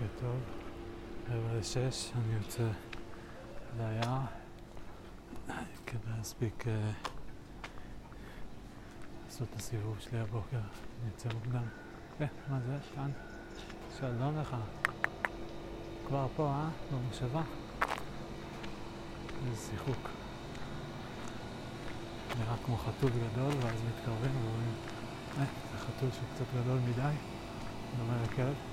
בוקר טוב, רבע לשש, אני יוצא ליער, כדי להספיק uh, לעשות את הסיבוב שלי הבוקר, אני יוצא מוקדם. אה, מה זה? כאן? שלום לך. כבר פה, אה? במושבה? איזה שיחוק. נראה כמו חתול גדול, ואז מתקרבים ואומרים, אה, זה חתול שהוא קצת גדול מדי, דומה לכלב.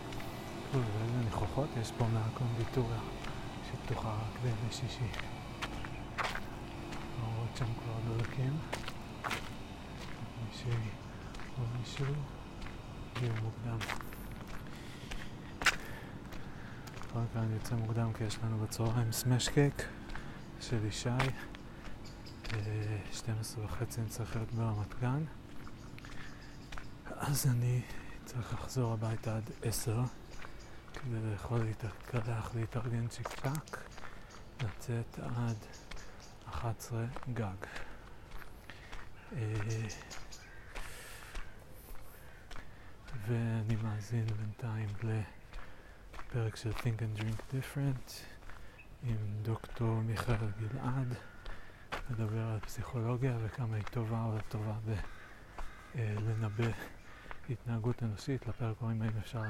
ואיזה ניחוחות יש פה מהקונדיטוריה שפתוחה רק בימי שישי. האורות שם כבר דולקים. מישהי או מישהו הגיעו מוקדם. בכל מקרה אני יוצא מוקדם כי יש לנו בצהריים סמש קייק של ישי. 12 וחצי אני צריך להיות ברמת גן. אז אני צריך לחזור הביתה עד 10. כדי לאכול להתקלח, להתארגן צ'יק צ'אק, לצאת עד 11 גג. ואני מאזין בינתיים לפרק של Think and Drink Different עם דוקטור מיכאל גלעד, מדבר על פסיכולוגיה וכמה היא טובה או טובה בלנבא התנהגות אנושית. לפרק קוראים האם אפשר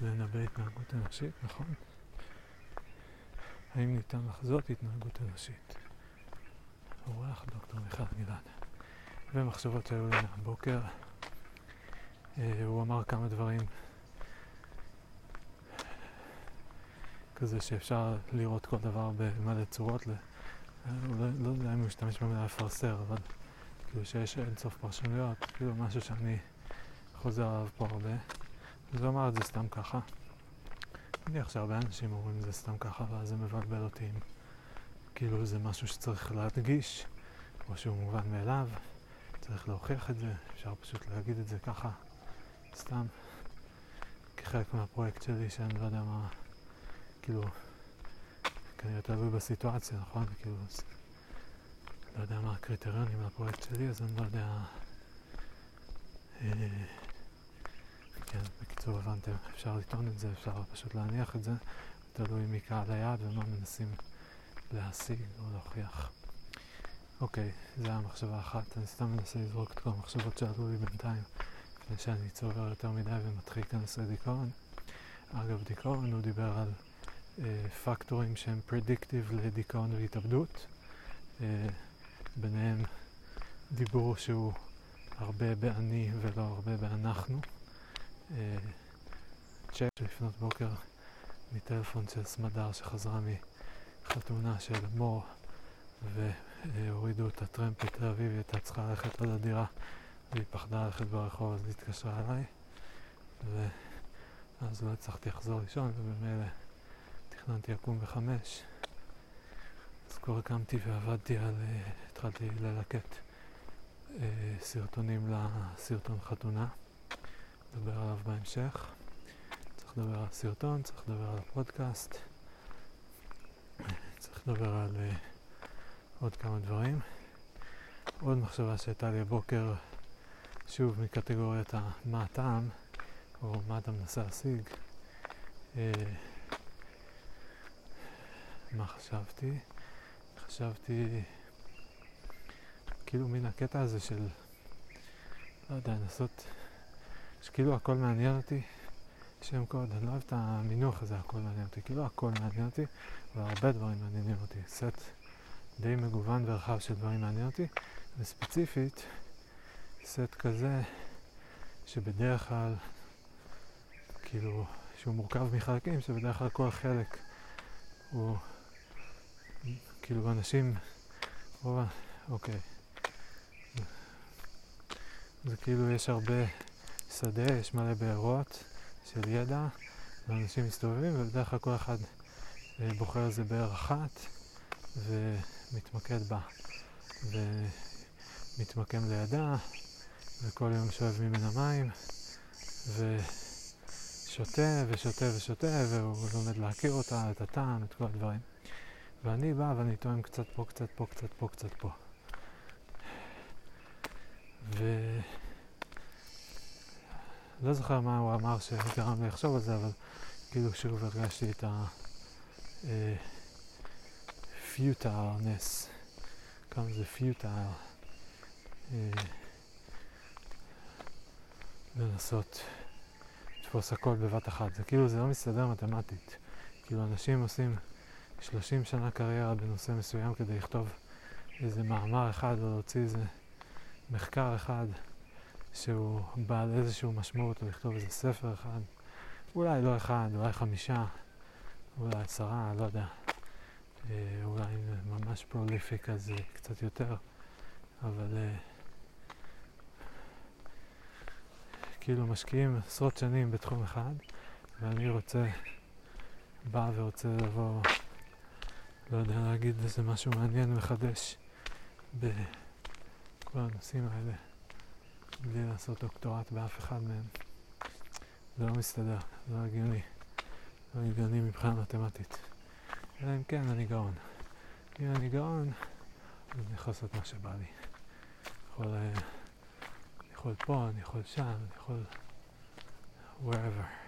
לנבא התנהגות אנושית, נכון? האם ניתן לחזות התנהגות אנושית? אורח דוקטור מיכל גלעד. ומחשבות שהיו לי הבוקר, אה, הוא אמר כמה דברים כזה שאפשר לראות כל דבר במלא צורות. הוא לא, לא יודע אם הוא משתמש במילה לפרסר, אבל כאילו שיש אין סוף פרשנויות, כאילו משהו שאני חוזר עליו פה הרבה. אז הוא אמר את זה סתם ככה. אני מניח שהרבה אנשים אומרים את זה סתם ככה, ואז זה מבלבל אותי אם כאילו זה משהו שצריך להדגיש, או שהוא מובן מאליו, צריך להוכיח את זה, אפשר פשוט להגיד את זה ככה, סתם, כחלק מהפרויקט שלי, שאני לא יודע מה, כאילו, כנראה תלוי בסיטואציה, נכון? כאילו, לא יודע מה הקריטריונים לפרויקט שלי, אז אני לא יודע... אה, כן, בקיצור הבנתם, אפשר לטעון את זה, אפשר פשוט להניח את זה, תלוי מי קהל היעד ומה מנסים להשיג או להוכיח. אוקיי, זו הייתה מחשבה אחת, אני סתם מנסה לזרוק את כל המחשבות שעלו לי בינתיים, לפני שאני צובר יותר מדי ומתחיל להיכנס לדיכאון. אגב, דיכאון, הוא דיבר על אה, פקטורים שהם פרדיקטיב לדיכאון והתאבדות, אה, ביניהם דיבור שהוא הרבה באני ולא הרבה באנחנו. צ'ק לפנות בוקר מטלפון של סמדר שחזרה מחתונה של מור והורידו את הטרמפ בתל אביב, היא הייתה צריכה ללכת עד הדירה והיא פחדה ללכת ברחוב אז היא התקשרה אליי ואז לא הצלחתי לחזור לישון ובמילא תכננתי לקום בחמש. אז כבר קמתי ועבדתי על, התחלתי ללקט סרטונים לסרטון חתונה נדבר עליו בהמשך. צריך לדבר על סרטון, צריך לדבר על הפודקאסט, צריך לדבר על uh, עוד כמה דברים. עוד מחשבה שהייתה לי הבוקר, שוב מקטגוריית מה הטעם, או מה אתה מנסה להשיג. Uh, מה חשבתי? חשבתי כאילו מן הקטע הזה של, לא יודע, לנסות שכאילו הכל מעניין אותי, שם קוד, אני לא אוהב את המינוח הזה, הכל מעניין אותי, כאילו הכל מעניין אותי, והרבה דברים מעניינים אותי, סט די מגוון ורחב של דברים מעניין אותי, וספציפית, סט כזה שבדרך כלל, כאילו, שהוא מורכב מחלקים, שבדרך כלל כל חלק הוא, כאילו, אנשים, רוב, אוקיי, זה כאילו יש הרבה שדה, יש מלא בארות של ידע, ואנשים מסתובבים, ובדרך כלל כל אחד אה, בוחר איזה באר אחת ומתמקד בה, ומתמקם לידה, וכל יום שואב ממנה מים, ושותה ושותה ושותה, והוא לומד להכיר אותה, את הטעם, את כל הדברים. ואני בא ואני טועם קצת פה, קצת פה, קצת פה, קצת פה. ו... לא זוכר מה הוא אמר שגרם לי לחשוב על זה, אבל כאילו שוב הרגשתי את הפיוטלנס, כמה זה פיוטל, לנסות לתפוס הכל בבת אחת. זה כאילו, זה לא מסתדר מתמטית. כאילו, אנשים עושים 30 שנה קריירה בנושא מסוים כדי לכתוב איזה מאמר אחד או להוציא איזה מחקר אחד שהוא בעל איזושהי משמעות או לכתוב איזה ספר אחד. אולי לא אחד, אולי חמישה, אולי עשרה, לא יודע. אה, אולי ממש פרוליפיק אז קצת יותר, אבל אה, כאילו משקיעים עשרות שנים בתחום אחד, ואני רוצה, בא ורוצה לבוא, לא יודע, להגיד איזה משהו מעניין מחדש בכל הנושאים האלה, בלי לעשות דוקטורט באף אחד מהם. זה לא מסתדר, זה לא הגיוני. לא הגיוני מבחינה מתמטית. אלא אם כן אני גאון. אם אני גאון, אז אני יכול לעשות מה שבא לי. יכול... Uh, יכול פה, אני יכול שם, אני יכול wherever.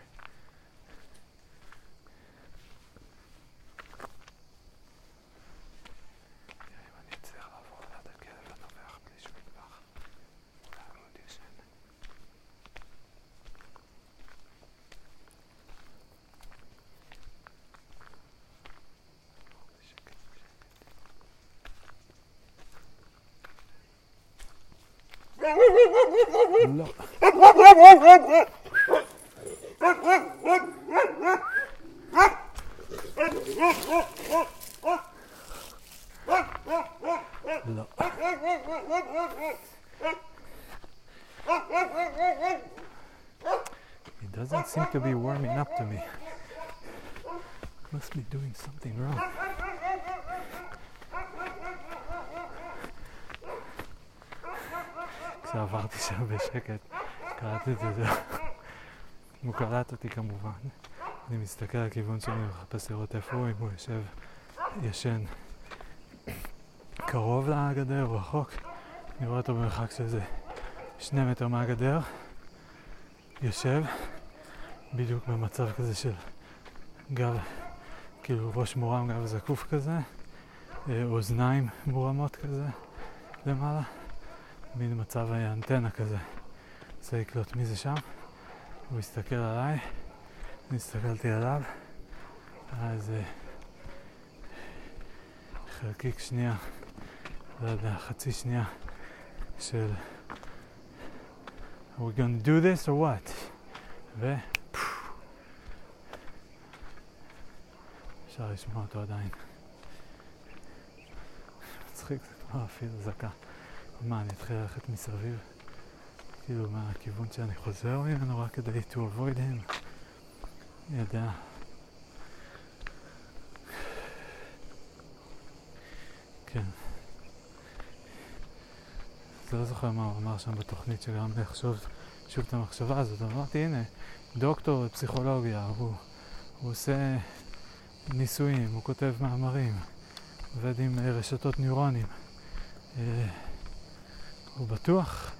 לא. לא. It doesn't seem to be warming up to me. Must be doing something wrong. שעברתי שם בשקט, קראתי את זה, הוא קלט אותי כמובן. אני מסתכל על הכיוון שלי ומחפש לראות איפה הוא, אם הוא יושב, ישן קרוב לגדר או רחוק. אני רואה אותו במרחק של איזה שני מטר מהגדר, יושב, בדיוק במצב כזה של גב, כאילו ראש מורם, גב זקוף כזה, אה, אוזניים מורמות כזה למעלה. מין מצב האנטנה כזה. רוצה לקלוט מי זה שם, הוא הסתכל עליי, אני הסתכלתי עליו, אז חלקיק שנייה, לא יודע, חצי שנייה של are we gonna do this or what? ו... אפשר לשמוע אותו עדיין. מצחיק, זה כבר אפילו זקה. מה, אני אתחיל ללכת מסביב? כאילו, מה, הכיוון שאני חוזר ממנו רק כדי to avoid him? יודע. כן. אז לא זוכר מה הוא אמר שם בתוכנית שגרם לי לחשוב שוב את המחשבה הזאת. אמרתי, הנה, דוקטור לפסיכולוגיה, הוא, הוא עושה ניסויים, הוא כותב מאמרים, עובד עם רשתות ניורונים. אה, הוא בטוח,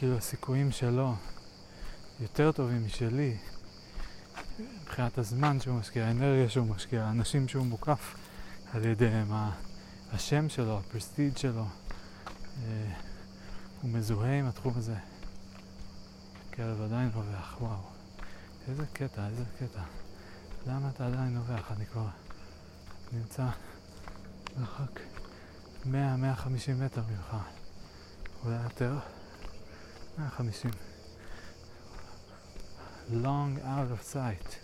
כאילו הסיכויים שלו יותר טובים משלי, מבחינת הזמן שהוא משקיע, האנרגיה שהוא משקיע, האנשים שהוא מוקף על ידיהם, השם שלו, הפרסטיג' שלו, אה, הוא מזוהה עם התחום הזה. כלב עדיין נובח, וואו. איזה קטע, איזה קטע. למה אתה עדיין נובח? אני כבר נמצא מרחק 100-150 מטר ממך. אולי יותר, 150. long out of sight.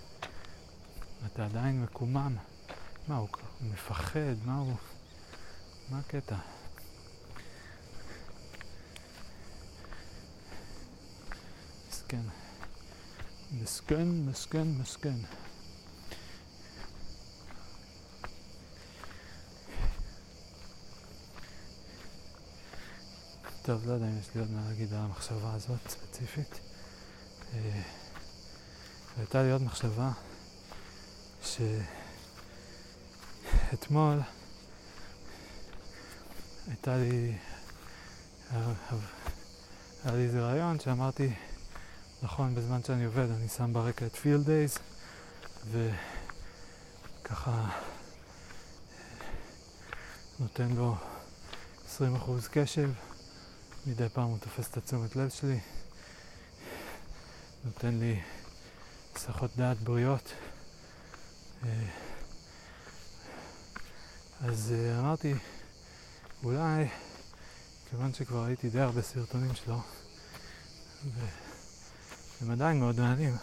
אתה עדיין מקומם. מה, הוא מפחד? מה הוא... מה הקטע? מסכן. מסכן, מסכן, מסכן. טוב, לא יודע אם יש לי עוד מה להגיד על המחשבה הזאת ספציפית. אה, הייתה לי עוד מחשבה שאתמול הייתה לי, היה לי איזה רעיון שאמרתי, נכון, בזמן שאני עובד אני שם ברקע את פילד דייז, וככה נותן לו 20% קשב, מדי פעם הוא תופס את התשומת לב שלי, נותן לי הסחות דעת בריאות. אה, אז אה, אמרתי, אולי, כיוון שכבר הייתי די הרבה סרטונים שלו, והם עדיין מאוד מעניינים,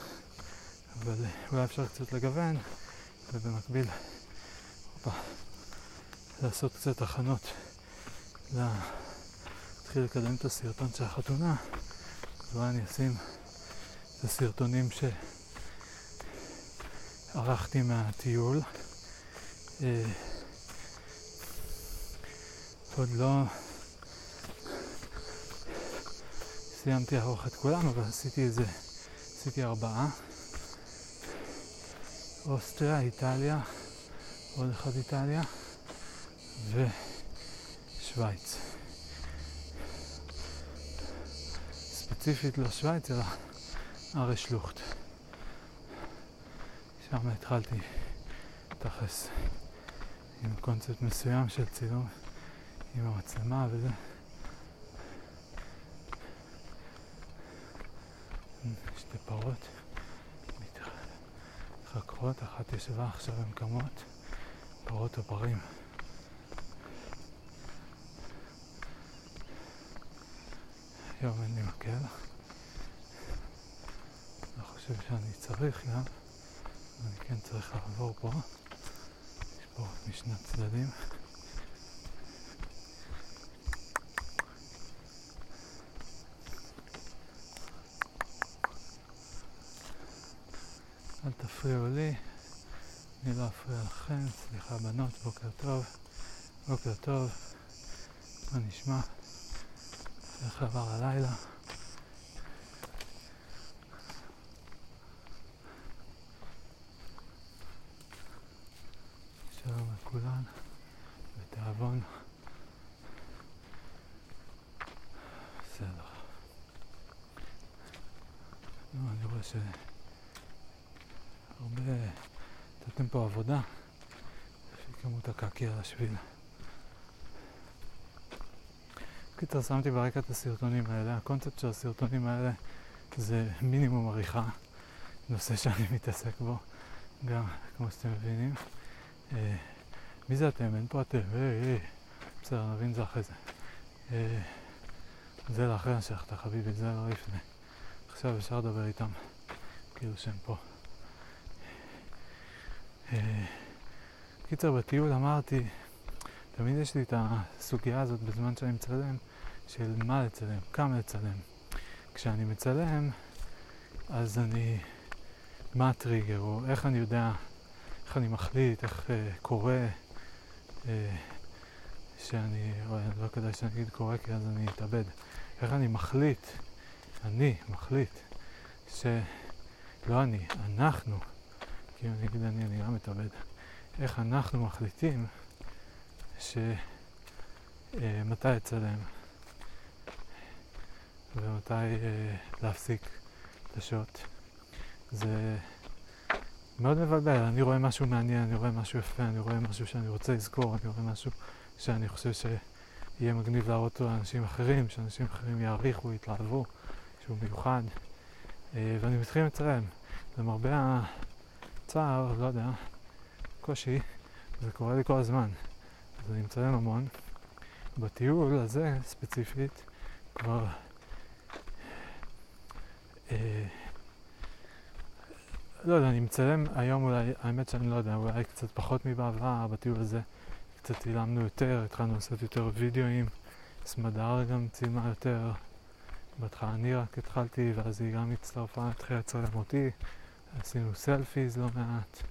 אבל אולי אפשר קצת לגוון, ובמקביל, אופה, לעשות קצת הכנות, להתחיל לקדם את הסרטון של החתונה, אולי אני אשים את הסרטונים שערכתי מהטיול. אה, עוד לא סיימתי לערוך את כולם, אבל עשיתי את זה, עשיתי ארבעה. אוסטריה, איטליה, עוד אחד איטליה ושוויץ. ספציפית לא שוויץ, אלא ארי שלוחט. שם התחלתי תכלס עם קונספט מסוים של צילום עם המצלמה וזה. שתי פרות מתחכרות, אחת ישבה עכשיו במקומות, פרות או פרים. היום אין מקל. אני חושב שאני צריך גם, אני כן צריך לעבור פה. פה משני צדדים. אל תפריעו לי, אני לא אפריע לכם, סליחה בנות, בוקר טוב, בוקר טוב, מה נשמע? איך עבר הלילה? שלום לכולן, בתיאבון. בסדר. לא, אני רואה ש... הרבה... נתתם פה עבודה, לפי כמות הקקי על השביל. שמתי ברקע את הסרטונים האלה. הקונספט של הסרטונים האלה זה מינימום עריכה, נושא שאני מתעסק בו, גם, כמו שאתם מבינים. אה, מי זה אתם? אין פה אתם. היי, היי. בסדר, נבין זה אחרי זה. אה, זה לאחרי השחטה, חביבי, זה לא לפני. עכשיו אפשר לדבר איתם, כאילו שהם פה. קיצר, בטיול אמרתי, תמיד יש לי את הסוגיה הזאת בזמן שאני מצלם, של מה לצלם, כמה לצלם. כשאני מצלם, אז אני, מה הטריגר, או איך אני יודע, איך אני מחליט, איך אה, קורה, אה, שאני, או לא כדאי שאני אגיד קורה כי אז אני אתאבד. איך אני מחליט, אני מחליט, שלא אני, אנחנו, כי אני אגיד אני, אני גם מתאבד. איך אנחנו מחליטים שמתי אה, לצלם ומתי אה, להפסיק את השוט. זה מאוד מבלבל, אני רואה משהו מעניין, אני רואה משהו יפה, אני רואה משהו שאני רוצה לזכור, אני רואה משהו שאני חושב שיהיה מגניב להראות אותו לאנשים אחרים, שאנשים אחרים יעריכו, יתלהבו, שהוא מיוחד, אה, ואני מתחיל לצלם. למרבה הצער, לא יודע, קושי, זה קורה לי כל הזמן. אז אני מצלם המון. בטיול הזה ספציפית כבר אה, לא יודע, אני מצלם היום אולי, האמת שאני לא יודע, אולי קצת פחות מבעבר, בטיול הזה קצת צילמנו יותר, התחלנו לעשות יותר וידאוים, סמדר גם צילמה יותר, בהתחלה אני רק התחלתי, ואז היא גם הצטרפה, התחילה לצלם אותי, עשינו סלפיז לא מעט.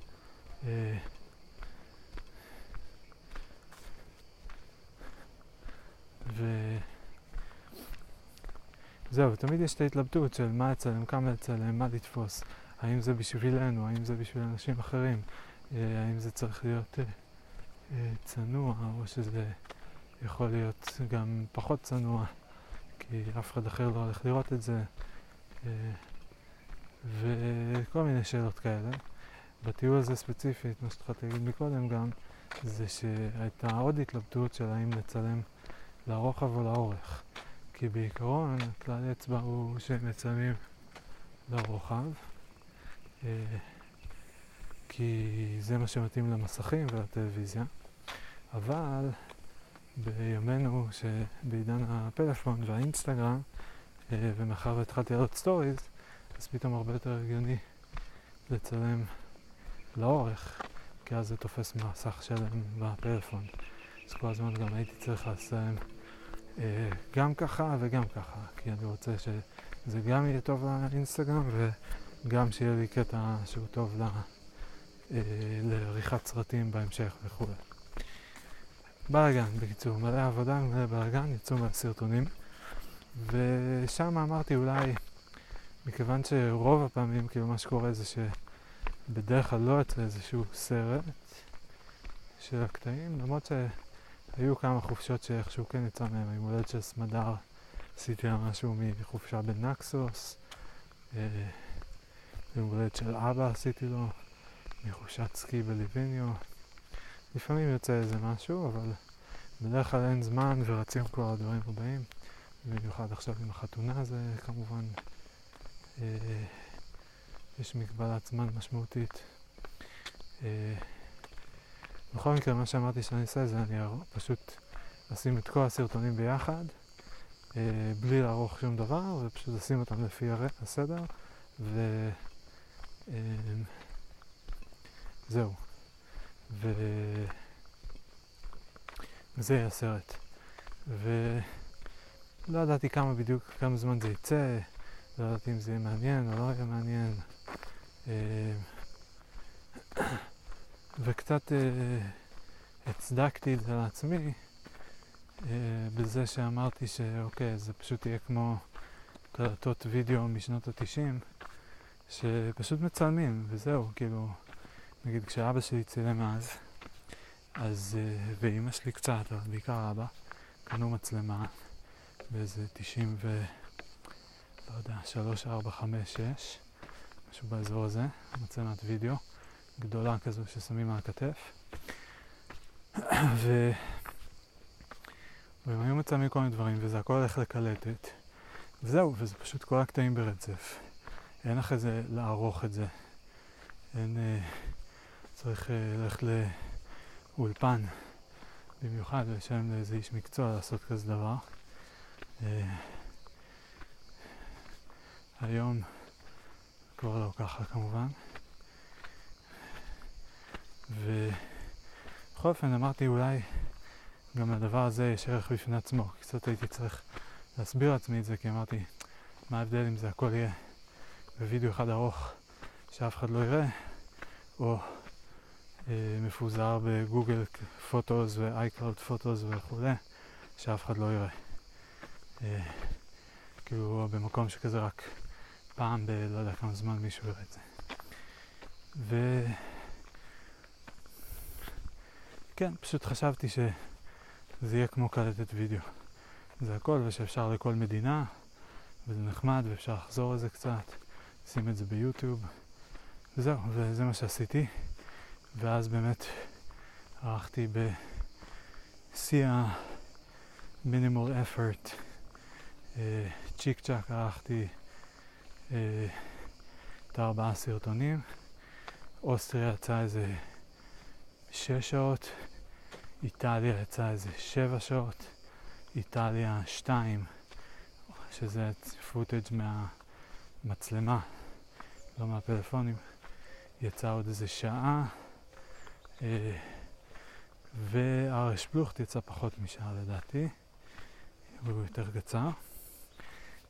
אה, וזהו, תמיד יש את ההתלבטות של מה לצלם, כמה לצלם, מה לתפוס, האם זה בשבילנו, האם זה בשביל אנשים אחרים, אה, האם זה צריך להיות אה, אה, צנוע, או שזה יכול להיות גם פחות צנוע, כי אף אחד אחר לא הולך לראות את זה, וכל מיני שאלות כאלה. בטיול הזה ספציפית, מה שהתחלתי להגיד מקודם גם, זה שהייתה עוד התלבטות של האם לצלם לרוחב או לאורך. כי בעיקרון כלל אצבע הוא שמצלמים לרוחב, אה, כי זה מה שמתאים למסכים ולטלוויזיה, אבל בימינו, שבעידן הפלאפון והאינסטגרם, אה, ומאחר והתחלתי לעלות stories, אז פתאום הרבה יותר הגיוני לצלם לאורך, כי אז זה תופס מסך שלם בפלאפון. אז כל הזמן גם הייתי צריך לסיים גם ככה וגם ככה, כי אני רוצה שזה גם יהיה טוב לאינסטגרם וגם שיהיה לי קטע שהוא טוב ל, אה, לעריכת סרטים בהמשך וכו'. בלאגן, בקיצור, מלא עבודה, מלא בלאגן, יצאו מהסרטונים ושם אמרתי אולי, מכיוון שרוב הפעמים כאילו מה שקורה זה שבדרך כלל לא יוצא איזשהו סרט של הקטעים, למרות שהיו כמה חופשות שאיכשהו כן יצא מהם, עם הולדת של סמדר עשיתי לה משהו מחופשה בנקסוס, אה, יום הולדת של אבא עשיתי לו מחופשת סקי בליביניו. לפעמים יוצא איזה משהו, אבל בדרך כלל אין זמן ורצים כבר הדברים הבאים. במיוחד עכשיו עם החתונה זה כמובן, אה, יש מגבלת זמן משמעותית. אה, בכל מקרה, מה שאמרתי שאני אעשה זה אני פשוט אשים את כל הסרטונים ביחד, אה, בלי לערוך שום דבר, ופשוט אשים אותם לפי הסדר, וזהו. אה, ו... וזה יהיה הסרט. ו... לא ידעתי כמה בדיוק, כמה זמן זה יצא, לא ידעתי אם זה יהיה מעניין או לא יהיה מעניין. אה, וקצת אה, הצדקתי את זה לעצמי אה, בזה שאמרתי שאוקיי, זה פשוט יהיה כמו קלטות וידאו משנות התשעים שפשוט מצלמים וזהו, כאילו, נגיד כשאבא שלי צילם אז, אז, ואימא שלי קצת, אבל בעיקר אבא, קנו מצלמה באיזה 90 ו... לא יודע, 3, 4, 5, 6, משהו באזור הזה, מצלמת וידאו גדולה כזו ששמים על הכתף. ו... והם היו מצלמים כל מיני דברים, וזה הכל הולך לקלטת. וזהו, וזה פשוט כל הקטעים ברצף. אין אחרי זה לערוך את זה. אין... אה, צריך אה, ללכת לאולפן במיוחד ולשלם לאיזה איש מקצוע לעשות כזה דבר. אה, היום כבר לא ככה כמובן. ובכל אופן אמרתי אולי גם לדבר הזה יש ערך בפני עצמו. קצת הייתי צריך להסביר לעצמי את זה כי אמרתי מה ההבדל אם זה הכל יהיה בווידאו אחד ארוך שאף אחד לא יראה או אה, מפוזר בגוגל פוטוס ואייקלוד פוטוס וכולי שאף אחד לא יראה. אה, כאילו במקום שכזה רק פעם ב... לא יודע כמה זמן מישהו יראה את זה. ו... כן, פשוט חשבתי שזה יהיה כמו קלטת וידאו. זה הכל, ושאפשר לכל מדינה, וזה נחמד, ואפשר לחזור לזה קצת, לשים את זה ביוטיוב, וזהו, וזה מה שעשיתי. ואז באמת ערכתי בשיא ה-minimal effort אה, צ'יק צ'אק ערכתי אה, את הארבעה סרטונים. אוסטריה יצא איזה שש שעות, איטליה יצא איזה שבע שעות, איטליה שתיים, שזה פוטאג' מהמצלמה, לא מהפלאפונים, יצא עוד איזה שעה, אה, והרש פלוכט יצא פחות משעה לדעתי, הוא יותר קצר.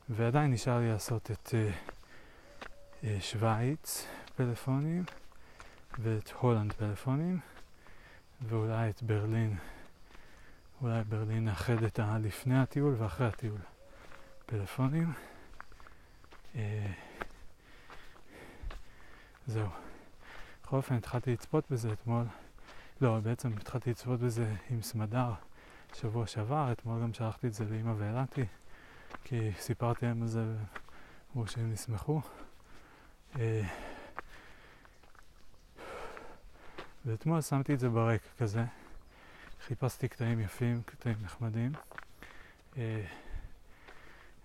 ועדיין נשאר לי לעשות את uh, uh, שווייץ פלאפונים ואת הולנד פלאפונים ואולי את ברלין, אולי ברלין נאחד את הלפני הטיול ואחרי הטיול פלאפונים. Uh, זהו. בכל אופן התחלתי לצפות בזה אתמול, לא, בעצם התחלתי לצפות בזה עם סמדר שבוע שעבר, אתמול גם שלחתי את זה לאמא ואלעתי. כי סיפרתי להם על זה ואמרו שהם ישמחו. אה, ואתמול שמתי את זה ברקע כזה, חיפשתי קטעים יפים, קטעים נחמדים, אה,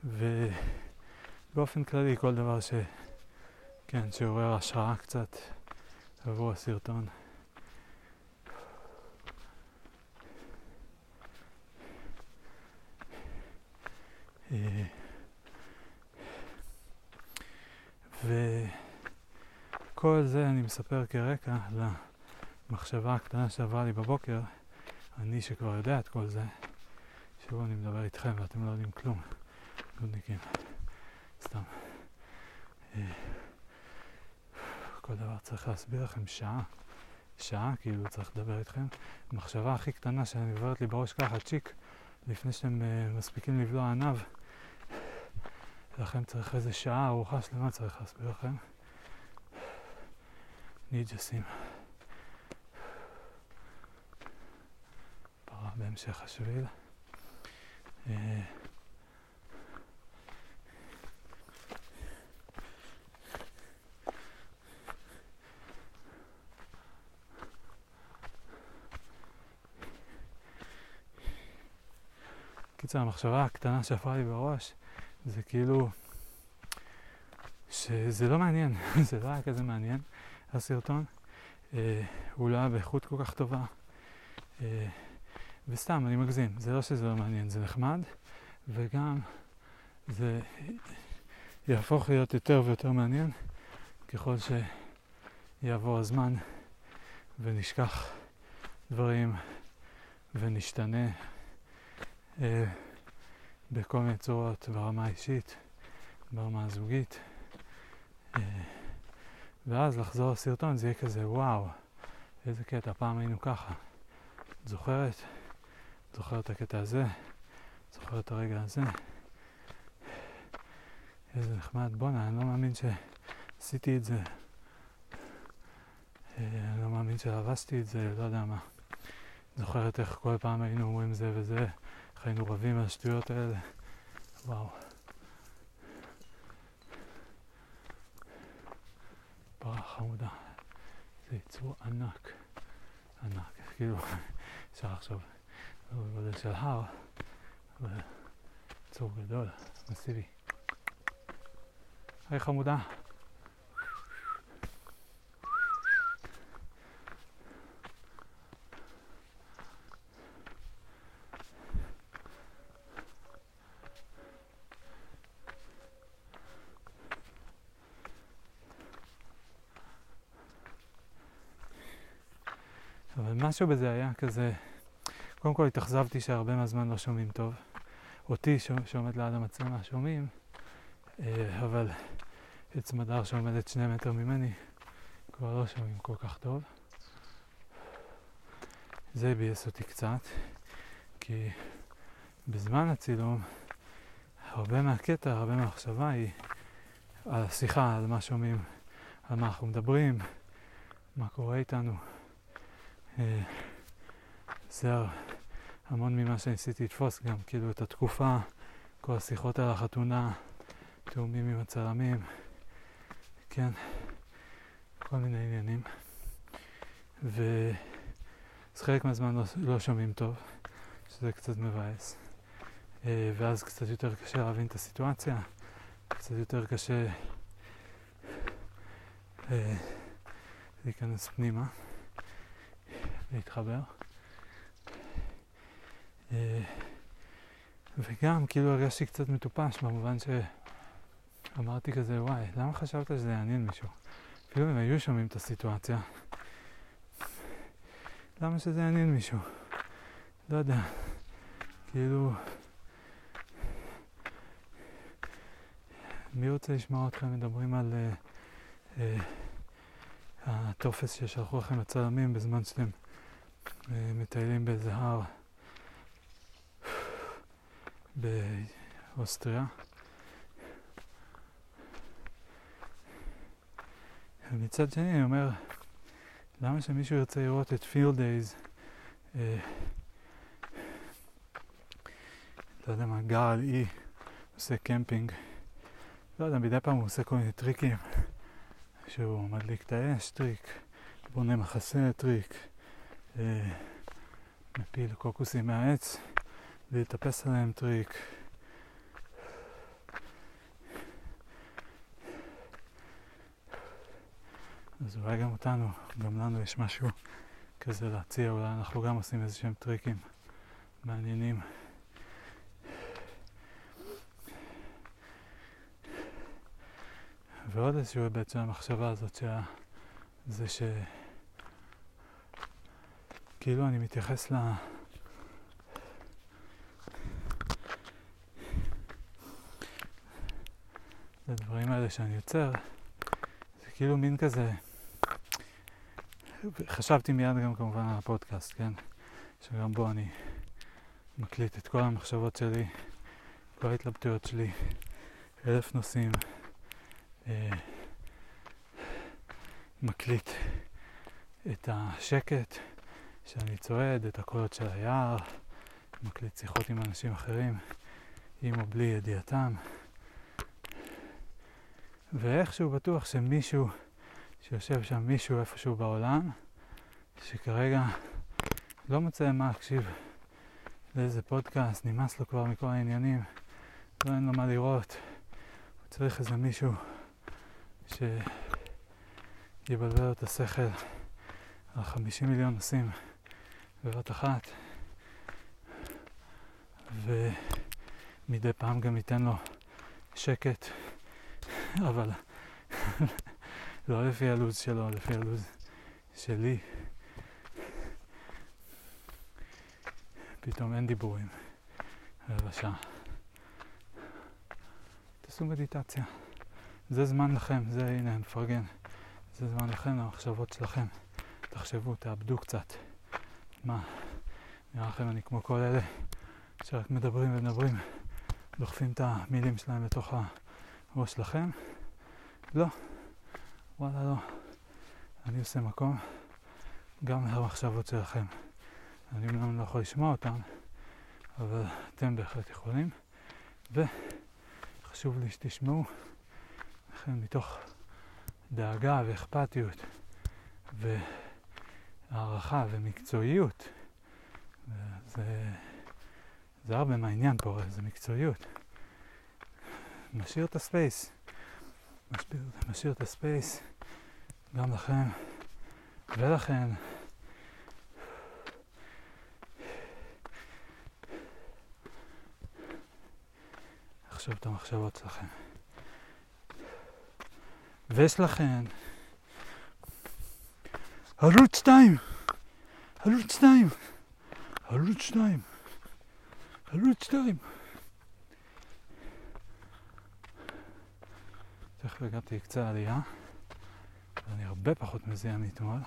ובאופן כללי כל דבר ש... כן, שעורר השראה קצת עבור הסרטון. אה, וכל זה אני מספר כרקע למחשבה הקטנה שעברה לי בבוקר, אני שכבר יודע את כל זה, שוב אני מדבר איתכם ואתם לא יודעים כלום, נודניקים, סתם. אה, כל דבר צריך להסביר לכם שעה, שעה כאילו צריך לדבר איתכם. המחשבה הכי קטנה שאני עוברת לי בראש ככה, צ'יק, לפני שאתם uh, מספיקים לבלוע עניו, לכן צריך איזה שעה, ארוחה שלמה צריך להסביר לכם. ניג'סים. בהמשך השביל. Uh, קיצר, המחשבה הקטנה שעפרה לי בראש, זה כאילו, שזה לא מעניין, זה לא היה כזה מעניין, הסרטון. אה, הוא לא היה באיכות כל כך טובה. אה, וסתם, אני מגזים, זה לא שזה לא מעניין, זה נחמד, וגם זה יהפוך להיות יותר ויותר מעניין ככל שיעבור הזמן ונשכח דברים ונשתנה אה, בכל מיני צורות, ברמה האישית, ברמה הזוגית. אה, ואז לחזור לסרטון זה יהיה כזה, וואו, איזה קטע, פעם היינו ככה. את זוכרת? זוכרת את הקטע הזה? זוכרת את הרגע הזה? איזה נחמד. בואנה, אני לא מאמין שעשיתי את זה. אה, אני לא מאמין שלבשתי את זה, לא יודע מה. זוכרת איך כל פעם היינו אומרים זה וזה, איך היינו רבים על השטויות האלה. וואו. פרה חמודה. זה יצור ענק. ענק. כאילו, אפשר לחשוב, בגודל של הר, אבל יצור גדול, מסיבי. היי חמודה. משהו בזה היה כזה, קודם כל התאכזבתי שהרבה מהזמן לא שומעים טוב. אותי שעומד ליד המצלמה שומעים, אה, אבל את סמדר שעומדת שני מטר ממני כבר לא שומעים כל כך טוב. זה ביאס אותי קצת, כי בזמן הצילום הרבה מהקטע, הרבה מהמחשבה היא על השיחה, על מה שומעים, על מה אנחנו מדברים, מה קורה איתנו. אה, זה המון ממה שניסיתי לתפוס גם, כאילו את התקופה, כל השיחות על החתונה, תאומים עם הצלמים, כן, כל מיני עניינים. אז חלק מהזמן לא, לא שומעים טוב, שזה קצת מבאס. אה, ואז קצת יותר קשה להבין את הסיטואציה, קצת יותר קשה אה, להיכנס פנימה. להתחבר. אה, וגם כאילו הרגשתי קצת מטופש במובן שאמרתי כזה וואי למה חשבת שזה יעניין מישהו? אפילו אם היו שומעים את הסיטואציה למה שזה יעניין מישהו? לא יודע כאילו מי רוצה לשמוע אתכם מדברים על uh, uh, הטופס ששלחו לכם לצלמים בזמן שאתם מטיילים באיזה הר באוסטריה. ומצד שני אני אומר, למה שמישהו ירצה לראות את פילד דייז, אה, לא יודע מה, גר על אי, עושה קמפינג, לא יודע, מדי פעם הוא עושה כל מיני טריקים, שהוא מדליק את האש, טריק, בונה מחסה, טריק, אה, מפיל קוקוסים מהעץ, להתאפס עליהם, טריק. אז אולי גם אותנו, גם לנו יש משהו כזה להציע, אולי אנחנו גם עושים איזה שהם טריקים מעניינים. ועוד איזשהו היבט של המחשבה הזאת, שה... זה ש... כאילו אני מתייחס ל... לדברים האלה שאני יוצר, זה כאילו מין כזה... חשבתי מיד גם כמובן על הפודקאסט, כן? שגם בו אני מקליט את כל המחשבות שלי, כל ההתלבטויות שלי, אלף נושאים. אה, מקליט את השקט שאני צועד, את הקולות של היער, מקליט שיחות עם אנשים אחרים, עם או בלי ידיעתם. ואיכשהו בטוח שמישהו, שיושב שם מישהו איפשהו בעולם, שכרגע לא מוצא מה להקשיב לאיזה פודקאסט, נמאס לו כבר מכל העניינים, לא אין לו מה לראות, הוא צריך איזה מישהו שיבלבל לו את השכל על 50 מיליון נושאים בבת אחת, ומדי פעם גם ייתן לו שקט, אבל לא לפי הלו"ז שלו, לפי הלו"ז שלי. פתאום אין דיבורים רבע שעה. תעשו מדיטציה. זה זמן לכם, זה הנה, אני מפרגן. זה זמן לכם, למחשבות שלכם. תחשבו, תאבדו קצת. מה, נראה לכם אני כמו כל אלה שרק מדברים ומדברים, דוחפים את המילים שלהם לתוך הראש שלכם? לא. וואלה לא. אני עושה מקום גם למחשבות שלכם. אני אומנם לא יכול לשמוע אותן, אבל אתם בהחלט יכולים. וחשוב לי שתשמעו. לכן מתוך דאגה ואכפתיות והערכה ומקצועיות, זה, זה הרבה מהעניין פה, זה מקצועיות. משאיר את הספייס, משאיר, משאיר את הספייס גם לכם ולכן. עכשיו את המחשבות שלכם. ויש לכם ערוץ 2, ערוץ 2, ערוץ 2, ערוץ 2. תכף הגעתי קצת עלייה, ואני הרבה פחות מזיע מאתמול,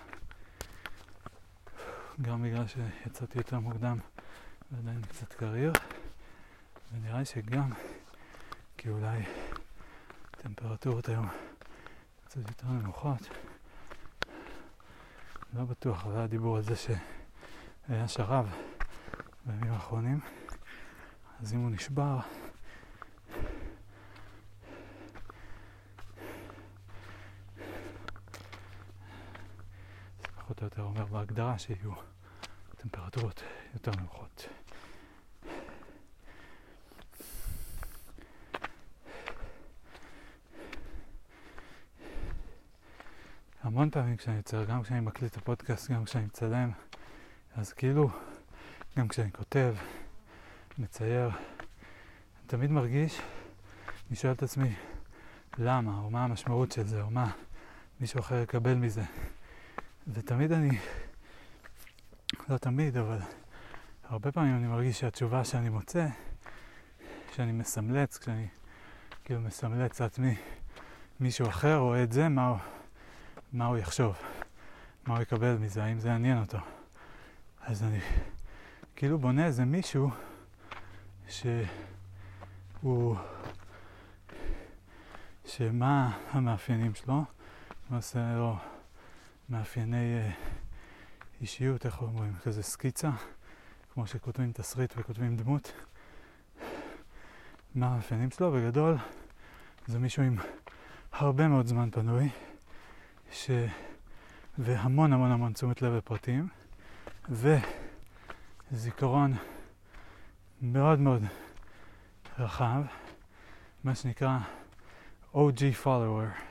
גם בגלל שיצאתי יותר מוקדם ועדיין קצת קריר, ונראה לי שגם כי אולי טמפרטורות היום קצת יותר נמוכות. לא בטוח, אבל היה דיבור על זה שהיה שרב בימים האחרונים, אז אם הוא נשבר, זה או יותר אומר בהגדרה שיהיו טמפרטורות יותר נמוכות. המון פעמים כשאני יוצר, גם כשאני מקליט את הפודקאסט, גם כשאני מצלם, אז כאילו, גם כשאני כותב, מצייר, אני תמיד מרגיש, אני שואל את עצמי, למה, או מה המשמעות של זה, או מה מישהו אחר יקבל מזה. ותמיד אני, לא תמיד, אבל הרבה פעמים אני מרגיש שהתשובה שאני מוצא, שאני מסמלץ, כשאני כאילו מסמלץ לעצמי מישהו אחר רואה את זה, מה הוא... מה הוא יחשוב, מה הוא יקבל מזה, האם זה יעניין אותו. אז אני כאילו בונה איזה מישהו שהוא, שמה המאפיינים שלו, למעשה לו מאפייני uh, אישיות, איך אומרים, כזה סקיצה, כמו שכותבים תסריט וכותבים דמות. מה המאפיינים שלו? בגדול זה מישהו עם הרבה מאוד זמן פנוי. שלא והמון המון המון תשומת לב לפרטים, וזיכרון מאוד מאוד רחב, מה שנקרא OG follower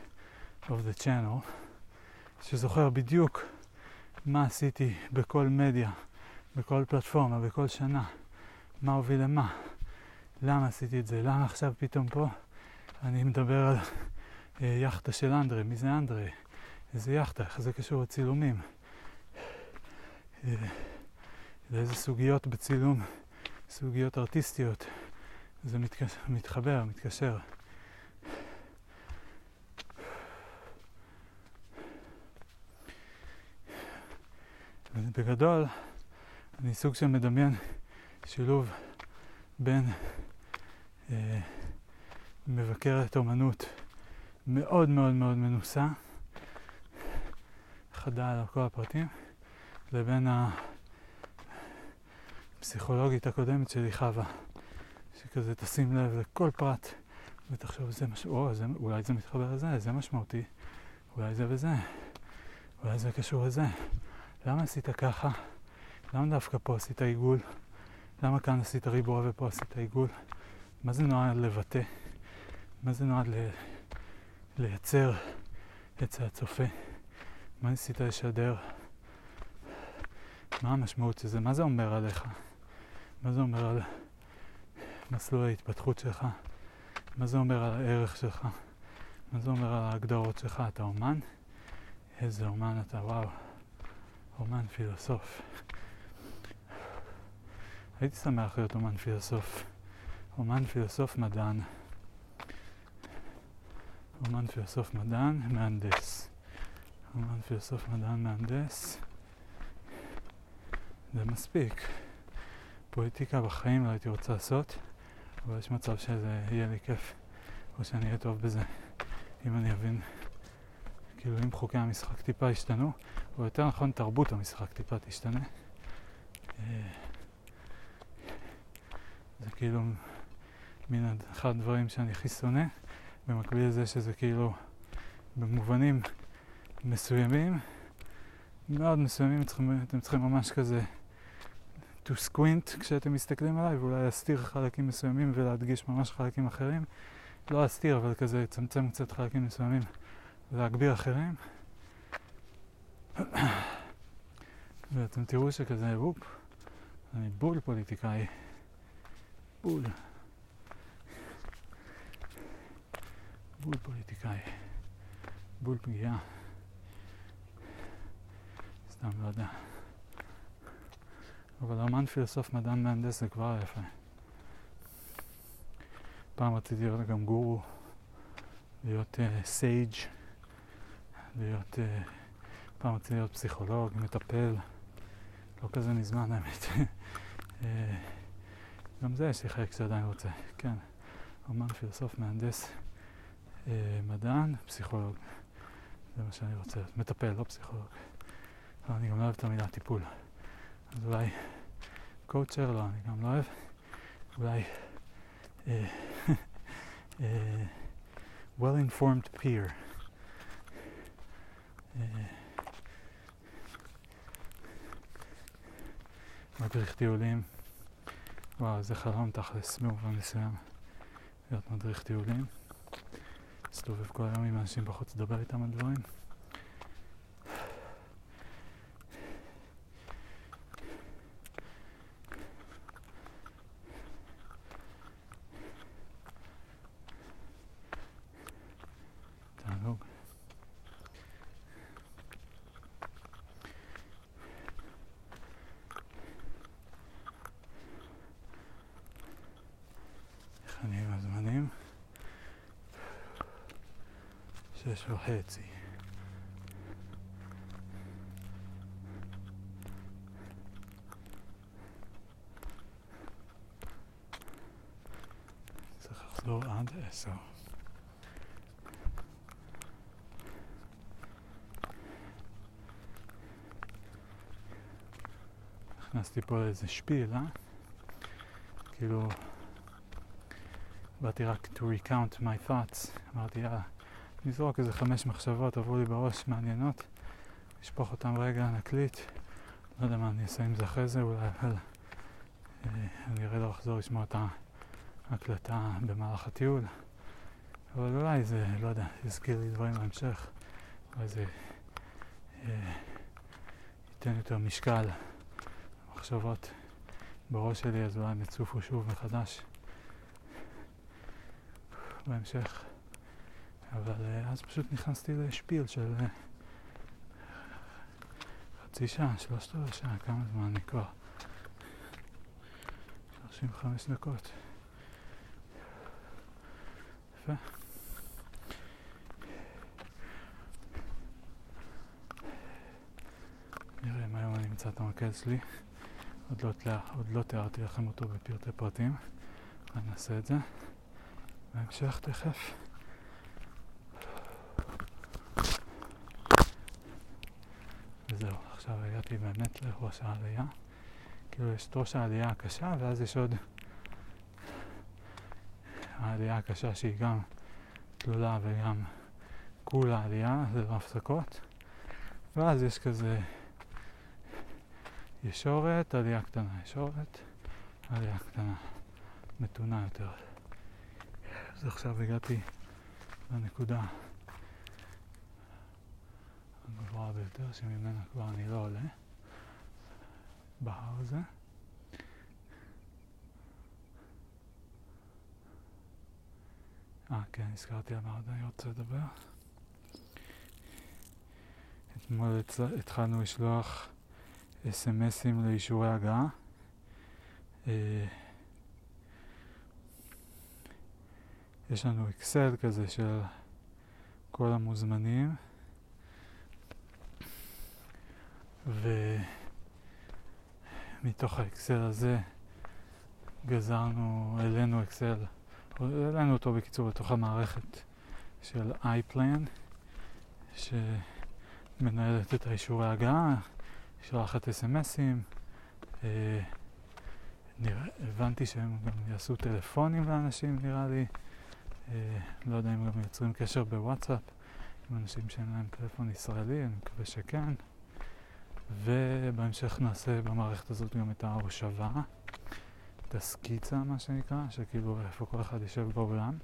of the channel, שזוכר בדיוק מה עשיתי בכל מדיה, בכל פלטפורמה, בכל שנה, מה הוביל למה, למה עשיתי את זה, למה עכשיו פתאום פה? אני מדבר על אה, יאכטה של אנדרה, מי זה אנדרה, איזה יאכטה, איך זה קשור לצילומים, אה, לאיזה סוגיות בצילום, סוגיות ארטיסטיות, זה מתקשר, מתחבר, מתקשר. בגדול, אני סוג של מדמיין שילוב בין אה, מבקרת אומנות מאוד מאוד מאוד מנוסה, חדה על כל הפרטים, לבין הפסיכולוגית הקודמת שלי, חווה, שכזה תשים לב לכל פרט ותחשוב, זה מש... או, זה, אולי זה מתחבר לזה, זה משמעותי, אולי זה וזה, אולי זה קשור לזה. למה עשית ככה? למה דווקא פה עשית עיגול? למה כאן עשית ריבוע ופה עשית עיגול? מה זה נועד לבטא? מה זה נועד ל... לייצר אצל הצופה? מה ניסית לשדר? מה המשמעות של זה? מה זה אומר עליך? מה זה אומר על מסלול ההתפתחות שלך? מה זה אומר על הערך שלך? מה זה אומר על ההגדרות שלך? אתה אומן? איזה אומן אתה, וואו. אומן פילוסוף. הייתי שמח להיות אומן פילוסוף. אומן פילוסוף מדען. אומן פילוסוף מדען, מהנדס. אומן פילוסוף מדען, מהנדס. זה מספיק. פוליטיקה בחיים לא הייתי רוצה לעשות, אבל יש מצב שזה יהיה לי כיף, או שאני אהיה טוב בזה, אם אני אבין. כאילו אם חוקי המשחק טיפה ישתנו, או יותר נכון תרבות המשחק טיפה תשתנה. אה, זה כאילו מן אחד הדברים שאני הכי שונא, במקביל לזה שזה כאילו במובנים מסוימים, מאוד מסוימים, צריכים, אתם צריכים ממש כזה to squint כשאתם מסתכלים עליי, ואולי להסתיר חלקים מסוימים ולהדגיש ממש חלקים אחרים. לא להסתיר, אבל כזה לצמצם קצת חלקים מסוימים ולהגביר אחרים. ואתם תראו שכזה, וופ, אני בול פוליטיקאי. בול. בול פוליטיקאי. בול פגיעה. סתם לא יודע. אבל אמן פילוסוף מדען מהנדס זה כבר יפה. פעם רציתי להיות גם גורו, להיות סייג', uh, להיות... Uh, פעם רציתי להיות פסיכולוג, מטפל, לא כזה מזמן האמת. אה, גם זה יש לי חלק שעדיין רוצה, כן. אמן, פילוסוף, מהנדס, אה, מדען, פסיכולוג. זה מה שאני רוצה להיות. מטפל, לא פסיכולוג. אבל אני גם לא אוהב את המילה טיפול. אז אולי קואוצ'ר, לא, אני גם לא אוהב. אולי אה, well-informed peer. מדריך טיולים. וואו, זה חלום תכלס במובן מסוים, להיות מדריך טיולים. להסתובב כל היום עם אנשים בחוץ, לדבר איתם על דברים. שש וחצי. צריך לחזור עד עשר. נכנסתי פה לאיזה שפיל, אה? כאילו, באתי רק to recount my thoughts. אמרתי, יאללה. לזרוק איזה חמש מחשבות עברו לי בראש מעניינות, נשפוך אותם רגע, נקליט. לא יודע מה אני אעשה עם זה אחרי זה, אולי, אבל אה, אני אראה לו לחזור לשמוע את ההקלטה במהלך הטיול. אבל אולי זה, לא יודע, יזכיר לי דברים בהמשך. אולי זה אה, ייתן יותר משקל, מחשבות בראש שלי, אז אולי הם יצופו שוב מחדש בהמשך. אבל אה, אז פשוט נכנסתי לשפיל של אה, חצי שעה, שלושת רבעי שעה, כמה זמן אני כבר? 35 דקות. יפה. נראה אם היום אני אמצא את המקל שלי. עוד לא, עוד לא תיארתי לכם אותו בפרטי פרטים. אני אעשה את זה. בהמשך תכף. וזהו, עכשיו הגעתי באמת לראש העלייה. כאילו יש את ראש העלייה הקשה, ואז יש עוד העלייה הקשה שהיא גם תלולה וגם כולה עלייה, ללא הפסקות. ואז יש כזה ישורת, עלייה קטנה, ישורת, עלייה קטנה, מתונה יותר. אז עכשיו הגעתי לנקודה הגבוהה ביותר, שממנה כבר אני לא עולה, בהר הזה. אה, כן, הזכרתי על מה עוד אני רוצה לדבר. אתמול התחלנו לשלוח אס.אם.אסים לאישורי הגעה. אה, יש לנו אקסל כזה של כל המוזמנים ומתוך האקסל הזה גזרנו, העלינו אקסל, העלינו אותו בקיצור לתוך המערכת של iPlan שמנהלת את האישורי הגעה, שולחת אס.אם.אסים אה, הבנתי שהם גם יעשו טלפונים לאנשים נראה לי אה, לא יודע אם גם יוצרים קשר בוואטסאפ עם אנשים שאין להם טלפון ישראלי, אני מקווה שכן. ובהמשך נעשה במערכת הזאת גם את ההושבה, את הסקיצה מה שנקרא, שכאילו איפה כל אחד יושב בעולם.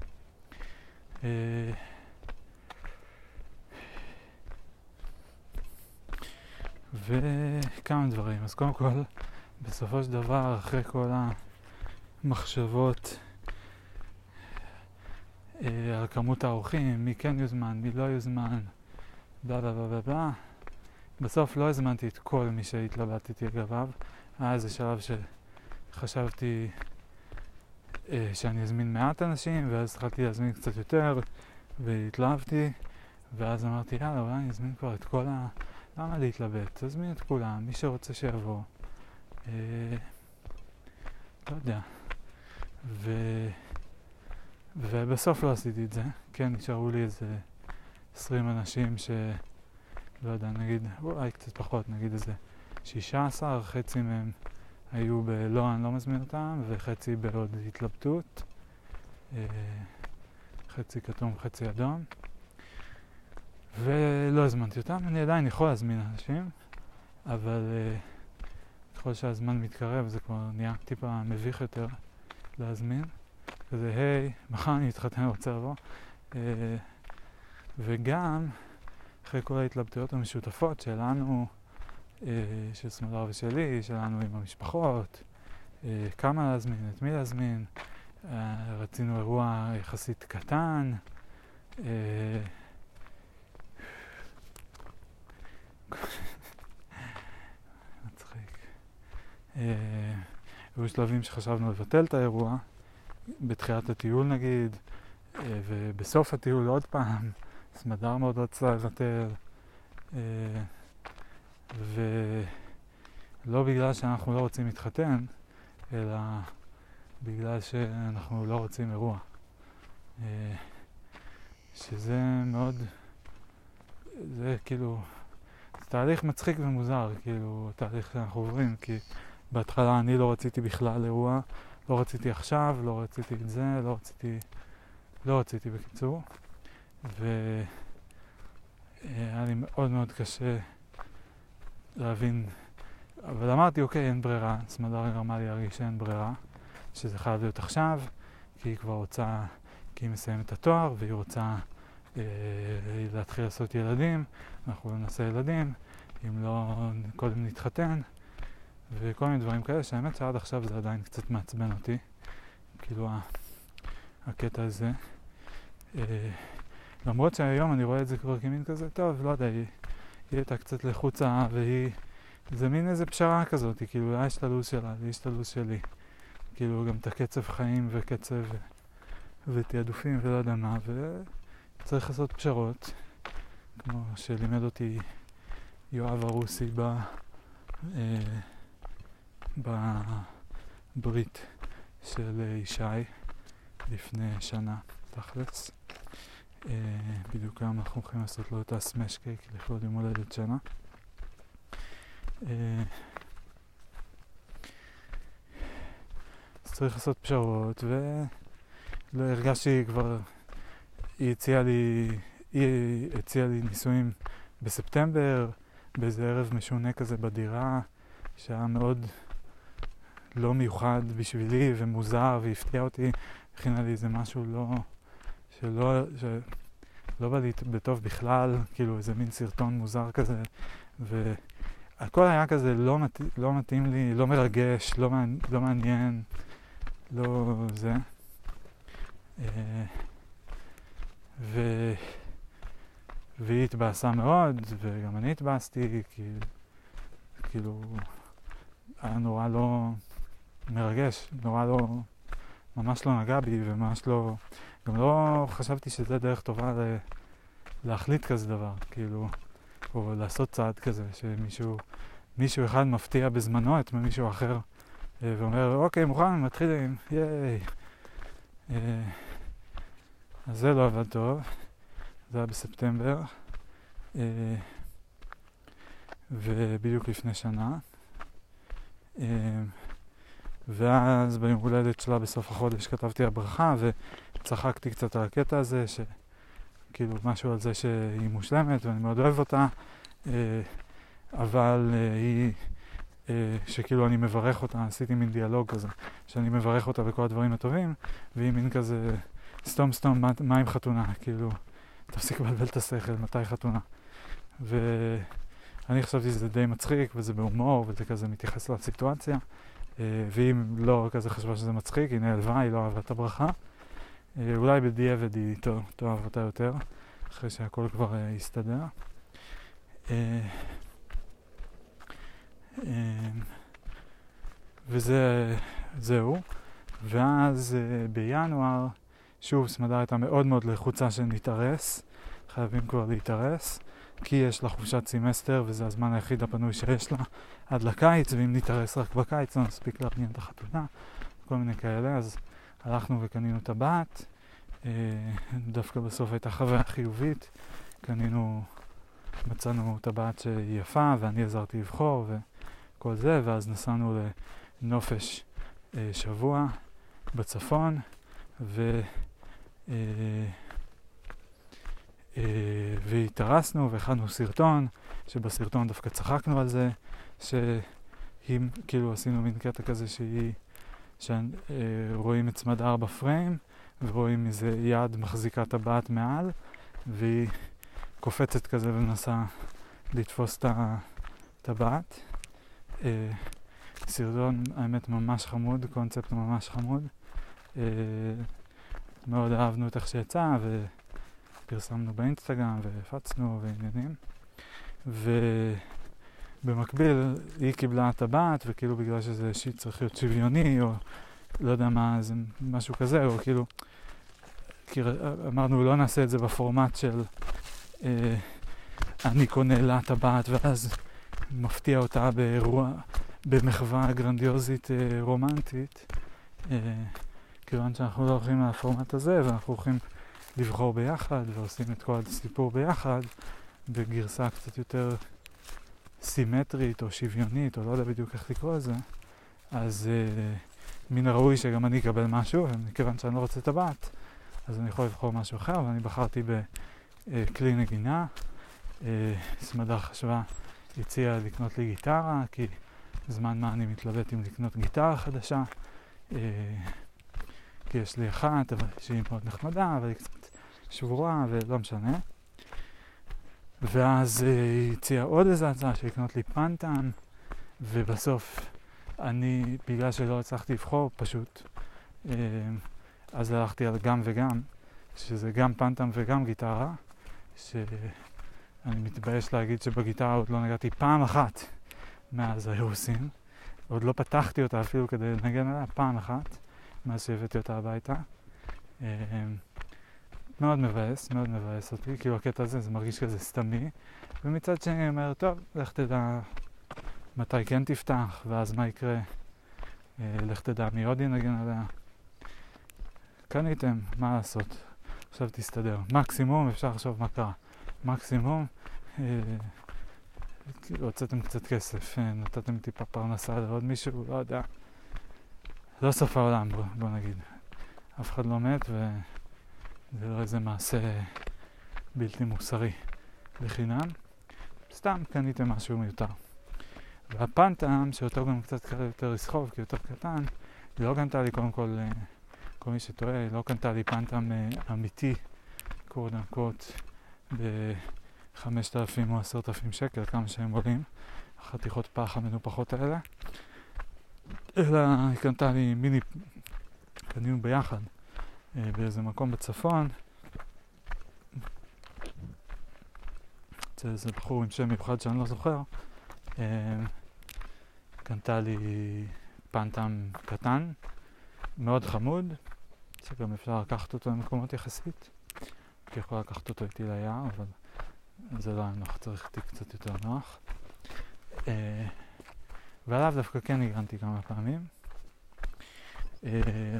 אה, וכמה דברים. אז קודם כל, בסופו של דבר, אחרי כל המחשבות אה, על כמות האורחים, מי כן יוזמן, מי לא יוזמן, בלה בלה בלה בלה. בסוף לא הזמנתי את כל מי שהתלבטתי לגביו. היה איזה שלב שחשבתי אה, שאני אזמין מעט אנשים, ואז התחלתי להזמין קצת יותר, והתלהבתי, ואז אמרתי, יאללה, אולי אני אזמין כבר את כל ה... למה להתלבט? תזמין את כולם, מי שרוצה שיבוא. אה, לא יודע. ו... ובסוף לא עשיתי את זה. כן, נשארו לי איזה 20 אנשים ש... לא יודע, נגיד, אולי קצת פחות, נגיד איזה 16, חצי מהם היו בלא, אני לא מזמין אותם, וחצי בעוד התלבטות. אה, חצי כתום, חצי אדום. ולא הזמנתי אותם. אני עדיין יכול להזמין אנשים, אבל uh, ככל שהזמן מתקרב זה כבר נהיה טיפה מביך יותר להזמין. כזה, היי, מחר אני אתחתן, רוצה לבוא. Uh, וגם, אחרי כל ההתלבטויות המשותפות שלנו, uh, של סמדר ושלי, שלנו עם המשפחות, uh, כמה להזמין, את מי להזמין, uh, רצינו אירוע יחסית קטן. Uh, מצחיק. היו שלבים שחשבנו לבטל את האירוע, בתחילת הטיול נגיד, אה, ובסוף הטיול עוד פעם, סמדר מאוד רצה לבטל, אה, ולא בגלל שאנחנו לא רוצים להתחתן, אלא בגלל שאנחנו לא רוצים אירוע. אה, שזה מאוד, זה כאילו תהליך מצחיק ומוזר, כאילו, תהליך שאנחנו עוברים, כי בהתחלה אני לא רציתי בכלל אירוע, לא רציתי עכשיו, לא רציתי את זה, לא רציתי, לא רציתי בקיצור, והיה לי מאוד מאוד קשה להבין, אבל אמרתי, אוקיי, אין ברירה, סמדר גרמה לי להרגיש שאין ברירה, שזה חייב להיות עכשיו, כי היא כבר רוצה, כי היא מסיימת את התואר, והיא רוצה אה, להתחיל לעשות ילדים, אנחנו נעשה ילדים, אם לא, קודם נתחתן, וכל מיני דברים כאלה, שהאמת שעד עכשיו זה עדיין קצת מעצבן אותי, כאילו הקטע הזה. אה, למרות שהיום אני רואה את זה כבר כמין כזה, טוב, לא יודע, היא, היא הייתה קצת לחוצה, והיא... זה מין איזה פשרה כזאת, כאילו, לה יש את הלו"ז שלה, לי יש את הלו"ז שלי. כאילו, גם את הקצב חיים וקצב ותעדופים ולא יודע מה, וצריך לעשות פשרות, כמו שלימד אותי יואב הרוסי ב... אה, בברית של ישי לפני שנה, תכלס. אה, בדיוק היום אנחנו הולכים לעשות לו את הסמאש קייק לכבוד יום הולדת שנה. אה, אז צריך לעשות פשרות, ולא הרגשתי כבר, היא הציעה לי, היא הציעה לי נישואים בספטמבר, באיזה ערב משונה כזה בדירה, שהיה מאוד לא מיוחד בשבילי ומוזר והפתיע אותי, הכינה לי איזה משהו לא, שלא, שלא בא לי בטוב בכלל, כאילו איזה מין סרטון מוזר כזה, והכל היה כזה לא, מת, לא מתאים לי, לא מרגש, לא, לא מעניין, לא זה. אה, ו... והיא התבאסה מאוד, וגם אני התבאסתי, כי כאילו היה נורא לא מרגש, נורא לא, ממש לא נגע בי וממש לא, גם לא חשבתי שזה דרך טובה ל, להחליט כזה דבר, כאילו, או לעשות צעד כזה, שמישהו, מישהו אחד מפתיע בזמנו את מישהו אחר, אה, ואומר, אוקיי, מוכן, מתחילים, ייי. אה, אז זה לא עבד טוב. זה היה בספטמבר, אה, ובדיוק לפני שנה. אה, ואז ביום הולדת שלה בסוף החודש כתבתי לה ברכה וצחקתי קצת על הקטע הזה, שכאילו משהו על זה שהיא מושלמת ואני מאוד אוהב אותה, אה, אבל היא, שכאילו אני מברך אותה, עשיתי מין דיאלוג כזה, שאני מברך אותה בכל הדברים הטובים, והיא מין כזה סתום סתום מה עם חתונה, כאילו. תפסיק לבלבל את השכל, מתי חתונה. ואני חשבתי שזה די מצחיק, וזה בהומור, וזה כזה מתייחס לסיטואציה. אה, ואם לא כזה חשבה שזה מצחיק, היא נעלבה, היא לא אהבה את הברכה. אה, אולי בדיעבד היא תאהב אותה יותר, אחרי שהכל כבר אה, יסתדר. וזהו. ואז בינואר שוב, סמדר הייתה מאוד מאוד לחוצה שנתארס, חייבים כבר להתארס, כי יש לה חופשת סמסטר וזה הזמן היחיד הפנוי שיש לה עד לקיץ, ואם נתארס רק בקיץ לא נספיק לארגן את החתונה, כל מיני כאלה, אז הלכנו וקנינו טבעת, אה, דווקא בסוף הייתה חוויה חיובית, קנינו, מצאנו טבעת שהיא יפה ואני עזרתי לבחור וכל זה, ואז נסענו לנופש אה, שבוע בצפון, ו... אה, אה, והתארסנו והכנו סרטון, שבסרטון דווקא צחקנו על זה, שהיא, כאילו עשינו מין קטע כזה שהיא, שרואים את סמדר בפריים, ורואים איזה יד מחזיקה טבעת מעל, והיא קופצת כזה ומנסה לתפוס את הטבעת. אה, סרטון, האמת, ממש חמוד, קונספט ממש חמוד. מאוד אהבנו את איך שיצא, ופרסמנו באינסטגרם, והפצנו, ועניינים. ובמקביל, היא קיבלה טבעת, וכאילו בגלל שזה צריך להיות שוויוני, או לא יודע מה, זה משהו כזה, או כאילו... כי אמרנו, לא נעשה את זה בפורמט של אה, אני קונה לה טבעת, ואז מפתיע אותה באירוע, במחווה גרנדיוזית אה, רומנטית. אה, כיוון שאנחנו לא הולכים מהפורמט הזה, ואנחנו הולכים לבחור ביחד, ועושים את כל הסיפור ביחד, בגרסה קצת יותר סימטרית או שוויונית, או לא יודע בדיוק איך לקרוא לזה, אז uh, מן הראוי שגם אני אקבל משהו, ומכיוון שאני לא רוצה טבעת, אז אני יכול לבחור משהו אחר, ואני בחרתי בכלי נגינה. Uh, סמדה חשבה הציע לקנות לי גיטרה, כי זמן מה אני מתלבט אם לקנות גיטרה חדשה. אה, כי יש לי אחת, אבל שהיא מאוד נחמדה, אבל היא קצת שבורה ולא משנה. ואז אה, היא הציעה עוד איזה הצעה של לקנות לי פנטם, ובסוף אני, בגלל שלא הצלחתי לבחור פשוט, אה, אז הלכתי על גם וגם, שזה גם פנטם וגם גיטרה, שאני מתבייש להגיד שבגיטרה עוד לא נגעתי פעם אחת מאז האירוסין. עוד לא פתחתי אותה אפילו כדי לנגן עליה פעם אחת, מאז שהבאתי אותה הביתה. אה, מאוד מבאס, מאוד מבאס אותי, כאילו הקטע הזה, זה מרגיש כזה סתמי. ומצד שני אני אומר, טוב, לך תדע מתי כן תפתח, ואז מה יקרה. אה, לך תדע מי עוד ינגן עליה. קניתם, מה לעשות? עכשיו תסתדר. מקסימום, אפשר לחשוב מה קרה. מקסימום, אה, כאילו הוצאתם קצת כסף, אה, נתתם טיפה פרנסה לעוד מישהו, לא יודע. לא סוף העולם, בוא, בוא נגיד. אף אחד לא מת וזה לא איזה מעשה בלתי מוסרי בחינם. סתם קניתם משהו מיותר. והפנטם, שאותו גם קצת יותר לסחוב, כי יותר קטן, היא לא קנתה לי קודם כל, אה, כל מי שטועה, היא לא קנתה לי פנטם אה, אמיתי, קוד אנקוט, ב-5,000 או 10,000 שקל, כמה שהם עולים, החתיכות פח המנופחות האלה. אלא היא קנתה לי מיני, קנינו ביחד אה, באיזה מקום בצפון. אצל איזה בחור עם שם מיוחד שאני לא זוכר. אה, קנתה לי פנטם קטן, מאוד חמוד, שגם אפשר לקחת אותו למקומות יחסית. כי יכול לקחת אותו איתי ליער, אבל זה לא היה נוח, צריך תיק קצת יותר נוח. אה, ועליו דווקא כן הגנתי כמה פעמים.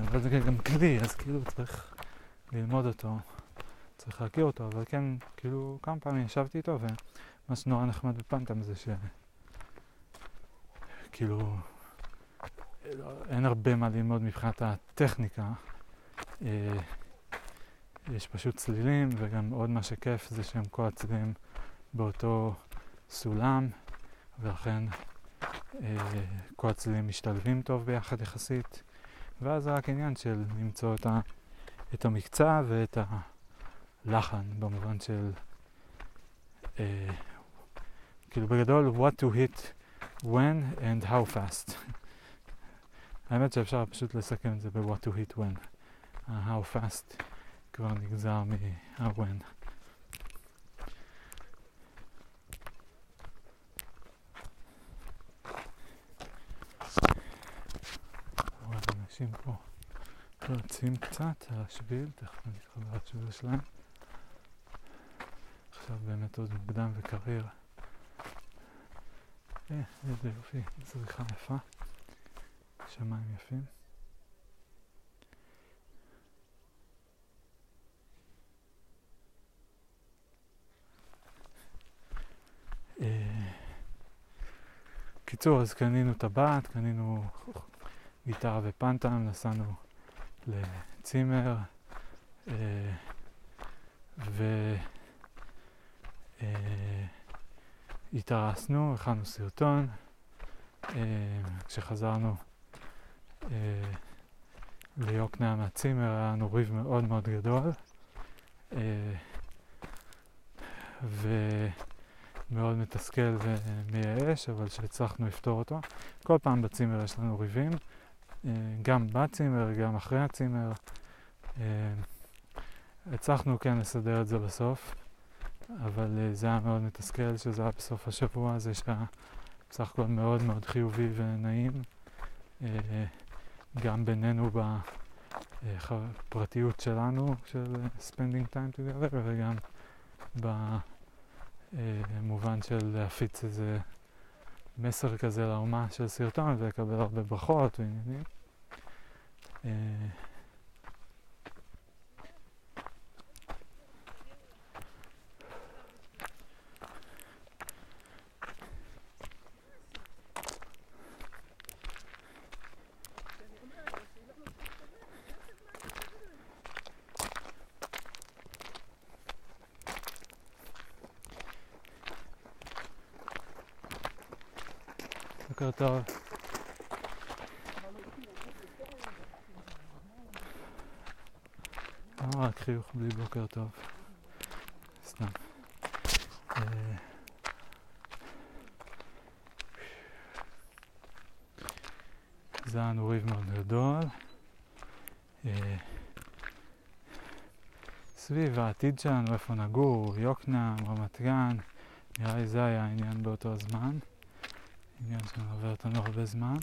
אבל זה גם כלי, אז כאילו צריך ללמוד אותו, צריך להכיר אותו, אבל כן, כאילו כמה פעמים ישבתי איתו, ומה שנורא נחמד בפנטם זה ש... כאילו, אין הרבה מה ללמוד מבחינת הטכניקה. אה, יש פשוט צלילים, וגם עוד מה שכיף זה שהם כל הצלילים באותו סולם, ולכן אה, כל הצלילים משתלבים טוב ביחד יחסית, ואז זה רק עניין של למצוא את, ה, את המקצע ואת הלחן, במובן של, אה, כאילו בגדול, what to hit when and how fast. האמת שאפשר פשוט לסכם את זה ב-what to hit when. ה-how fast כבר נגזר מה-when. אנשים פה רצים קצת על השביל, תכף אני אתחבר לשביל שלהם. עכשיו באמת עוד מוקדם וקריר. אה, איזה יופי, זריחה יפה. שמיים יפים. אה, קיצור, אז קנינו טבעת, קנינו גיטרה ופנטם, נסענו לצימר אה, והתארסנו, הכנו סרטון. אה, כשחזרנו אה, ליוקנעם מהצימר היה לנו ריב מאוד מאוד גדול ומאוד מתסכל ומייאש, אבל שהצלחנו לפתור אותו. כל פעם בצימר יש לנו ריבים. אה, גם בצימר, גם אחרי הצימר. אה, הצלחנו כן לסדר את זה בסוף, אבל אה, זה היה מאוד מתסכל שזה היה בסוף השבוע, זה שהיה בסך הכל מאוד מאוד חיובי ונעים, גם בינינו בפרטיות שלנו, של spending time together, וגם במובן של להפיץ איזה מסר כזה לאומה של סרטון ולקבל הרבה ברכות ועניינים. えー、なかなか חיוך בלי בוקר טוב? סתם. אה, זה היה לנו ריב מאוד גדול. אה, סביב העתיד שלנו, איפה נגור, יוקנעם, רמת גן, נראה לי זה היה העניין באותו זמן. עניין שמלווה אותנו הרבה זמן.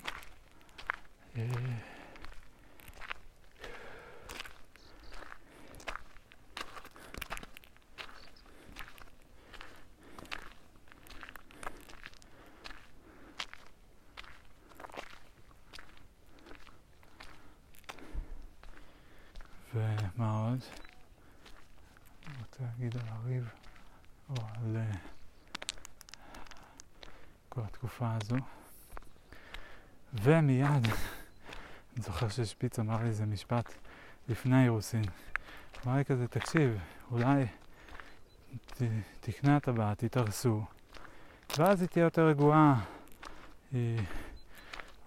עוד? אני רוצה להגיד על הריב או על אה, כל התקופה הזו. ומיד, אני זוכר ששפיץ אמר לי איזה משפט לפני האירוסין. אמר לי כזה, תקשיב, אולי ת, תקנה טבעת, תתארסו, ואז היא תהיה יותר רגועה. היא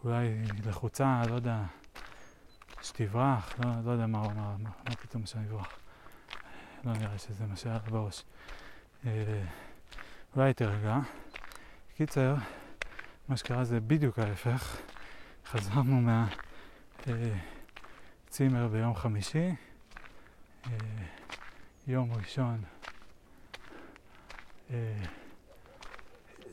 אולי לחוצה, לא יודע, שתברח, לא, לא יודע מה הוא אמר, מה, מה פתאום שאני אברח. לא נראה שזה מה שהיה בראש. אה, אולי תירגע. קיצר, מה שקרה זה בדיוק ההפך. חזרנו מהצימר אה, ביום חמישי, אה, יום ראשון אה,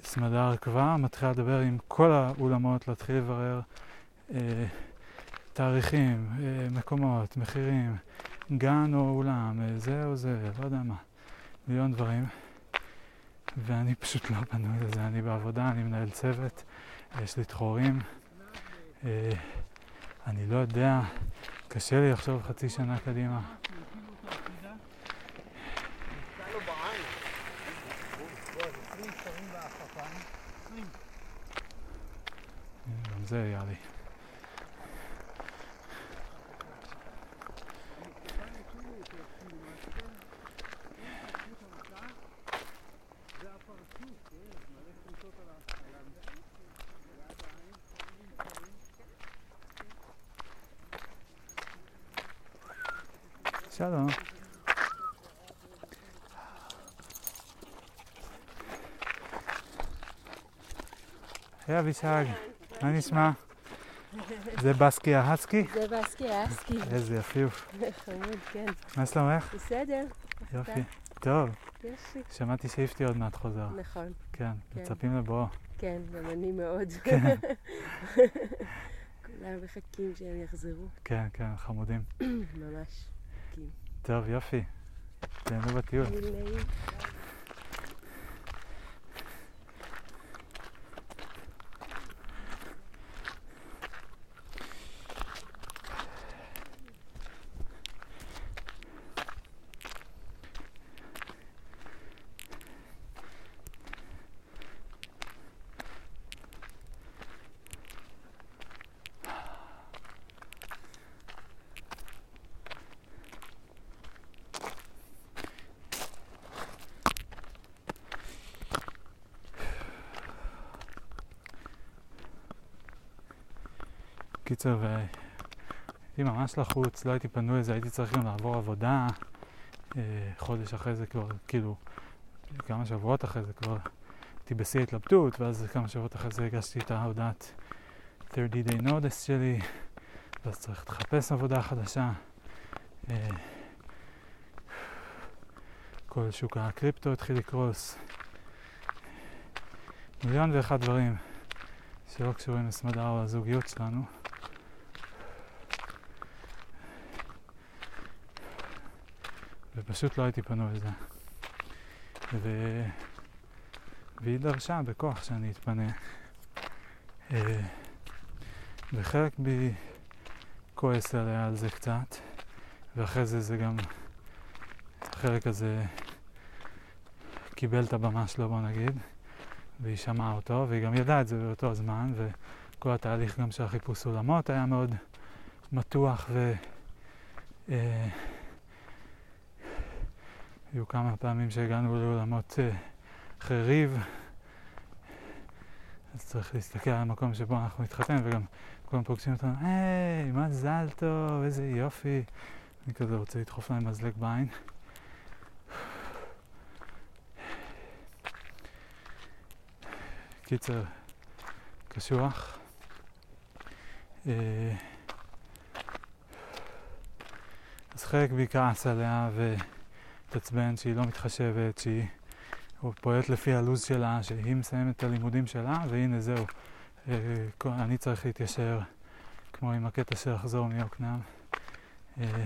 סמדר כבר מתחילה לדבר עם כל האולמות, להתחיל לברר אה, תאריכים, אה, מקומות, מחירים, גן או אולם, אה, זה או זה, לא יודע מה, מיליון דברים. ואני פשוט לא פנוי לזה, אני בעבודה, אני מנהל צוות, יש לי תחורים. אה, אני לא יודע, קשה לי לחשוב חצי שנה קדימה. זה היה לי. שלום. היי אבישג, מה נשמע? זה בסקי ההסקי? זה בסקי ההסקי. איזה יפיוף. חמוד, כן. מה שלומך? בסדר. יופי. טוב. שמעתי שאיפתי עוד מעט חוזר. נכון, כן. מצפים לבואו. כן, גם אני מאוד. כן, כולם מחכים שהם יחזרו. כן, כן, חמודים. ממש. טוב, יופי. תהנו בטיול. נעים. קיצר, והייתי ממש לחוץ, לא הייתי פנוי לזה, הייתי צריך גם לעבור עבודה. אה, חודש אחרי זה כבר, כאילו, כמה שבועות אחרי זה כבר הייתי בשיא ההתלבטות, ואז כמה שבועות אחרי זה הגשתי את ההודעת 30 day notice שלי, ואז צריך לחפש עבודה חדשה. אה, כל שוק הקריפטו התחיל לקרוס. מיליון ואחד דברים שלא קשורים לסמדר או לזוגיות שלנו. ופשוט לא הייתי פנוי לזה. ו... והיא דרשה בכוח שאני אתפנה. אה, וחלק בי כועס עליה על זה קצת, ואחרי זה זה גם, החלק הזה קיבל את הבמה שלו בוא נגיד, והיא שמעה אותו, והיא גם ידעה את זה באותו זמן, וכל התהליך גם של החיפוש אולמות היה מאוד מתוח ו... אה, היו כמה פעמים שהגענו לאולמות אה, אחרי ריב, אז צריך להסתכל על המקום שבו אנחנו נתחתן, וגם כולם פוגשים אותנו, היי, מזל טוב, איזה יופי. אני כזה רוצה לדחוף להם מזלג בעין. קיצר, קשוח. אה, אז חלק בי כעס עליה והתעצבן שהיא לא מתחשבת, שהיא פועלת לפי הלו"ז שלה, שהיא מסיימת את הלימודים שלה, והנה זהו, אה, אני צריך להתיישר כמו עם הקטע של לחזור מיוקנעם. אה,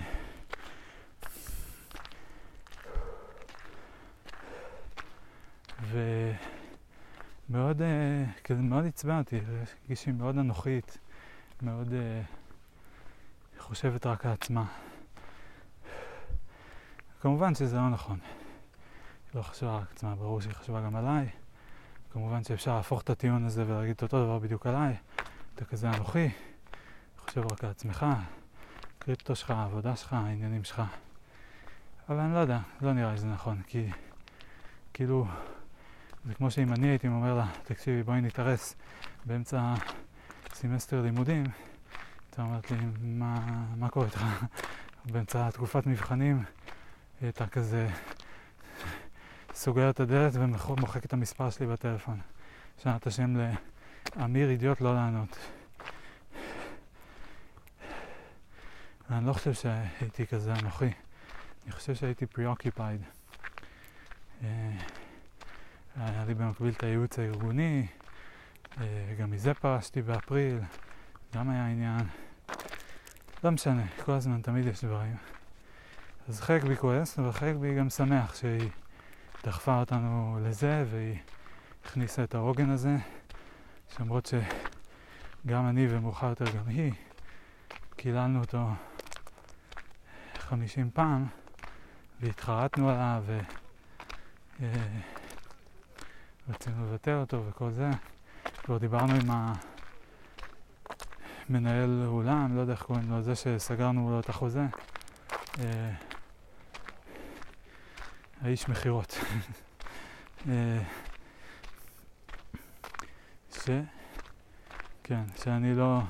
ומאוד, כזה מאוד עצבן אותי, מאוד אנוכית, מאוד חושבת רק על עצמה. כמובן שזה לא נכון. היא לא חשבה רק עצמה, ברור שהיא חשבה גם עליי. כמובן שאפשר להפוך את הטיעון הזה ולהגיד את אותו דבר בדיוק עליי. אתה כזה אנוכי, חושב רק על עצמך, קריפטו שלך, העבודה שלך, העניינים שלך. אבל אני לא יודע, לא נראה לי שזה נכון, כי כאילו, זה כמו שאם אני הייתי אומר לה, תקשיבי בואי נתארס באמצע סמסטר לימודים, הייתה אומרת לי, מה, מה קורה איתך? באמצע תקופת מבחנים, היא הייתה כזה סוגרת את הדלת ומוחק את המספר שלי בטלפון. שנת השם לאמיר אידיוט לא לענות. אני לא חושב שהייתי כזה אנוכי. אני חושב שהייתי preoccupied. אה, היה לי במקביל את הייעוץ הארגוני, אה, גם מזה פרשתי באפריל, גם היה עניין. לא משנה, כל הזמן תמיד יש דברים. אז חלק בי כועס, אבל חלק בי גם שמח שהיא דחפה אותנו לזה והיא הכניסה את העוגן הזה, למרות שגם אני ומאוחר יותר גם היא, קיללנו אותו חמישים פעם והתחרטנו עליו ורצינו לבטל אותו וכל זה. כבר דיברנו עם המנהל אולם, לא יודע איך קוראים לו, זה שסגרנו לו את החוזה. האיש מכירות. אה, ש... כן, שאני לא...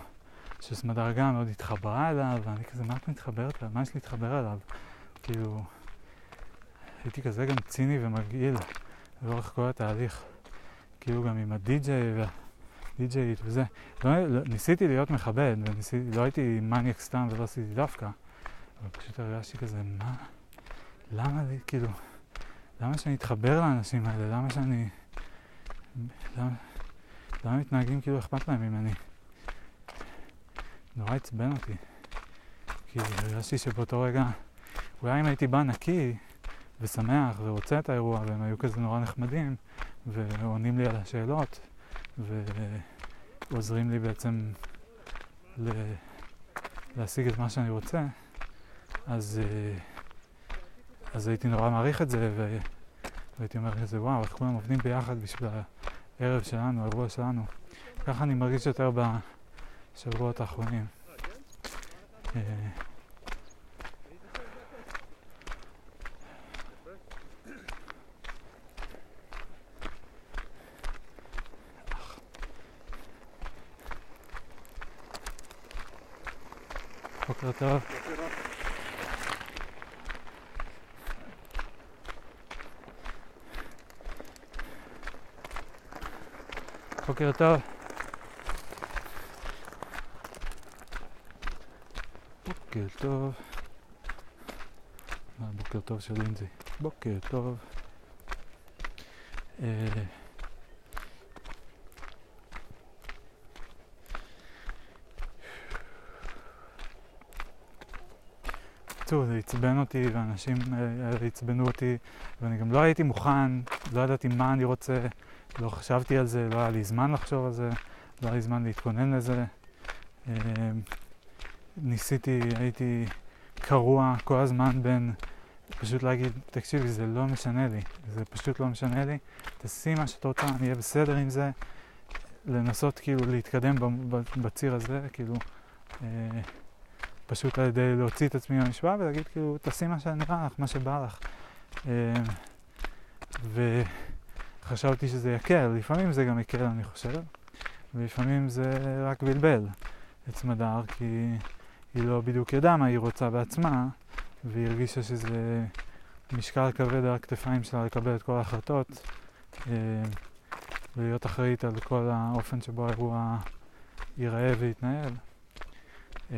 שסמדר גם מאוד התחברה אליו, ואני כזה, מה את מתחברת אליו? מה יש להתחבר אליו? כאילו, הייתי כזה גם ציני ומגעיל לאורך כל התהליך. כאילו גם עם הדי-ג'יי והדי-ג'יית וזה. לא, לא, ניסיתי להיות מכבד, וניסיתי, לא הייתי מניאק סתם ולא עשיתי דווקא, אבל פשוט הרגשתי כזה, מה? למה לי, כאילו... למה שאני אתחבר לאנשים האלה? למה שאני... למה, למה מתנהגים כאילו אכפת להם ממני? נורא עצבן אותי. כי הרגשתי שבאותו רגע, אולי אם הייתי בא נקי ושמח ורוצה את האירוע, והם היו כזה נורא נחמדים, ועונים לי על השאלות, ועוזרים לי בעצם ל... להשיג את מה שאני רוצה, אז... Uh, אז הייתי נורא מעריך את זה, ו... והייתי אומר כזה, וואו, איך כולם עובדים ביחד בשביל הערב שלנו, האירוע שלנו. ככה אני מרגיש יותר בשבועות האחרונים. אה, בוקר טוב. בוקר טוב. בוקר טוב. מה בוקר טוב של לינזי? בוקר טוב. בקיצור, זה עצבן אותי, ואנשים עצבנו אותי, ואני גם לא הייתי מוכן, לא ידעתי מה אני רוצה. לא חשבתי על זה, לא היה לי זמן לחשוב על זה, לא היה לי זמן להתכונן לזה. אמ, ניסיתי, הייתי קרוע כל הזמן בין פשוט להגיד, תקשיבי, זה לא משנה לי, זה פשוט לא משנה לי, תעשי מה שאת רוצה, אני אהיה בסדר עם זה. לנסות כאילו להתקדם בציר הזה, כאילו, אה, פשוט על ידי להוציא את עצמי מהמשוואה ולהגיד כאילו, תעשי מה שנראה לך, מה שבא לך. אה, ו... חשבתי שזה יקל, לפעמים זה גם יקל אני חושב, ולפעמים זה רק בלבל את סמדר, כי היא לא בדיוק ידעה מה היא רוצה בעצמה, והיא הרגישה שזה משקל כבד על הכתפיים שלה לקבל את כל ההחלטות אה, ולהיות אחראית על כל האופן שבו האירוע ייראה ויתנהל. אה,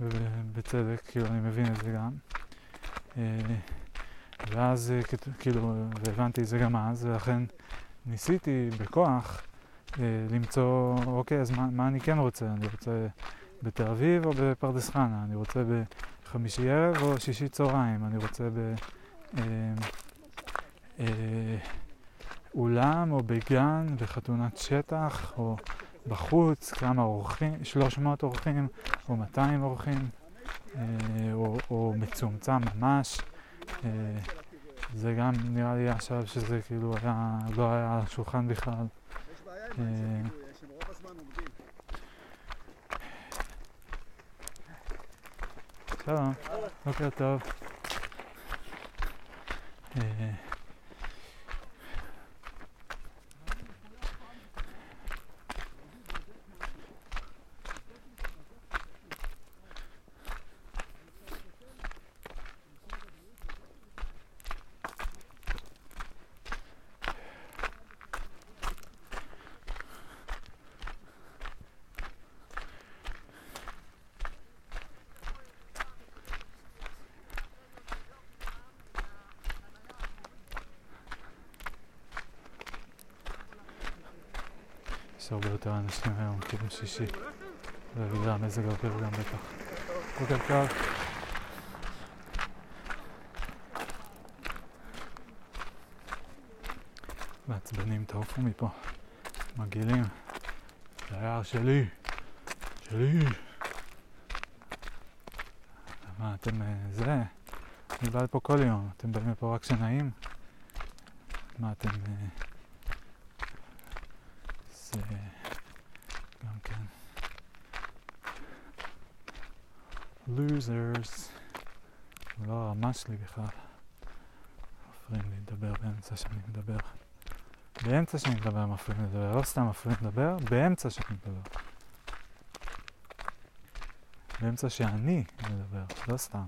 ובצדק, כאילו, אני מבין את זה גם. אה, ואז, כאילו, והבנתי את זה גם אז, ולכן ניסיתי בכוח למצוא, אוקיי, אז מה, מה אני כן רוצה? אני רוצה בתל אביב או בפרדס חנה? אני רוצה בחמישי ערב או שישי צהריים? אני רוצה ב... אה, אה, אולם או בגן, בחתונת שטח, או בחוץ, כמה אורחים, 300 אורחים או 200 אורחים, אה, או, או מצומצם ממש. אה, זה גם נראה לי עכשיו שזה כאילו היה, לא היה על השולחן בכלל. אה, שלום, בוקר טוב. אה, יש הרבה יותר אנשים היום, כאילו שישי. ובגלל המזג האוויר גם בטח. בוקר טוב. מעצבנים, תעופו מפה. מגעילים. זה היער שלי. שלי. מה, אתם אה, זה? אני בא לפה כל יום. אתם באים לפה רק כשנעים? מה, אתם... אה, זה גם כן. זה לא הרמה שלי בכלל. מפריעים לי לדבר באמצע שאני מדבר. באמצע שאני מדבר מפריעים לי לדבר לא סתם מפריעים לדבר באמצע שאני מדבר. באמצע שאני מדבר לא סתם.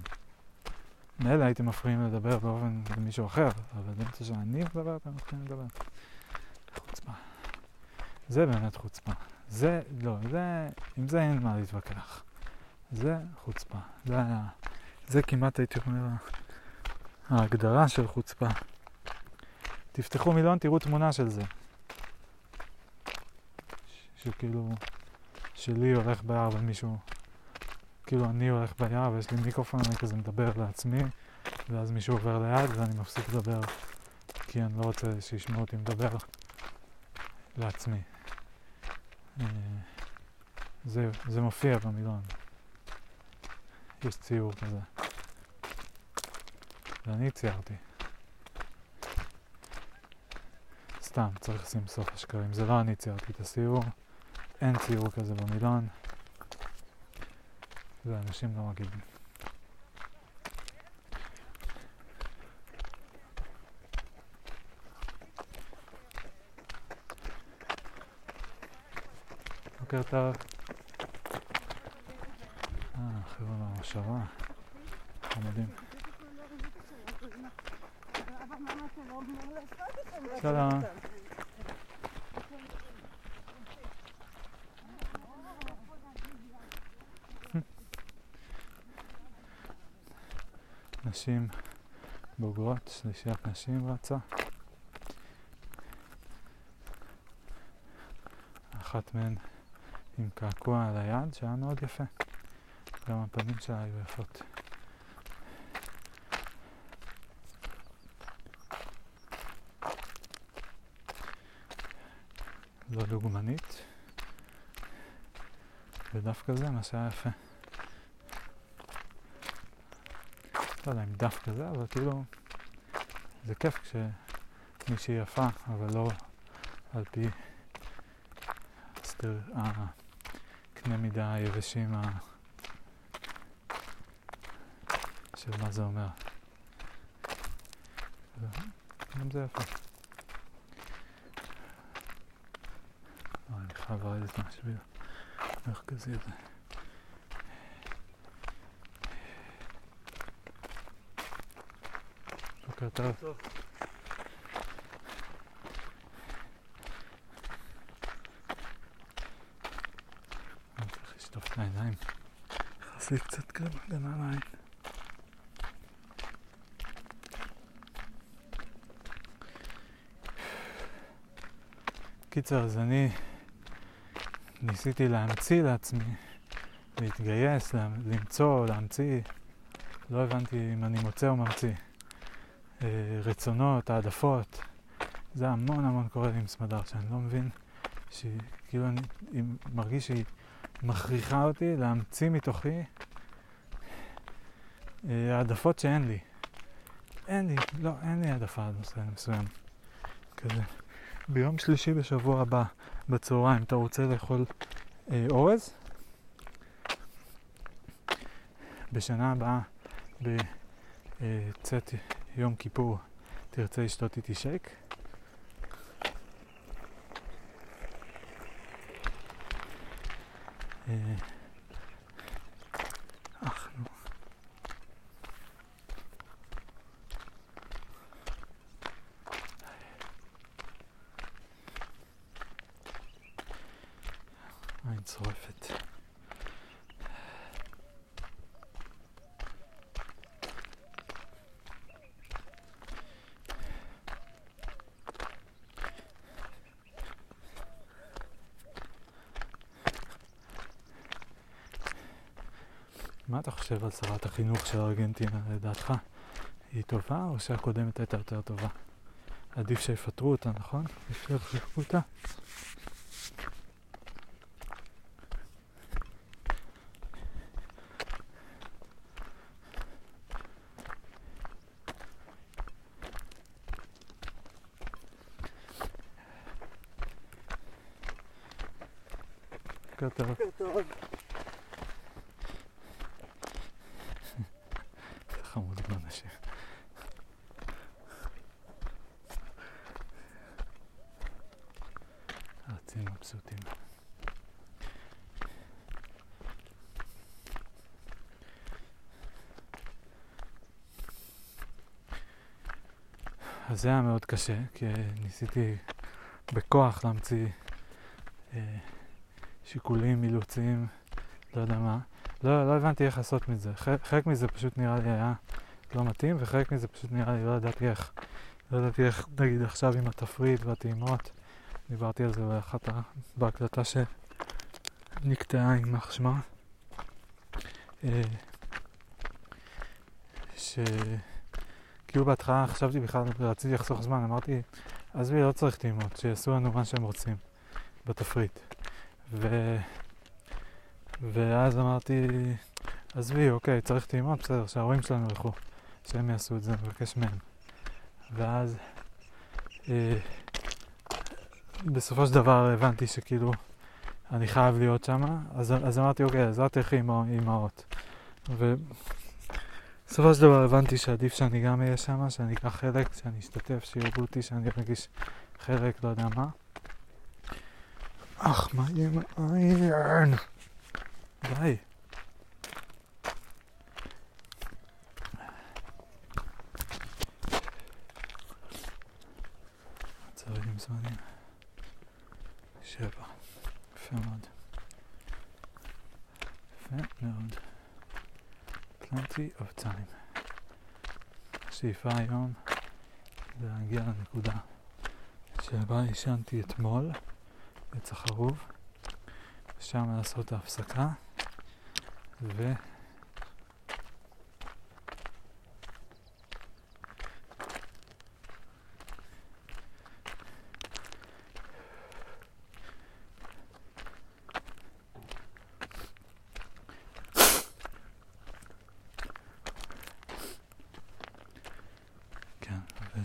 מילא הייתם מפריעים לדבר באופן למישהו אחר אבל באמצע שאני מדבר אתם מפריעים לדבר. חוצפה. זה באמת חוצפה. זה, לא, זה, עם זה אין מה להתווכח. זה חוצפה. זה היה, זה כמעט הייתי אומר ההגדרה של חוצפה. תפתחו מילון, תראו תמונה של זה. שכאילו, שלי הולך ביער ומישהו, כאילו אני הולך ביער ויש לי מיקרופון, אני כזה מדבר לעצמי, ואז מישהו עובר ליד ואני מפסיק לדבר, כי אני לא רוצה שישמעו אותי מדבר לעצמי. אה, זה, זה מופיע במילון. יש ציור כזה. ואני ציירתי. סתם, צריך לשים סוף השקרים. זה לא אני ציירתי את הציור. אין ציור כזה במילון. זה אנשים לא מגיבים. בוקר טוב. אה, חבר'ה מהמושבה. חמודים. שלום. נשים בוגרות, שלישיית נשים רצה. אחת מהן עם קעקוע על היד שהיה מאוד יפה. גם הפנים שלה היו יפות. לא דוגמנית, ודווקא זה מה שהיה יפה. לא יודע אם דווקא זה, אבל כאילו זה כיף כשמישהי יפה, אבל לא על פי הסדר, הקנה מידה היבשים ה... של מה זה אומר. גם זה יפה. חייב לרדת מהשביל המרכזי הזה. בוקר טוב. טוב. אני צריך העיניים. נכנס קצת קרם הגנה לעין. קיצר, אז אני ניסיתי להמציא לעצמי, להתגייס, לה- למצוא, להמציא. לא הבנתי אם אני מוצא או ממציא. אה, רצונות, העדפות. זה המון המון קורה לי עם סמדר, שאני לא מבין, שהיא, כאילו אני מרגיש שהיא מכריחה אותי להמציא מתוכי אה, העדפות שאין לי. אין לי, לא, אין לי העדפה על נושא מסוים. כזה. ביום שלישי בשבוע הבא, בצהריים, אתה רוצה לאכול אה, אורז? בשנה הבאה, בצאת יום כיפור, תרצה לשתות איתי שייק? אה, אך, נו. עין צורפת. מה אתה חושב על שרת החינוך של ארגנטינה לדעתך? היא טובה או שהקודמת הייתה יותר טובה? עדיף שיפטרו אותה, נכון? עדיף שיחזקו אותה? בוקר טוב. בוקר טוב. חמוד עם אנשים. ארצים מבסוטים. אז זה היה מאוד קשה, כי ניסיתי בכוח להמציא אה, שיקולים, אילוצים, לא יודע מה. לא, לא הבנתי איך לעשות מזה. חלק, מזה פשוט נראה לי היה לא מתאים, וחלק מזה פשוט נראה לי, לא ידעתי איך. לא ידעתי איך, נגיד עכשיו עם התפריט והטעימות, דיברתי על זה באחת. בהקלטה שנקטעה עם שמה. אה, ש... כאילו בהתחלה חשבתי בכלל, רציתי לחסוך זמן, אמרתי, עזבי, לא צריך טעימות, שיעשו לנו מה שהם רוצים בתפריט. ו... ואז אמרתי, עזבי, אוקיי, צריך טעימות, בסדר, שההורים שלנו ילכו, שהם יעשו את זה, נבקש מהם. ואז אה, בסופו של דבר הבנתי שכאילו אני חייב להיות שם, אז, אז אמרתי, אוקיי, אז את תלכי עם האימהות. ובסופו של דבר הבנתי שעדיף שאני גם אהיה שם, שאני אקח חלק, שאני אשתתף, שיראו אותי, שאני ארגיש חלק, לא יודע מה. אך, מה עם העין? די. צהריים זמנים. שבע. יפה מאוד. יפה מאוד. plenty of time. השאיפה היום זה להגיע לנקודה שבה עישנתי אתמול בצח חרוב, ושם לעשות ההפסקה, ו...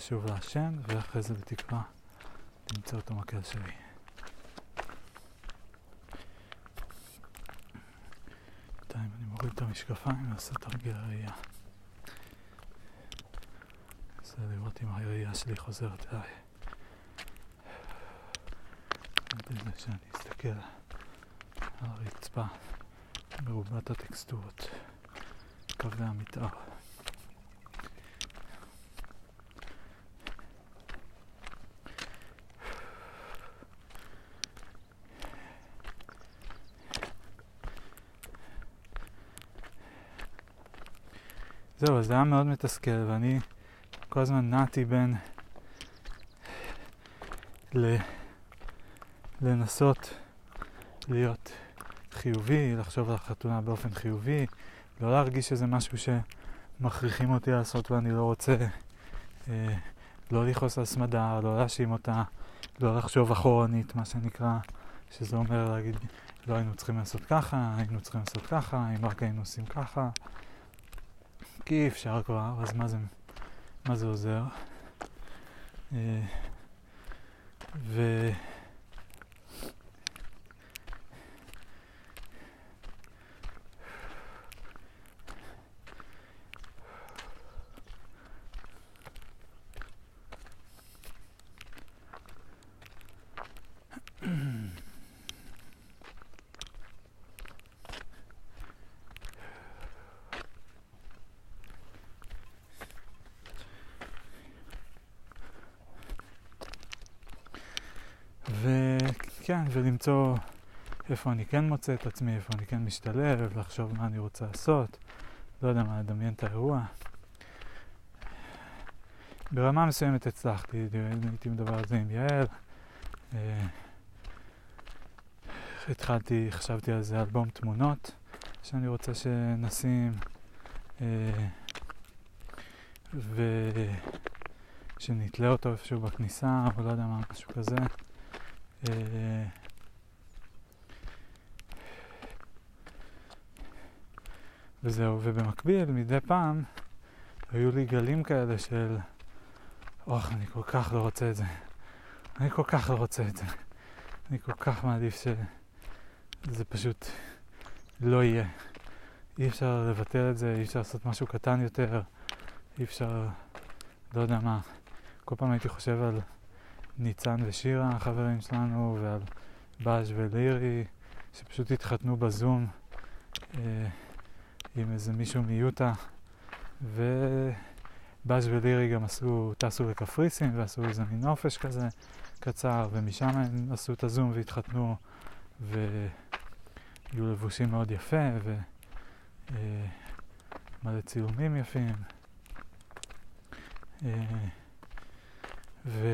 ושוב לעשן, ואחרי זה בתקווה למצוא את המקל שלי. בינתיים אני מוריד את המשקפיים ועושה תרגיל הראייה. מנסה לראות אם הראייה שלי חוזרת אליי. לזה שאני אסתכל על הרצפה מרובת הטקסטורות, קווי המתאר. זהו, אז זה היה מאוד מתסכל, ואני כל הזמן נעתי בין ל... לנסות להיות חיובי, לחשוב על החתונה באופן חיובי, לא להרגיש שזה משהו שמכריחים אותי לעשות ואני לא רוצה, אה, לא לכעוס על סמדה, לא להאשים אותה, לא לחשוב אחורנית, מה שנקרא, שזה אומר להגיד, לא היינו צריכים לעשות ככה, היינו צריכים לעשות ככה, אם רק היינו עושים ככה. כי אי אפשר כבר, אז מה זה, מה זה עוזר? אה, ו... וכן, ולמצוא איפה אני כן מוצא את עצמי, איפה אני כן משתלב, לחשוב מה אני רוצה לעשות, לא יודע מה, לדמיין את האירוע. ברמה מסוימת הצלחתי, הייתי מדבר על זה עם יעל. אה, התחלתי, חשבתי על זה אלבום תמונות שאני רוצה שנשים, אה, ושנתלה אותו איפשהו בכניסה, או לא יודע מה, משהו כזה. וזהו, ובמקביל, מדי פעם, היו לי גלים כאלה של, אוח, אני כל כך לא רוצה את זה. אני כל כך לא רוצה את זה. אני כל כך מעדיף שזה פשוט לא יהיה. אי אפשר לבטל את זה, אי אפשר לעשות משהו קטן יותר, אי אפשר, לא יודע מה. כל פעם הייתי חושב על ניצן ושירה, החברים שלנו, ועל באז ולירי, שפשוט התחתנו בזום אה, עם איזה מישהו מיוטה, ובאז ולירי גם עשו, טסו לקפריסין ועשו איזה מין נופש כזה קצר, ומשם הם עשו את הזום והתחתנו, והיו לבושים מאוד יפה, ומלא אה, צילומים יפים. אה, ו...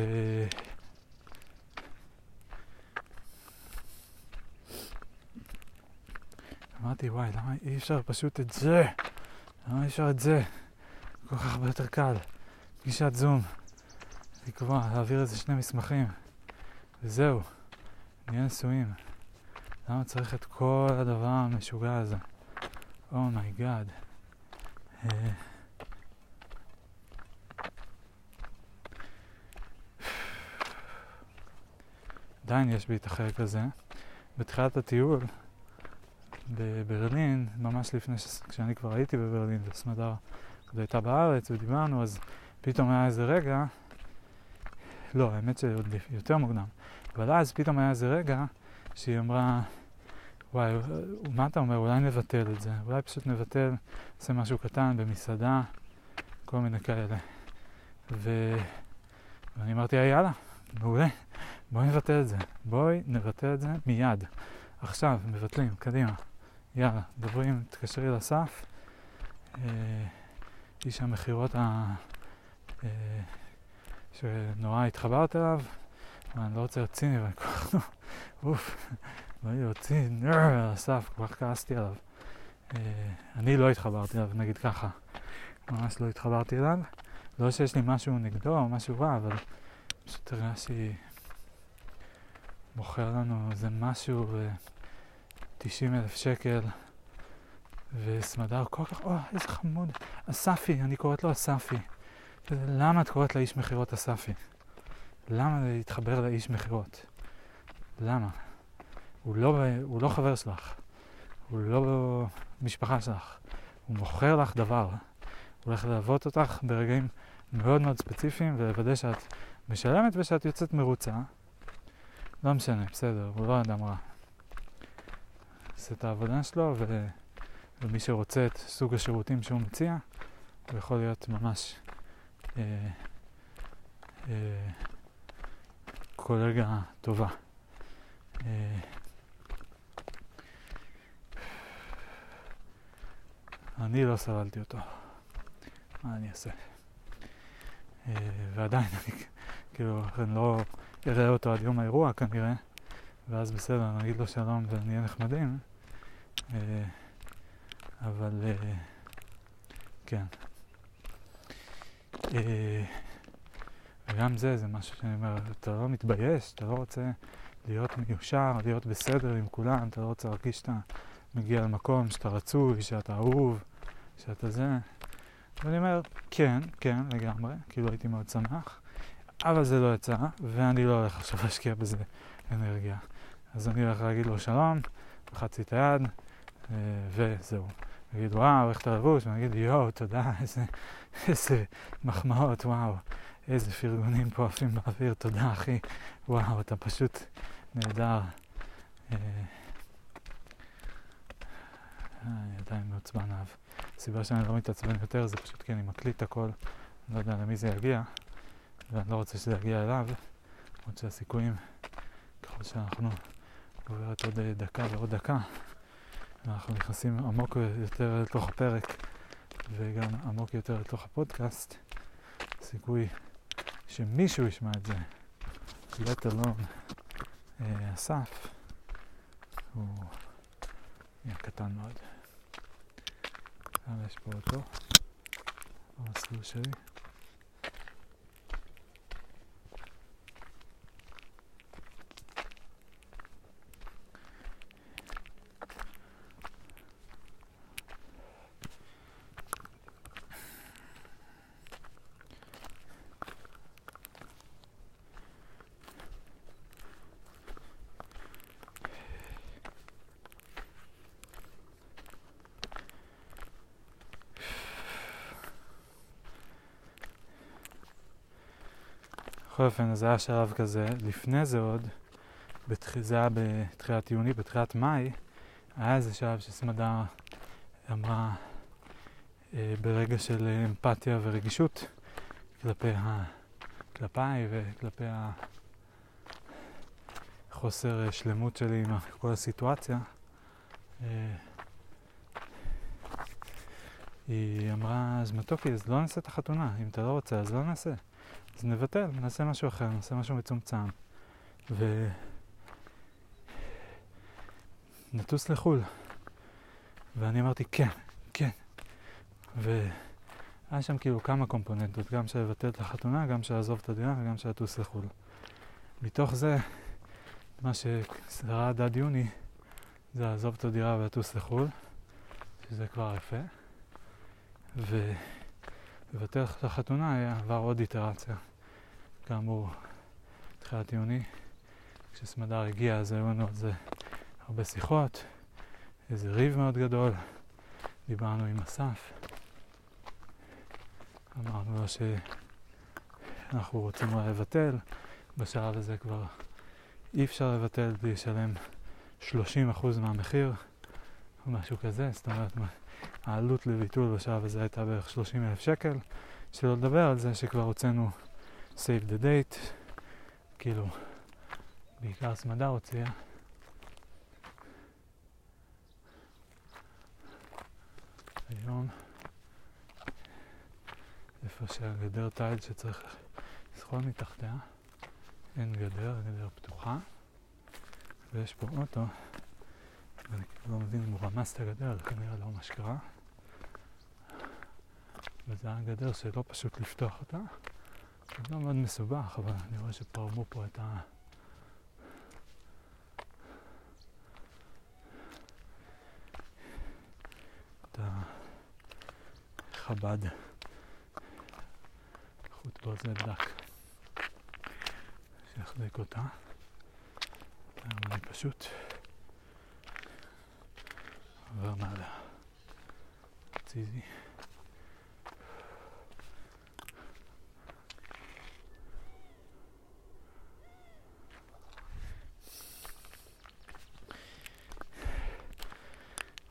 אמרתי, וואי, למה אי אפשר פשוט את זה? למה אי אפשר את זה? כל כך הרבה יותר קל. פגישת זום, לקבוע, להעביר איזה שני מסמכים, וזהו, נהיה נשואים. למה צריך את כל הדבר המשוגע הזה? oh my god. Oh עדיין יש בי את החלק הזה. בתחילת הטיול, בברלין, ממש לפני, ש... כשאני כבר הייתי בברלין וסמדר עוד הייתה בארץ ודיברנו, אז פתאום היה איזה רגע, לא, האמת שעוד יותר מוקדם, אבל אז פתאום היה איזה רגע שהיא אמרה, וואי, מה אתה אומר, אולי נבטל את זה, אולי פשוט נבטל, נעשה משהו קטן במסעדה, כל מיני כאלה. ו... ואני אמרתי, יאללה, מעולה, בואי נבטל את זה, בואי נבטל את זה מיד. עכשיו, מבטלים, קדימה. יאללה, דברים, תתקשרי לאסף, אה, איש המכירות ה... אה, שנורא התחברת אליו, ואני לא רוצה להיות ציני, ואני כל כך, אוף, לא להיות ציני, אסף, כל כך כעסתי עליו. אה, אני לא התחברתי אליו, נגיד ככה, ממש לא התחברתי אליו. לא שיש לי משהו נגדו או משהו רע, אבל פשוט הרגשתי מוכר לנו איזה משהו. ו... 90 אלף שקל, וסמדר כל כך, או, איזה חמוד, אספי, אני קוראת לו אספי. למה את קוראת לאיש מכירות אספי? למה להתחבר לאיש מכירות? למה? הוא לא, הוא לא חבר שלך, הוא לא משפחה שלך, הוא מוכר לך דבר. הוא הולך ללוות אותך ברגעים מאוד מאוד ספציפיים ולוודא שאת משלמת ושאת יוצאת מרוצה. לא משנה, בסדר, הוא לא אדם רע. עושה את העבודה שלו, ו... ומי שרוצה את סוג השירותים שהוא מציע, הוא יכול להיות ממש אה, אה, קולגה טובה. אה, אני לא סבלתי אותו, מה אני אעשה? אה, ועדיין אני כאילו, אני לא אראה אותו עד יום האירוע כנראה, ואז בסדר, נגיד לו שלום ונהיה נחמדים, אה, אבל אה, כן. וגם זה, זה משהו שאני אומר, אתה לא מתבייש, אתה לא רוצה להיות מיושר, להיות בסדר עם כולם, אתה לא רוצה להרגיש שאתה מגיע למקום, שאתה רצוי, שאתה אהוב, שאתה זה. ואני אומר, כן, כן, לגמרי, כאילו הייתי מאוד שמח, אבל זה לא יצא, ואני לא הולך עכשיו להשקיע בזה אנרגיה. אז אני הולך להגיד לו שלום, לחצתי את היד, אה, וזהו. נגיד, וואו, איך אתה לבוש? ואני אגיד, יואו, תודה, איזה, איזה מחמאות, וואו, איזה פרגונים פה עפים באוויר, תודה, אחי. וואו, אתה פשוט נהדר. אה, אני עדיין מעוצבן אהב. הסיבה שאני לא מתעצבן יותר זה פשוט כי אני מקליט הכל, אני לא יודע למי זה יגיע, ואני לא רוצה שזה יגיע אליו, למרות שהסיכויים, ככל שאנחנו עוברת עוד דקה ועוד דקה, אנחנו נכנסים עמוק יותר לתוך הפרק וגם עמוק יותר לתוך הפודקאסט, סיכוי שמישהו ישמע את זה, let alone אה, אסף, הוא יהיה קטן מאוד. כאן יש פה אותו, במסלול שלי. בכל אופן, זה היה שלב כזה. לפני זה עוד, בתח... זה היה בתחילת יוני, בתחילת מאי, היה איזה שלב שסמדה אמרה אה, ברגע של אמפתיה ורגישות כלפי ה... כלפיי וכלפי החוסר שלמות שלי עם כל הסיטואציה. אה, היא אמרה, אז מתוקי, אז לא נעשה את החתונה, אם אתה לא רוצה, אז לא נעשה. אז נבטל, נעשה משהו אחר, נעשה משהו מצומצם. ו... נטוס לחו"ל. ואני אמרתי, כן, כן. והיה שם כאילו כמה קומפוננטות, גם של לבטל את החתונה, גם של לעזוב את הדירה וגם של לטוס לחו"ל. מתוך זה, מה ששרד עד יוני, זה לעזוב את הדירה ולטוס לחו"ל, שזה כבר יפה. ו... לבטל את החתונה עבר עוד איטרציה. כאמור, תחילת יוני, כשסמדר הגיע אז היו לנו על זה הרבה שיחות, איזה ריב מאוד גדול, דיברנו עם אסף, אמרנו לו שאנחנו רוצים לבטל, בשלב הזה כבר אי אפשר לבטל בלי לשלם 30% מהמחיר, או משהו כזה, זאת אומרת העלות לביטול בשלב הזה הייתה בערך 30 אלף שקל, שלא לדבר על זה שכבר הוצאנו save the date, כאילו, בעיקר סמדה הוציאה. היום, איפה שהגדר תיל שצריך לסחול מתחתיה, אין גדר, הגדר פתוחה, ויש פה אוטו, ואני לא מבין אם הוא רמס את הגדר, זה כנראה לא מה שקרה. וזה היה גדר שלא פשוט לפתוח אותה. זה לא מאוד מסובך, אבל אני רואה שפרמו פה את ה... את החב"ד חוט ברזל דק שיחזיק אותה. אני פשוט Granada. It's easy.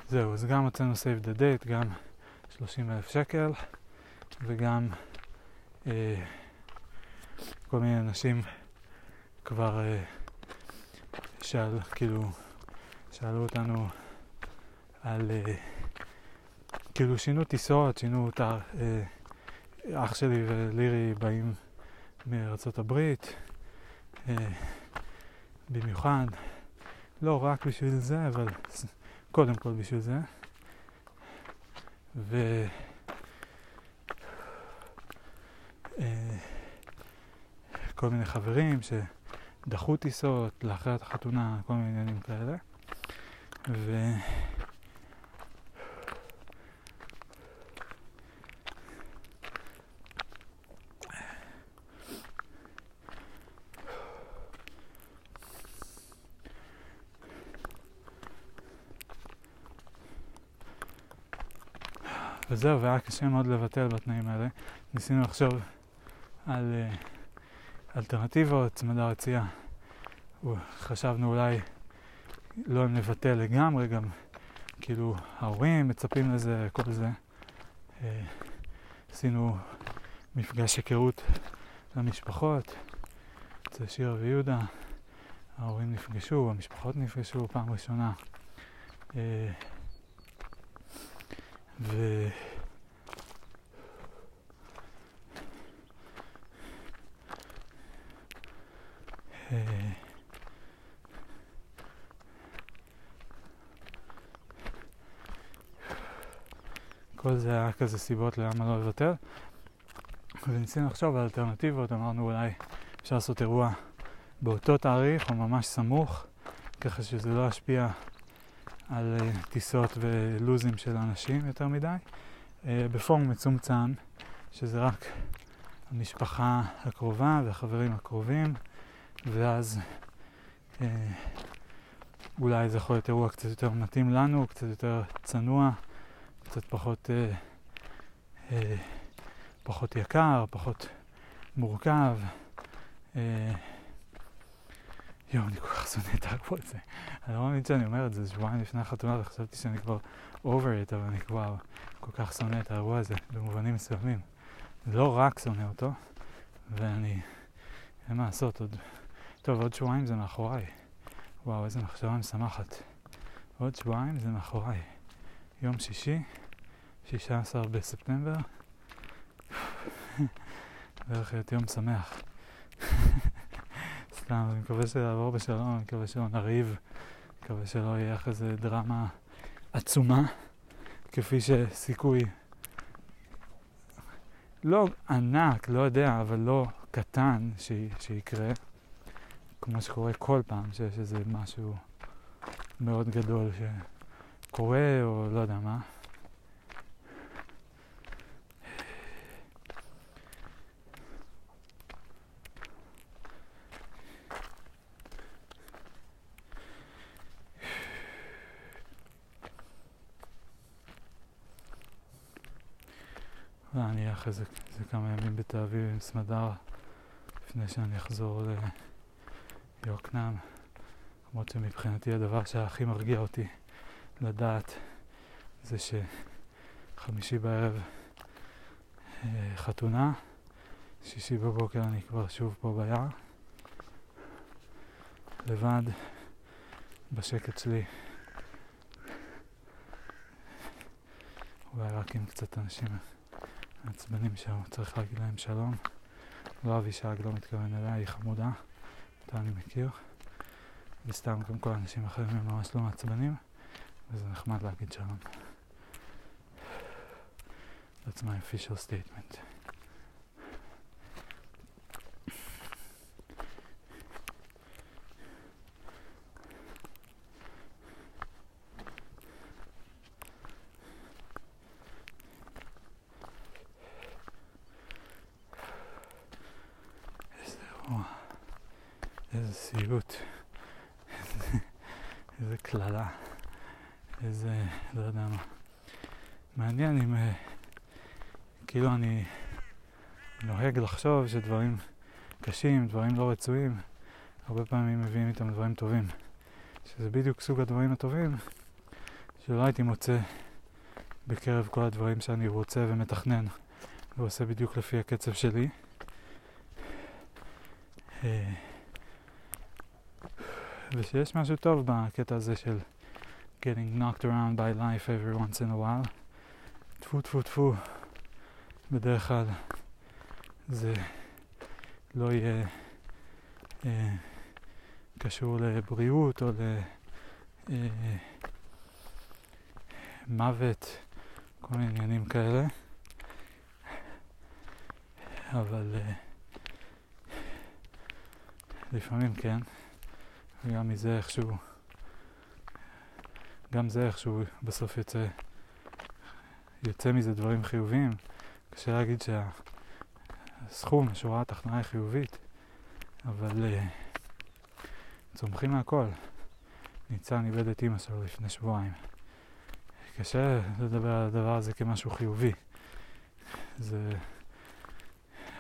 זהו, אז גם מצאנו סייב דה דייט, גם 30 אלף שקל וגם אה, כל מיני אנשים כבר אה, שאל, כאילו, שאלו אותנו על, אה, כאילו שינו טיסות, שינו את ה... אה, אח שלי ולירי באים מארצות הברית, אה, במיוחד, לא רק בשביל זה, אבל קודם כל בשביל זה. ו... כל מיני חברים שדחו טיסות לאחרת החתונה, כל מיני עניינים כאלה. ו... וזהו, והיה קשה מאוד לבטל בתנאים האלה. ניסינו לחשוב על uh, אלטרנטיבות, צמדה רצייה. חשבנו אולי לא נבטל לגמרי, גם כאילו ההורים מצפים לזה, כל זה. Uh, עשינו מפגש היכרות למשפחות, אצל שירה ויהודה. ההורים נפגשו, המשפחות נפגשו פעם ראשונה. Uh, ו... כל זה היה כזה סיבות למה לא לוותר. וניסינו לחשוב על אלטרנטיבות, אמרנו אולי אפשר לעשות אירוע באותו תאריך או ממש סמוך, ככה שזה לא ישפיע על uh, טיסות ולוזים של אנשים יותר מדי, uh, בפורום מצומצם, שזה רק המשפחה הקרובה והחברים הקרובים, ואז uh, אולי זה יכול להיות אירוע קצת יותר מתאים לנו, קצת יותר צנוע, קצת פחות, uh, uh, פחות יקר, פחות מורכב. Uh, יואו, אני כל כך שונא את האקוו הזה. אני לא מאמין שאני אומר את זה, שבועיים לפני החתונה וחשבתי שאני כבר over it, אבל אני כבר כל כך שונא את האירוע הזה, במובנים מסוימים. לא רק שונא אותו, ואני, אין מה לעשות, עוד... טוב, עוד שבועיים זה מאחוריי. וואו, איזה מחשבה משמחת. עוד שבועיים זה מאחוריי. יום שישי, 16 בספטמבר, בערך להיות יום שמח. סתם, אני מקווה שזה יעבור בשלום, אני מקווה שלא נריב, מקווה שלא יהיה אחרי זה דרמה עצומה, כפי שסיכוי לא ענק, לא יודע, אבל לא קטן ש... שיקרה, כמו שקורה כל פעם שיש איזה משהו מאוד גדול שקורה, או לא יודע מה. ואני אהיה אחרי זה, זה כמה ימים בתל אביב עם סמדר לפני שאני אחזור ליוקנעם. למרות שמבחינתי הדבר שהכי מרגיע אותי לדעת זה שחמישי בערב אה, חתונה, שישי בבוקר אני כבר שוב פה ביער, לבד, בשקט שלי. אולי רק עם קצת אנשים מעצבנים שם, צריך להגיד להם שלום. לא אבישג, לא מתכוון אליה, היא חמודה, אותה אני מכיר. וסתם גם כל האנשים אחרים הם ממש לא מעצבנים, וזה נחמד להגיד שלום. That's my official statement. איזה סיוט, איזה קללה, איזה, לא יודע מה. מעניין אם, אה, כאילו אני נוהג לחשוב שדברים קשים, דברים לא רצויים, הרבה פעמים מביאים איתם דברים טובים. שזה בדיוק סוג הדברים הטובים שלא הייתי מוצא בקרב כל הדברים שאני רוצה ומתכנן ועושה בדיוק לפי הקצב שלי. אה, ושיש משהו טוב בקטע הזה של getting knocked around by life every once in a while. טפו טפו טפו, בדרך כלל זה לא יהיה אה, קשור לבריאות או למוות, אה, כל מיני עניינים כאלה. אבל אה, לפעמים כן, וגם מזה איכשהו, גם זה איכשהו בסוף יוצא, יוצא מזה דברים חיוביים. קשה להגיד שהסכום, השורה התחתונה היא חיובית, אבל uh, צומחים מהכל. ניצן איבד את אימא שלו לפני שבועיים. קשה לדבר על הדבר הזה כמשהו חיובי. זה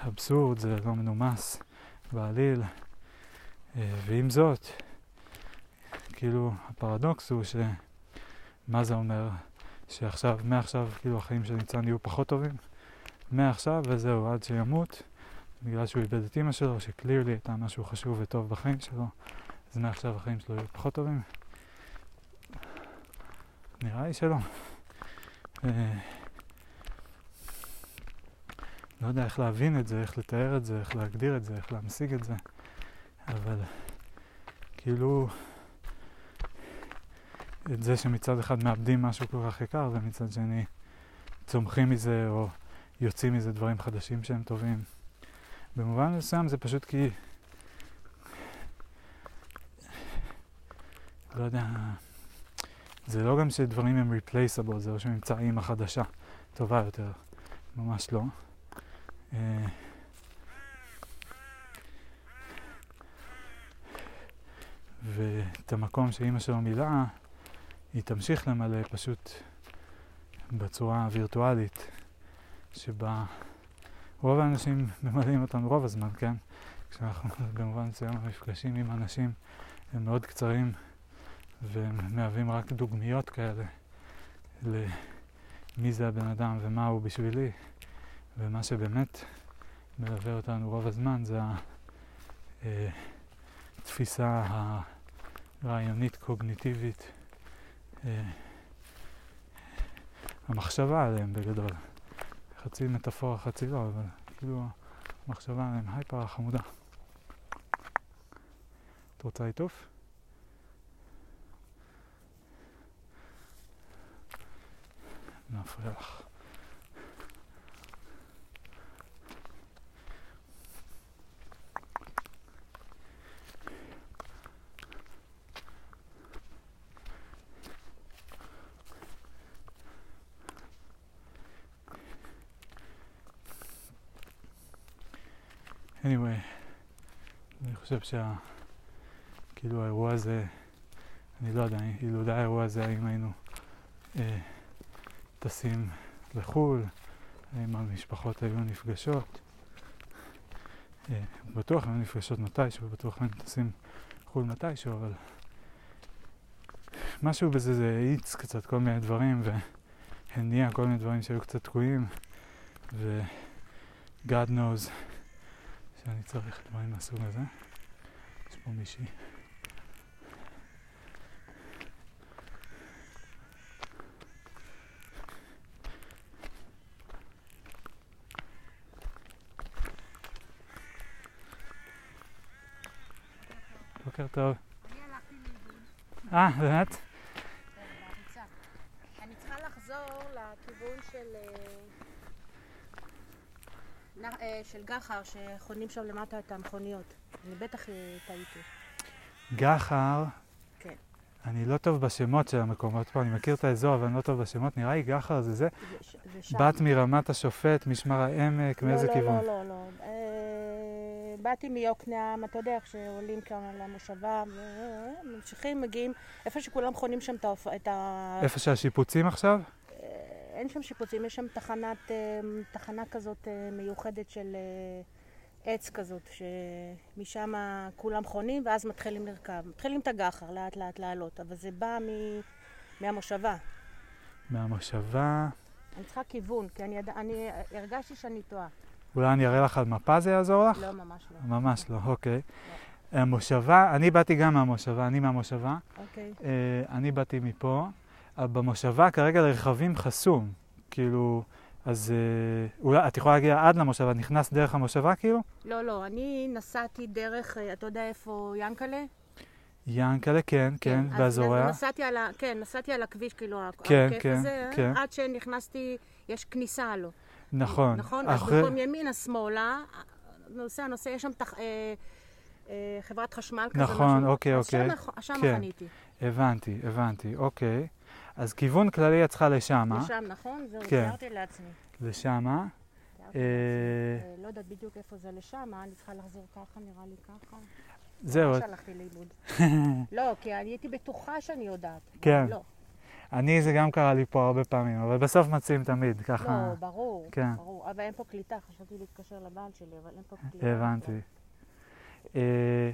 אבסורד, זה לא מנומס בעליל. אה, ועם זאת, כאילו הפרדוקס הוא שמה זה אומר? שעכשיו, מעכשיו, כאילו החיים של ניצן יהיו פחות טובים? מעכשיו וזהו, עד שימות, בגלל שהוא איבד את אימא שלו, שקלירלי הייתה משהו חשוב וטוב בחיים שלו, אז מעכשיו החיים שלו יהיו פחות טובים? נראה לי שלא. אה, לא יודע איך להבין את זה, איך לתאר את זה, איך להגדיר את זה, איך להמשיג את זה, אבל כאילו את זה שמצד אחד מאבדים משהו כל כך יקר ומצד שני צומחים מזה או יוצאים מזה דברים חדשים שהם טובים. במובן מסוים זה פשוט כי לא יודע, זה לא גם שדברים הם replaceable, זה לא שנמצא אימא חדשה טובה יותר, ממש לא. אה, ואת המקום שאימא שלו מילאה, היא תמשיך למלא פשוט בצורה וירטואלית, שבה רוב האנשים ממלאים אותנו רוב הזמן, כן? כשאנחנו במובן מסוים המפגשים עם אנשים הם מאוד קצרים והם מהווים רק דוגמיות כאלה למי זה הבן אדם ומה הוא בשבילי. ומה שבאמת מלווה אותנו רוב הזמן זה התפיסה הרעיונית קוגניטיבית, אה, המחשבה עליהם בגדול. חצי מטאפורה, חצי לא, אבל כאילו המחשבה עליהם. היי פרה חמודה. את רוצה ליטוף? נפריע לך. anyway, אני חושב שה... כאילו האירוע הזה, אני לא יודע, אילולא האירוע הזה, האם היינו אה, טסים לחו"ל, האם המשפחות היו נפגשות. אה, בטוח היו נפגשות מתישהו, בטוח היינו טסים לחו"ל מתישהו, אבל משהו בזה זה האיץ קצת כל מיני דברים והניע כל מיני דברים שהיו קצת תקועים ו- God knows שאני צריך דברים מהסוג הזה. פה מישהי. בוקר טוב. אני הלכתי לאיבוד. אה, באמת? אני צריכה לחזור לכיוון של... אה, אה, של גחר, שחונים שם למטה את המכוניות. אני בטח אה, טעיתי. גחר, כן. אני לא טוב בשמות של המקומות פה, אני מכיר את האזור, אבל אני לא טוב בשמות. נראה לי גחר זה זה. זה ש- זה שם. בת מרמת השופט, משמר העמק, לא, מאיזה לא, כיוון? לא, לא, לא. אה, באתי מיוקנעם, אתה יודע, כשעולים כאן למושבה, אה, ממשיכים, מגיעים, איפה שכולם חונים שם את האופ- את ה... איפה שהשיפוצים עכשיו? אין שם שיפוצים, יש שם תחנת, תחנה כזאת מיוחדת של עץ כזאת, שמשם כולם חונים ואז מתחילים לרכב. מתחילים את הגחר, לאט לאט לעלות, אבל זה בא מ, מהמושבה. מהמושבה, אני צריכה כיוון, כי אני, יד... אני הרגשתי שאני טועה. אולי אני אראה לך על מפה זה יעזור לך? לא, ממש לא. ממש לא, אוקיי. המושבה, אני באתי גם מהמושבה, אני מהמושבה. אוקיי. אה, אני באתי מפה. במושבה כרגע לרכבים חסום. כאילו, אז אה, אולי את יכולה להגיע עד למושבה, נכנס דרך המושבה כאילו? לא, לא, אני נסעתי דרך, אה, אתה יודע איפה ינקלה? ינקלה, כן, כן, אז באזוריה. נסעתי על ה... כן, נסעתי על הכביש, כאילו, כן, הכיף כן, הזה, כן. עד שנכנסתי, יש כניסה לו. נכון. נכון? אז אחרי- במקום ימינה, שמאלה, נוסע, נוסע, יש שם תח... אה, אה, חברת חשמל כזה, נכון, משהו. אוקיי, אז אוקיי. שם, שם כן. חניתי. הבנתי, הבנתי, אוקיי. אז כיוון כללי את צריכה לשמה, לשם, נכון? זהו, כן. תיארתי לעצמי. לשמה. אה. אה, לא יודעת בדיוק איפה זה לשם, אני צריכה לחזור ככה, נראה לי ככה. זהו, ממש הלכתי לאיבוד. לא, כי אני הייתי בטוחה שאני יודעת. כן. לא, אני, זה גם קרה לי פה הרבה פעמים, אבל בסוף מוצאים תמיד, ככה. לא, ברור, כן. ברור. אבל אין פה קליטה, חשבתי להתקשר לבעל שלי, אבל אין פה קליטה. הבנתי. אה,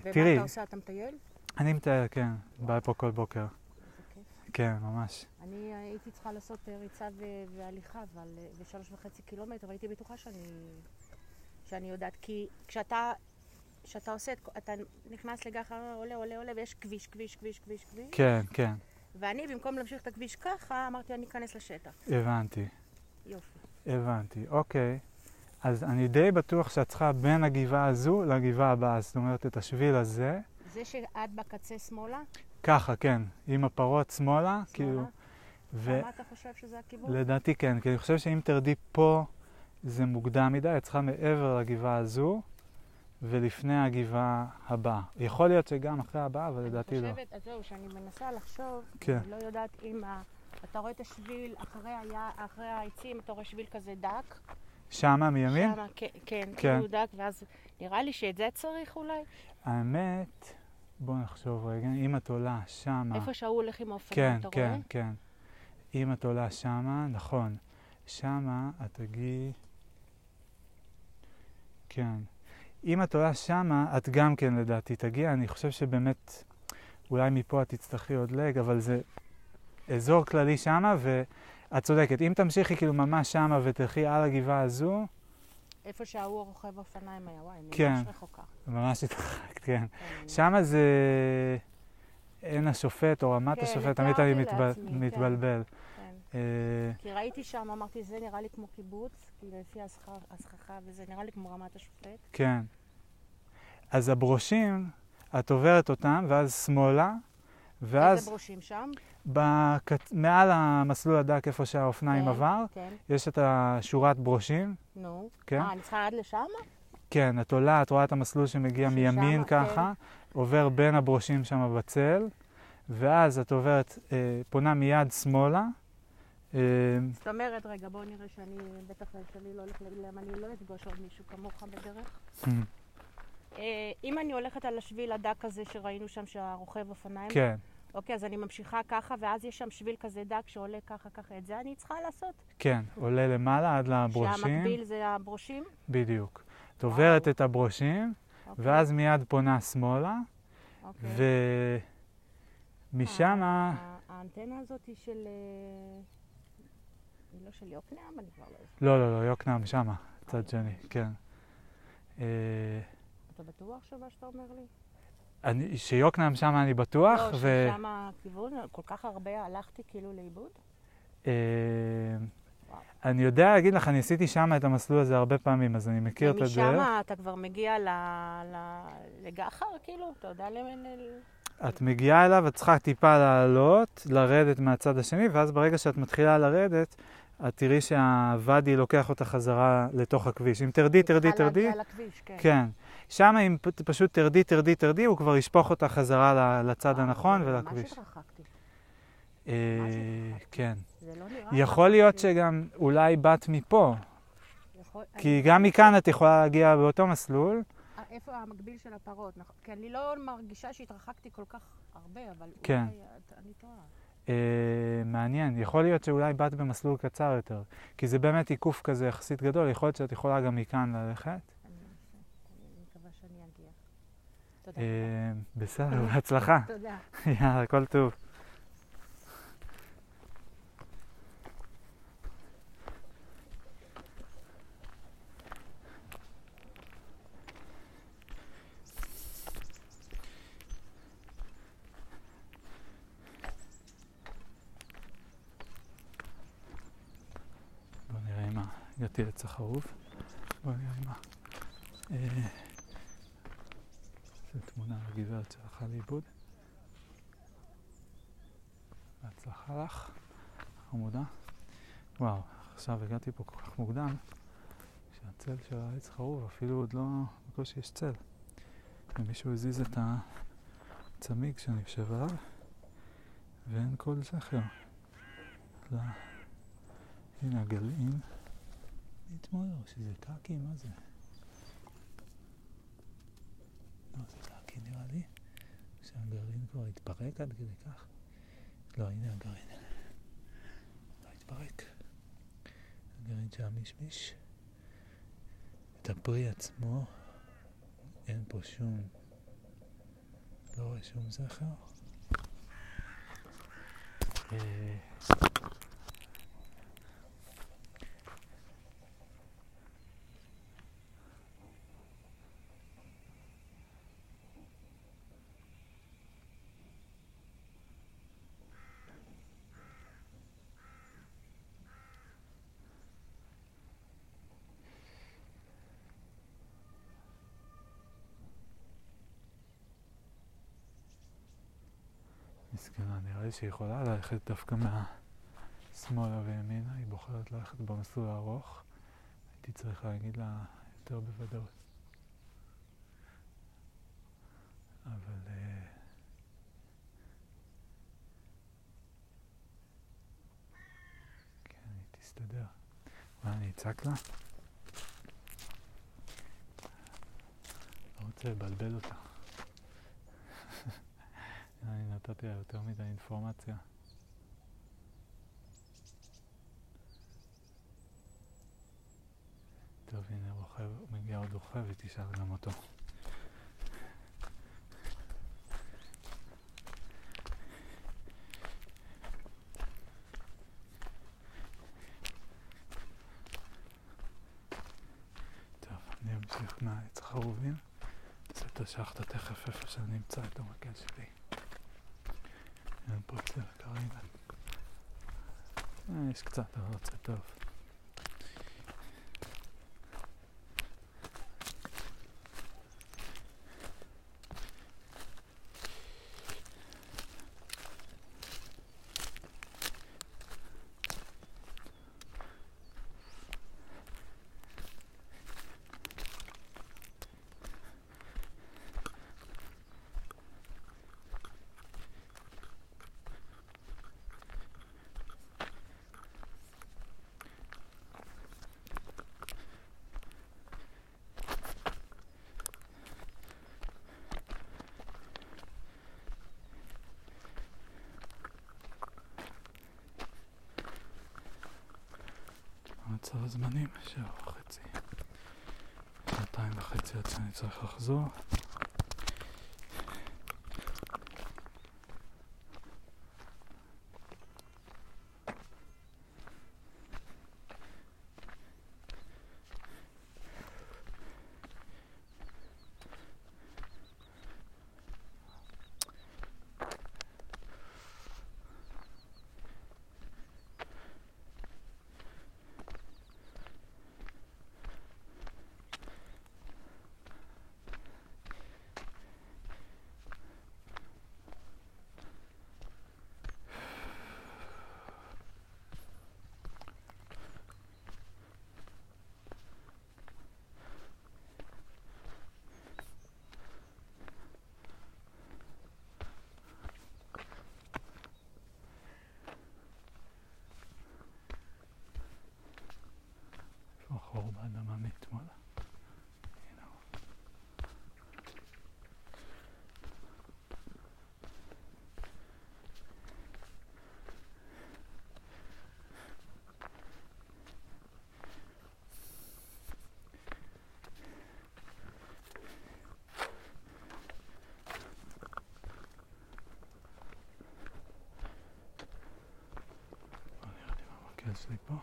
ומה תראי, אתה עושה? אתה מטייל? אני מתאר, כן, בא פה כל בוקר. כן, ממש. אני הייתי צריכה לעשות אה, ריצה ו- והליכה, אבל אה, בשלוש וחצי קילומטר, והייתי בטוחה שאני, שאני יודעת, כי כשאתה, כשאתה עושה, את, אתה נכנס לגחר, עולה, עולה, עולה, ויש כביש, כביש, כביש, כביש, כביש, כן, כן, ואני, במקום להמשיך את הכביש ככה, אמרתי, אני אכנס לשטח. הבנתי, יופי. הבנתי, אוקיי. אז אני די בטוח שאת צריכה בין הגבעה הזו לגבעה הבאה, זאת אומרת את השביל הזה. זה שאת בקצה שמאלה, ככה, כן, עם הפרות שמאלה, כאילו, שמאלה, למה אתה חושב שזה הכיוון? ולדעתי כן, כי אני חושב שאם תרדי פה זה מוקדם מדי, את צריכה מעבר לגבעה הזו ולפני הגבעה הבאה. יכול להיות שגם אחרי הבאה, אבל לדעתי לא. אני חושבת, אז זהו, שאני מנסה לחשוב, כן. אני לא יודעת אם ה... אתה רואה את השביל אחרי, היה, אחרי העצים, אתה רואה שביל כזה דק. שמה מימין? שמה, כן, כן, כן. כאילו דק, ואז נראה לי שאת זה צריך אולי. האמת, בוא נחשוב רגע, אם את עולה שמה... איפה שההוא הולך עם האופניים, כן, אתה רואה? כן, כן. אם את עולה שמה, נכון. שמה את תגיעי... כן. אם את עולה שמה, את גם כן לדעתי תגיע. אני חושב שבאמת, אולי מפה את תצטרכי עוד לג, אבל זה אזור כללי שמה, ואת צודקת. אם תמשיכי כאילו ממש שמה ותלכי על הגבעה הזו, איפה שההוא רוכב אופניים היה, וואי, אני כן. ממש רחוקה. ממש התרחקת, כן. כן, שמה זה עין השופט או רמת כן, השופט, תמיד אני תיארתי מתבל- לעצמי, כן. מתבלבל. כן. אה, כי ראיתי שם, אמרתי, זה נראה לי כמו קיבוץ, כאילו לפי הסככה- וזה נראה לי כמו רמת השופט. כן. אז הברושים, את עוברת אותם, ואז שמאלה, איזה ואז ברושים שם? בקט... מעל המסלול הדק, איפה שהאופניים כן, עבר, כן, יש את השורת ברושים, נו. כן? אה, אני צריכה עד לשם? כן, את עולה, את רואה את המסלול שמגיע ששם, מימין כן. ככה, עובר בין הברושים שם בצל, ואז את עוברת, אה, פונה מיד שמאלה. אה, זאת אומרת, רגע, בואו נראה שאני, בטח שאני לא הולכת להם, אני לא אפגוש עוד מישהו כמוך בדרך. אה, אם אני הולכת על השביל הדק הזה שראינו שם, שהרוכב אופניים, כן, אוקיי, אז אני ממשיכה ככה, ואז יש שם שביל כזה דק שעולה ככה ככה, את זה אני צריכה לעשות? כן, עולה למעלה עד לברושים, שהמקביל זה הברושים? בדיוק. את. עוברת את הברושים, אוקיי, ואז מיד פונה שמאלה, אוקיי. ומשם, האנטנה הזאת היא של... אה, היא לא של יוקנעם? אני כבר לא יודעת. לא, לא, לא, יוקנעם שמה, צד שני, כן. אה, אתה בטוח שמה שאתה אומר לי? אני- שיוקנעם שמה אני בטוח, לא, ו... ששם הכיוון, כל כך הרבה הלכתי כאילו לאיבוד? אה. אני יודע להגיד לך, אני עשיתי שם את המסלול הזה הרבה פעמים, אז אני מכיר את הדרך. ומשם אתה כבר מגיע ל... ל... לגחר, כאילו? אתה יודע למין... את מגיעה אליו, את צריכה טיפה לעלות, לרדת מהצד השני, ואז ברגע שאת מתחילה לרדת, את תראי שהוואדי לוקח אותה חזרה לתוך הכביש. אם תרדי, תרדי, תרדי, לכביש, כן. שם אם פשוט תרדי, תרדי, תרדי, הוא כבר ישפוך אותה חזרה לצד וואו, הנכון זה ולכביש. ממש התרחקתי. אה. כן. לא. יכול להיות. שגם אולי באת מפה, כי גם מכאן את יכולה להגיע באותו מסלול. אה, איפה המקביל של הפרות? נכון. כי אני לא מרגישה שהתרחקתי כל כך הרבה, אבל כן. אולי אני טועה. אה, מעניין, יכול להיות שאולי באת במסלול קצר יותר, כי זה באמת עיקוף כזה יחסית גדול, יכול להיות שאת יכולה גם מכאן ללכת. תודה אה, בסדר, בהצלחה. תודה. יאללה, הכל טוב. הגעתי לעץ החרוב. נראה מה. זו תמונה הגברת שהלכה לאיבוד. בהצלחה לך, חמודה. וואו, עכשיו הגעתי פה כל כך מוקדם, שהצל של העץ חרוב אפילו עוד לא, בקושי יש צל. ומישהו הזיז את הצמיג שאני יושב עליו, ואין כל זכר. ל... הנה הגלעים. אתמול שזה קקי, מה זה? לא, זה קקי נראה לי. שהגרעין כבר התפרק עד כדי כך. לא, הנה הגרעין. לא התפרק. הגרעין של המישמיש. את הפרי עצמו, אין פה שום, לא רואה שום זכר. אה, מסכנה, נראה לי שהיא יכולה ללכת דווקא מהשמאלה וימינה, היא בוחרת ללכת במסלול הארוך. הייתי צריך להגיד לה יותר בוודאות. אבל... אה, כן, היא תסתדר. מה, אני אצעק לה? לא רוצה לבלבל אותה. אני נתתי לה יותר מדי אינפורמציה. טוב, הנה רוכב, מגיע עוד רוכב, היא תשאל גם אותו. טוב, אני אמשיך מהעץ חרובים. נעשה את השחטה תכף איפה שאני אמצא את המקל שלי. אין פה צל כרגע. אה, יש קצת, אבל לא יוצא טוב. מצב הזמנים, שבע וחצי. שנתיים וחצי עד שאני צריך לחזור. איפה החור באדמה מאתמול? הנה הוא. בוא נראה המקל שלי פה.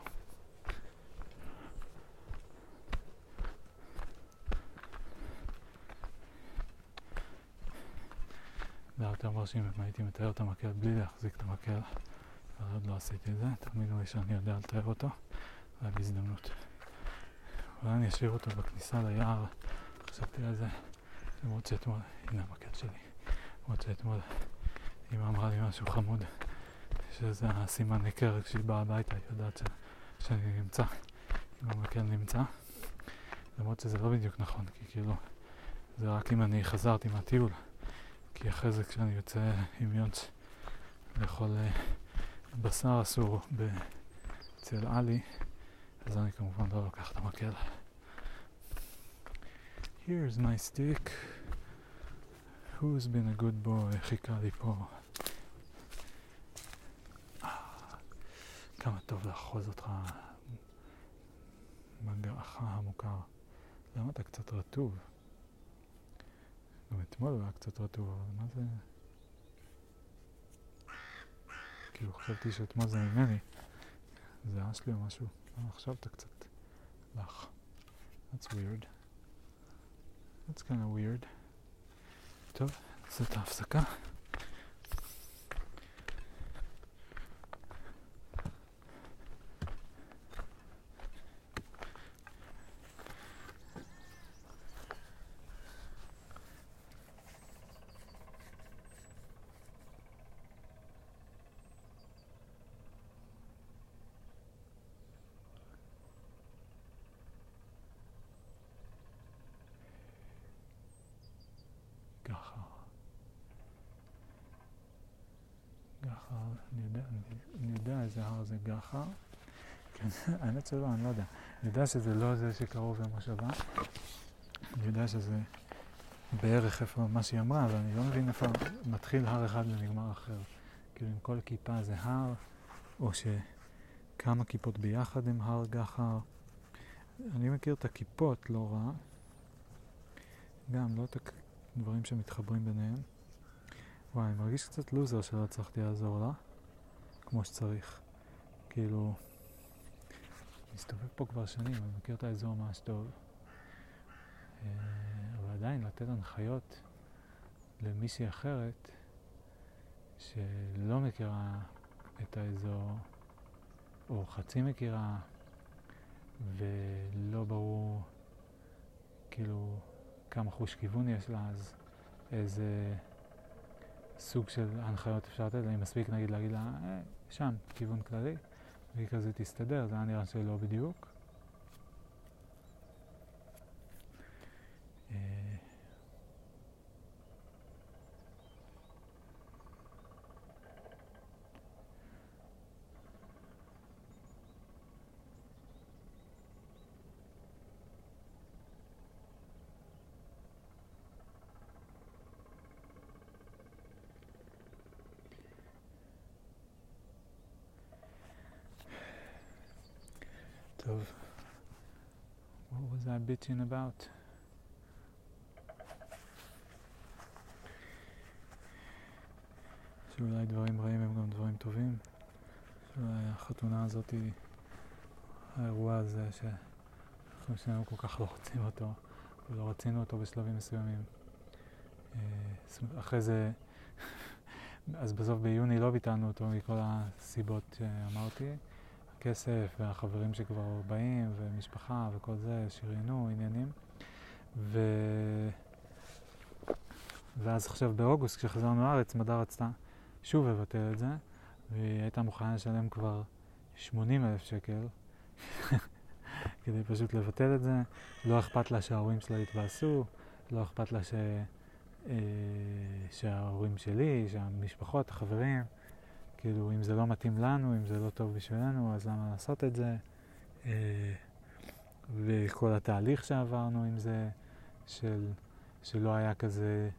זה יותר מרשים אם הייתי מתאר את המקל בלי להחזיק את המקל, אבל עוד לא עשיתי את זה, תאמינו לי שאני יודע לתאר אותו, והיה בהזדמנות. אולי אני אשאיר אותו בכניסה ליער, חשבתי על זה, למרות שאתמול, הנה המקל שלי, למרות שאתמול אמא אמרה לי משהו חמוד, שזה הסימן היכר כשהיא באה הביתה, היא יודעת ש... שאני נמצא, אם המקל נמצא, למרות שזה לא בדיוק נכון, כי כאילו, זה רק אם אני חזרתי מהטיול, כי אחרי זה כשאני יוצא עם יונץ לאכול אה, בשר אסור אצל עלי, אז אני כמובן לא לוקח את המקל. Here's my stick. Who's been a good boy? חיכה לי פה. כמה טוב לאחוז אותך בגרחה המוכר. למה אתה קצת רטוב? גם אתמול הוא היה קצת רטוב, אבל מה זה... כאילו חשבתי שאתמול זה ממני. זה אח שלי או משהו. אה, עכשיו אתה קצת לך. That's weird. That's kind of weird. טוב, נעשה את ההפסקה. ככה. גחר, אני יודע, אני, יודע איזה הר זה גחר. כן, האמת שלא, אני לא יודע. אני יודע שזה לא זה שקרוב למושבה. אני יודע שזה בערך איפה מה שהיא אמרה, אבל אני לא מבין איפה מתחיל הר אחד ונגמר אחר. כאילו אם כל כיפה זה הר, או שכמה כיפות ביחד הם הר גחר. אני מכיר את הכיפות לא רע. גם לא את הכ... דברים שמתחברים ביניהם. וואי, אני מרגיש קצת לוזר שלא הצלחתי לעזור לה, כמו שצריך. כאילו, מסתובב פה כבר שנים, אני מכיר את האזור ממש טוב. אה, אבל עדיין לתת הנחיות למישהי אחרת שלא מכירה את האזור, או חצי מכירה, ולא ברור, כאילו, כמה חוש כיוון יש לה, אז איזה סוג של הנחיות אפשר לתת. אני מספיק נגיד להגיד לה, אה, שם, כיוון כללי, והיא כזה תסתדר, זה היה נראה שלא בדיוק. Bitching about? שאולי דברים רעים הם גם דברים טובים. שאולי החתונה הזאת היא האירוע הזה שאנחנו שנינו כל כך לא רוצים אותו, ולא רצינו אותו בשלבים מסוימים. אה, אחרי זה, אז בסוף ביוני לא ביטלנו אותו מכל הסיבות שאמרתי. כסף והחברים שכבר באים ומשפחה וכל זה, שריינו עניינים. ו... ואז עכשיו באוגוסט כשחזרנו לארץ, מדה רצתה שוב לבטל את זה, והיא הייתה מוכנה לשלם כבר 80 אלף שקל כדי פשוט לבטל את זה. לא אכפת לה שההורים שלה יתבאסו, לא אכפת לה ש... אה, שההורים שלי, שהמשפחות, החברים, כאילו, אם זה לא מתאים לנו, אם זה לא טוב בשבילנו, אז למה לעשות את זה? אה, וכל התהליך שעברנו עם זה, של, שלא היה כזה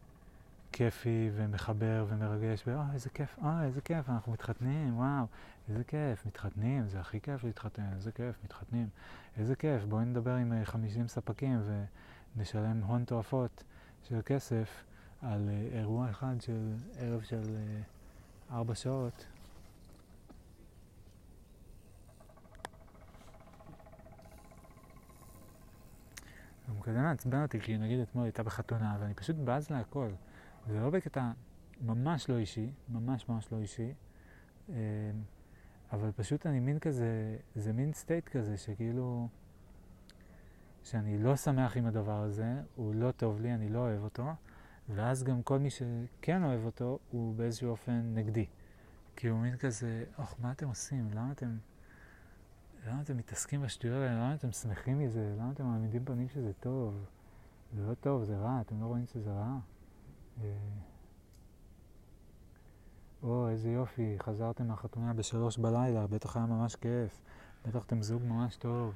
כיפי ומחבר ומרגש, ואה, איזה כיף, אה, איזה כיף, אנחנו מתחתנים, וואו, איזה כיף, מתחתנים, זה הכי כיף להתחתן, איזה כיף, מתחתנים, איזה כיף, בואי נדבר עם 50 ספקים ונשלם הון תועפות של כסף על אירוע אחד של ערב של... ארבע שעות. הוא כזה מעצבן אותי, כי נגיד אתמול הייתה בחתונה, ואני פשוט בז להכל. זה לא בקטע ממש לא אישי, ממש ממש לא אישי, אבל פשוט אני מין כזה, זה מין סטייט כזה, שכאילו, שאני לא שמח עם הדבר הזה, הוא לא טוב לי, אני לא אוהב אותו, ואז גם כל מי שכן אוהב אותו, הוא באיזשהו אופן נגדי. כי הוא מין כזה, אוח, מה אתם עושים? למה אתם... למה אתם מתעסקים בשטויות האלה? למה אתם שמחים מזה? למה אתם מעמידים פנים שזה טוב? זה לא טוב, זה רע, אתם לא רואים שזה רע? אה, או, איזה יופי, חזרתם מהחתונה בשלוש בלילה, בטח היה ממש כיף, בטח אתם זוג ממש טוב,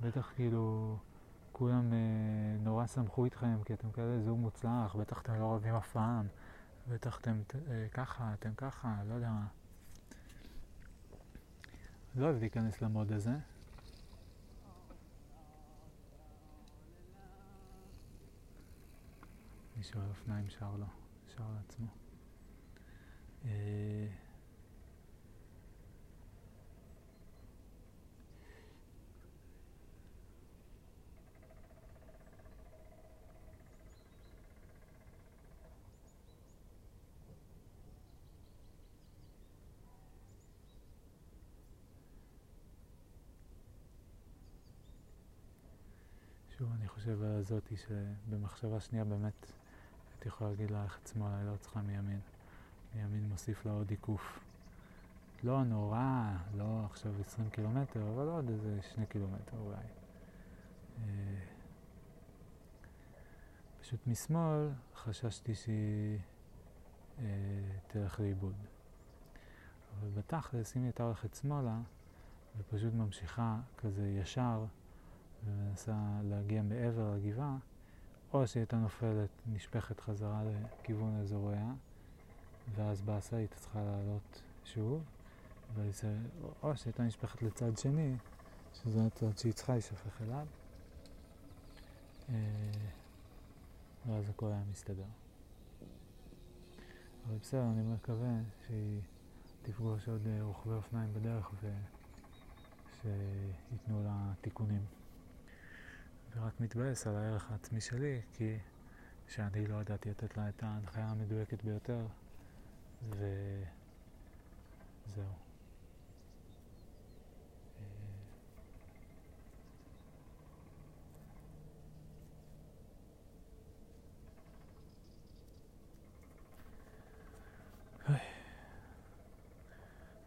בטח כאילו כולם אה, נורא שמחו איתכם כי אתם כאלה זוג מוצלח, בטח אתם לא רבים אף פעם, בטח אתם אה, ככה, אתם ככה, לא יודע מה. לא אוהב להיכנס למוד הזה. מישהו על אופניים שר לו, שר לעצמו. אה, שוב, אני חושב על הזאתי שבמחשבה שנייה באמת הייתי יכול להגיד לה שמאלה, היא לא צריכה מימין. מימין מוסיף לה עוד עיקוף. לא נורא, לא עכשיו 20 קילומטר, אבל עוד איזה שני קילומטר אולי. אה, פשוט משמאל חששתי שהיא אה, תלך לאיבוד. אבל בתכלס, אם היא הייתה הולכת שמאלה, ופשוט ממשיכה כזה ישר, ומנסה להגיע מעבר לגבעה, או שהיא הייתה נופלת, נשפכת חזרה לכיוון אזוריה, ואז באסה הייתה צריכה לעלות שוב, וזה, או שהייתה נשפכת לצד שני, שזה הצד שהיא צריכה להישפך אליו, אה, ואז הכל היה מסתדר. אבל בסדר, אני מקווה שהיא תפגוש עוד רוכבי אופניים בדרך ושייתנו לה תיקונים. ורק מתבאס על הערך העצמי שלי, כי שאני לא ידעתי לתת לה את ההנחיה המדויקת ביותר, וזהו.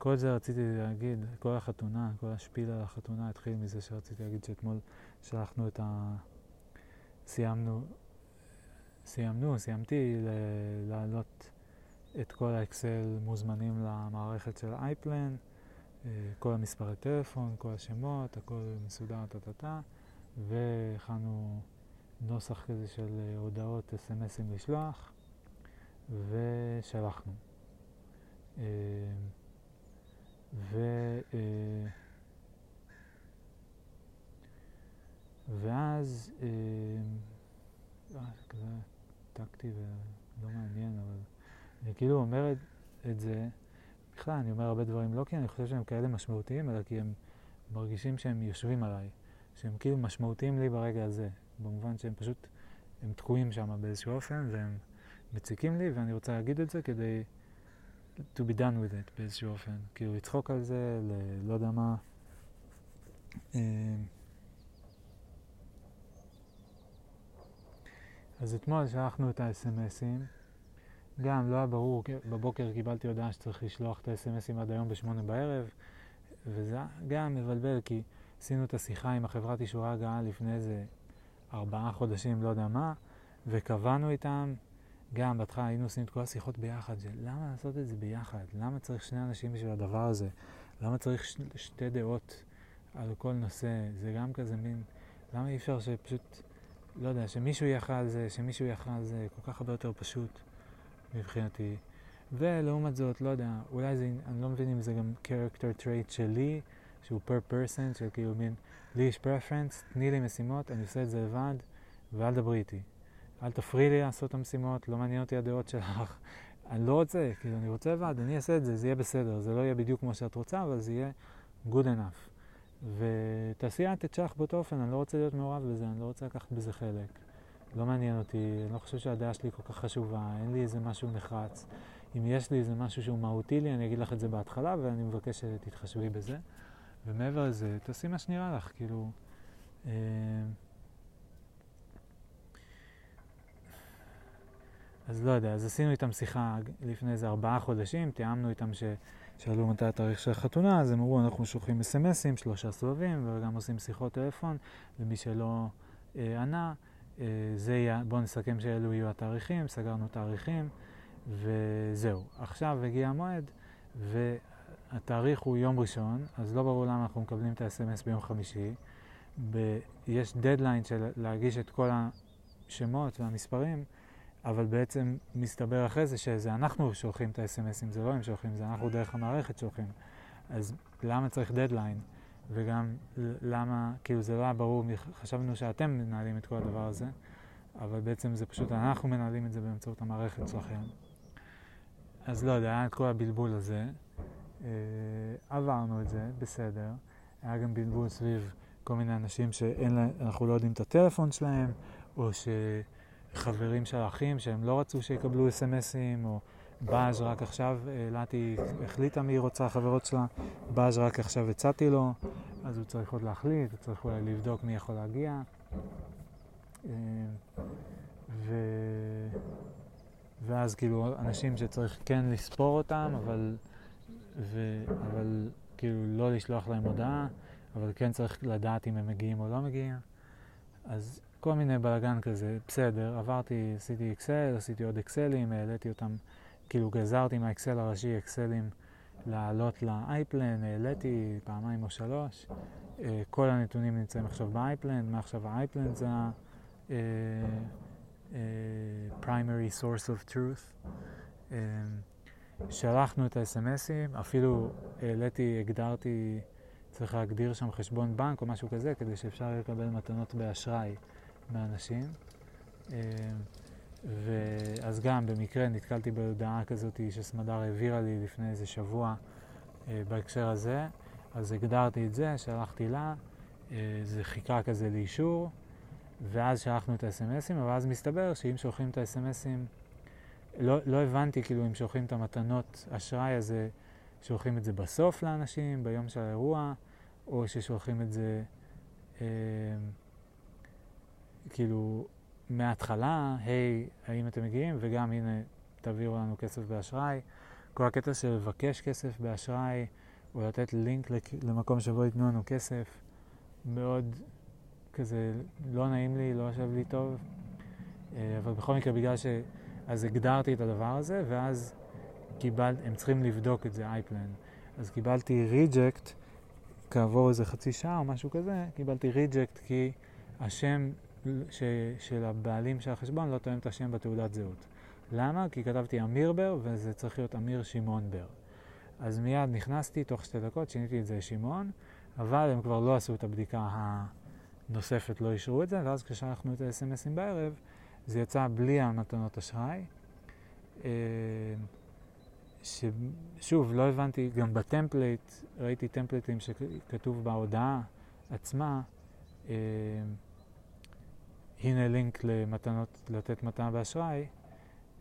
כל זה רציתי להגיד, כל החתונה, כל השפיל על החתונה התחיל מזה שרציתי להגיד שאתמול שלחנו את ה... סיימנו, סיימנו, סיימתי להעלות את כל האקסל מוזמנים למערכת של אייפלן, אה, כל המספרי טלפון, כל השמות, הכל מסודר, טה-טה-טה, והכנו נוסח כזה של אה, הודעות, אס.אם.אסים לשלוח, ושלחנו. אה, ו... ואז, זה כזה טקטי ולא מעניין, אבל אני כאילו אומר את, את זה, בכלל אני אומר הרבה דברים לא כי אני חושב שהם כאלה משמעותיים, אלא כי הם מרגישים שהם יושבים עליי, שהם כאילו משמעותיים לי ברגע הזה, במובן שהם פשוט, הם תקועים שם באיזשהו אופן והם מציקים לי ואני רוצה להגיד את זה כדי to be done with it באיזשהו אופן, כאילו לצחוק על זה, ל- לא יודע מה. אה, אז אתמול שלחנו את ה-SMSים גם לא היה ברור, בבוקר קיבלתי הודעה שצריך לשלוח את ה-SMSים עד היום בשמונה בערב, וזה גם מבלבל, כי עשינו את השיחה עם החברת אישורי הגעה לפני איזה ארבעה חודשים, לא יודע מה, וקבענו איתם, גם בהתחלה היינו עושים את כל השיחות ביחד, של למה לעשות את זה ביחד? למה צריך שני אנשים בשביל הדבר הזה? למה צריך ש- שתי דעות על כל נושא? זה גם כזה מין, למה אי אפשר שפשוט, לא יודע, שמישהו יהיה אחראי על זה, שמישהו יהיה אחראי על זה, כל כך הרבה יותר פשוט. מבחינתי. ולעומת זאת, לא יודע, אולי זה, אני לא מבין אם זה גם character trait שלי, שהוא per person, של כאילו מין, לי יש preference, תני לי משימות, אני עושה את זה לבד, ואל דברי איתי. אל תפריעי לי לעשות את המשימות, לא מעניין אותי הדעות שלך. אני לא רוצה, כאילו, אני רוצה לבד, אני אעשה את זה, זה יהיה בסדר. זה לא יהיה בדיוק כמו שאת רוצה, אבל זה יהיה good enough. ותעשי את את שלך באותו אופן, אני לא רוצה להיות מעורב בזה, אני לא רוצה לקחת בזה חלק. לא מעניין אותי, אני לא חושב שהדעה שלי כל כך חשובה, אין לי איזה משהו נחרץ. אם יש לי איזה משהו שהוא מהותי לי, אני אגיד לך את זה בהתחלה, ואני מבקש שתתחשבי בזה. ומעבר לזה, תעשי מה שנראה לך, כאילו... אה, אז לא יודע, אז עשינו איתם שיחה לפני איזה ארבעה חודשים, תיאמנו איתם ששאלו מתי התאריך של החתונה, אז הם אמרו, אנחנו שולחים אס.אם.אסים, שלושה סבבים, וגם עושים שיחות טלפון, ומי שלא אה, ענה, אה, זה יהיה, בואו נסכם שאלו יהיו התאריכים, סגרנו תאריכים, וזהו. עכשיו הגיע המועד, והתאריך הוא יום ראשון, אז לא ברור למה אנחנו מקבלים את ה-SMS ביום חמישי. ב- יש דדליין של להגיש את כל השמות והמספרים, אבל בעצם מסתבר אחרי זה שזה אנחנו שולחים את ה-SMSים, זה לא הם שולחים, זה אנחנו דרך המערכת שולחים. אז למה צריך דדליין? וגם למה, כאילו זה לא היה ברור, חשבנו שאתם מנהלים את כל הדבר הזה, אבל בעצם זה פשוט אנחנו מנהלים את זה באמצעות המערכת שלכם. אז לא יודע, היה את כל הבלבול הזה. אה, עברנו את זה, בסדר. היה גם בלבול סביב כל מיני אנשים שאנחנו לא יודעים את הטלפון שלהם, או שחברים של אחים שהם לא רצו שיקבלו אס.אם.אסים, או באז רק עכשיו, לטי החליטה מי רוצה, החברות שלה, באז רק עכשיו הצעתי לו, אז הוא צריך עוד להחליט, הוא צריך אולי לבדוק מי יכול להגיע. אה, ו... ואז כאילו אנשים שצריך כן לספור אותם, אבל, ו... אבל כאילו לא לשלוח להם הודעה. אבל כן צריך לדעת אם הם מגיעים או לא מגיעים. אז כל מיני בלאגן כזה, בסדר, עברתי, עשיתי אקסל, עשיתי עוד אקסלים, העליתי אותם, כאילו גזרתי מהאקסל הראשי אקסלים לעלות לאייפלן, העליתי פעמיים או שלוש. אה, כל הנתונים נמצאים עכשיו באייפלן, מעכשיו האייפלן זה ה-primary אה, uh, source of truth. שלחנו את ה-SMSים, אפילו העליתי, הגדרתי צריך להגדיר שם חשבון בנק או משהו כזה, כדי שאפשר לקבל מתנות באשראי מאנשים. אה, ואז גם במקרה נתקלתי בהודעה כזאת שסמדר העבירה לי לפני איזה שבוע אה, בהקשר הזה, אז הגדרתי את זה, שלחתי לה, אה, זה חיכה כזה לאישור, ואז שלחנו את ה-SMSים, אבל אז מסתבר שאם שולחים את ה-SMSים, לא, לא הבנתי כאילו אם שולחים את המתנות אשראי הזה, שולחים את זה בסוף לאנשים, ביום של האירוע, או ששולחים את זה אה, כאילו מההתחלה, היי, hey, האם אתם מגיעים? וגם הנה, תעבירו לנו כסף באשראי. כל הקטע של לבקש כסף באשראי, או לתת לינק למקום שבו ייתנו לנו כסף, מאוד כזה לא נעים לי, לא יושב לי טוב. אה, אבל בכל מקרה, בגלל ש... אז הגדרתי את הדבר הזה, ואז קיבל... הם צריכים לבדוק את זה, אייפלן. אז קיבלתי ריג'קט כעבור איזה חצי שעה או משהו כזה, קיבלתי ריג'קט כי השם ש, של הבעלים של החשבון לא תואם את השם בתעודת זהות. למה? כי כתבתי אמיר בר וזה צריך להיות אמיר שמעון בר. אז מיד נכנסתי, תוך שתי דקות שיניתי את זה לשמעון, אבל הם כבר לא עשו את הבדיקה הנוספת, לא אישרו את זה, ואז כששלחנו את ה-SMSים בערב, זה יצא בלי המתנות אשראי. אה, ששוב, לא הבנתי, גם ב template, ראיתי טמפלייטים שכתוב בהודעה עצמה, אה, הנה לינק למתנות, לתת מתנה באשראי,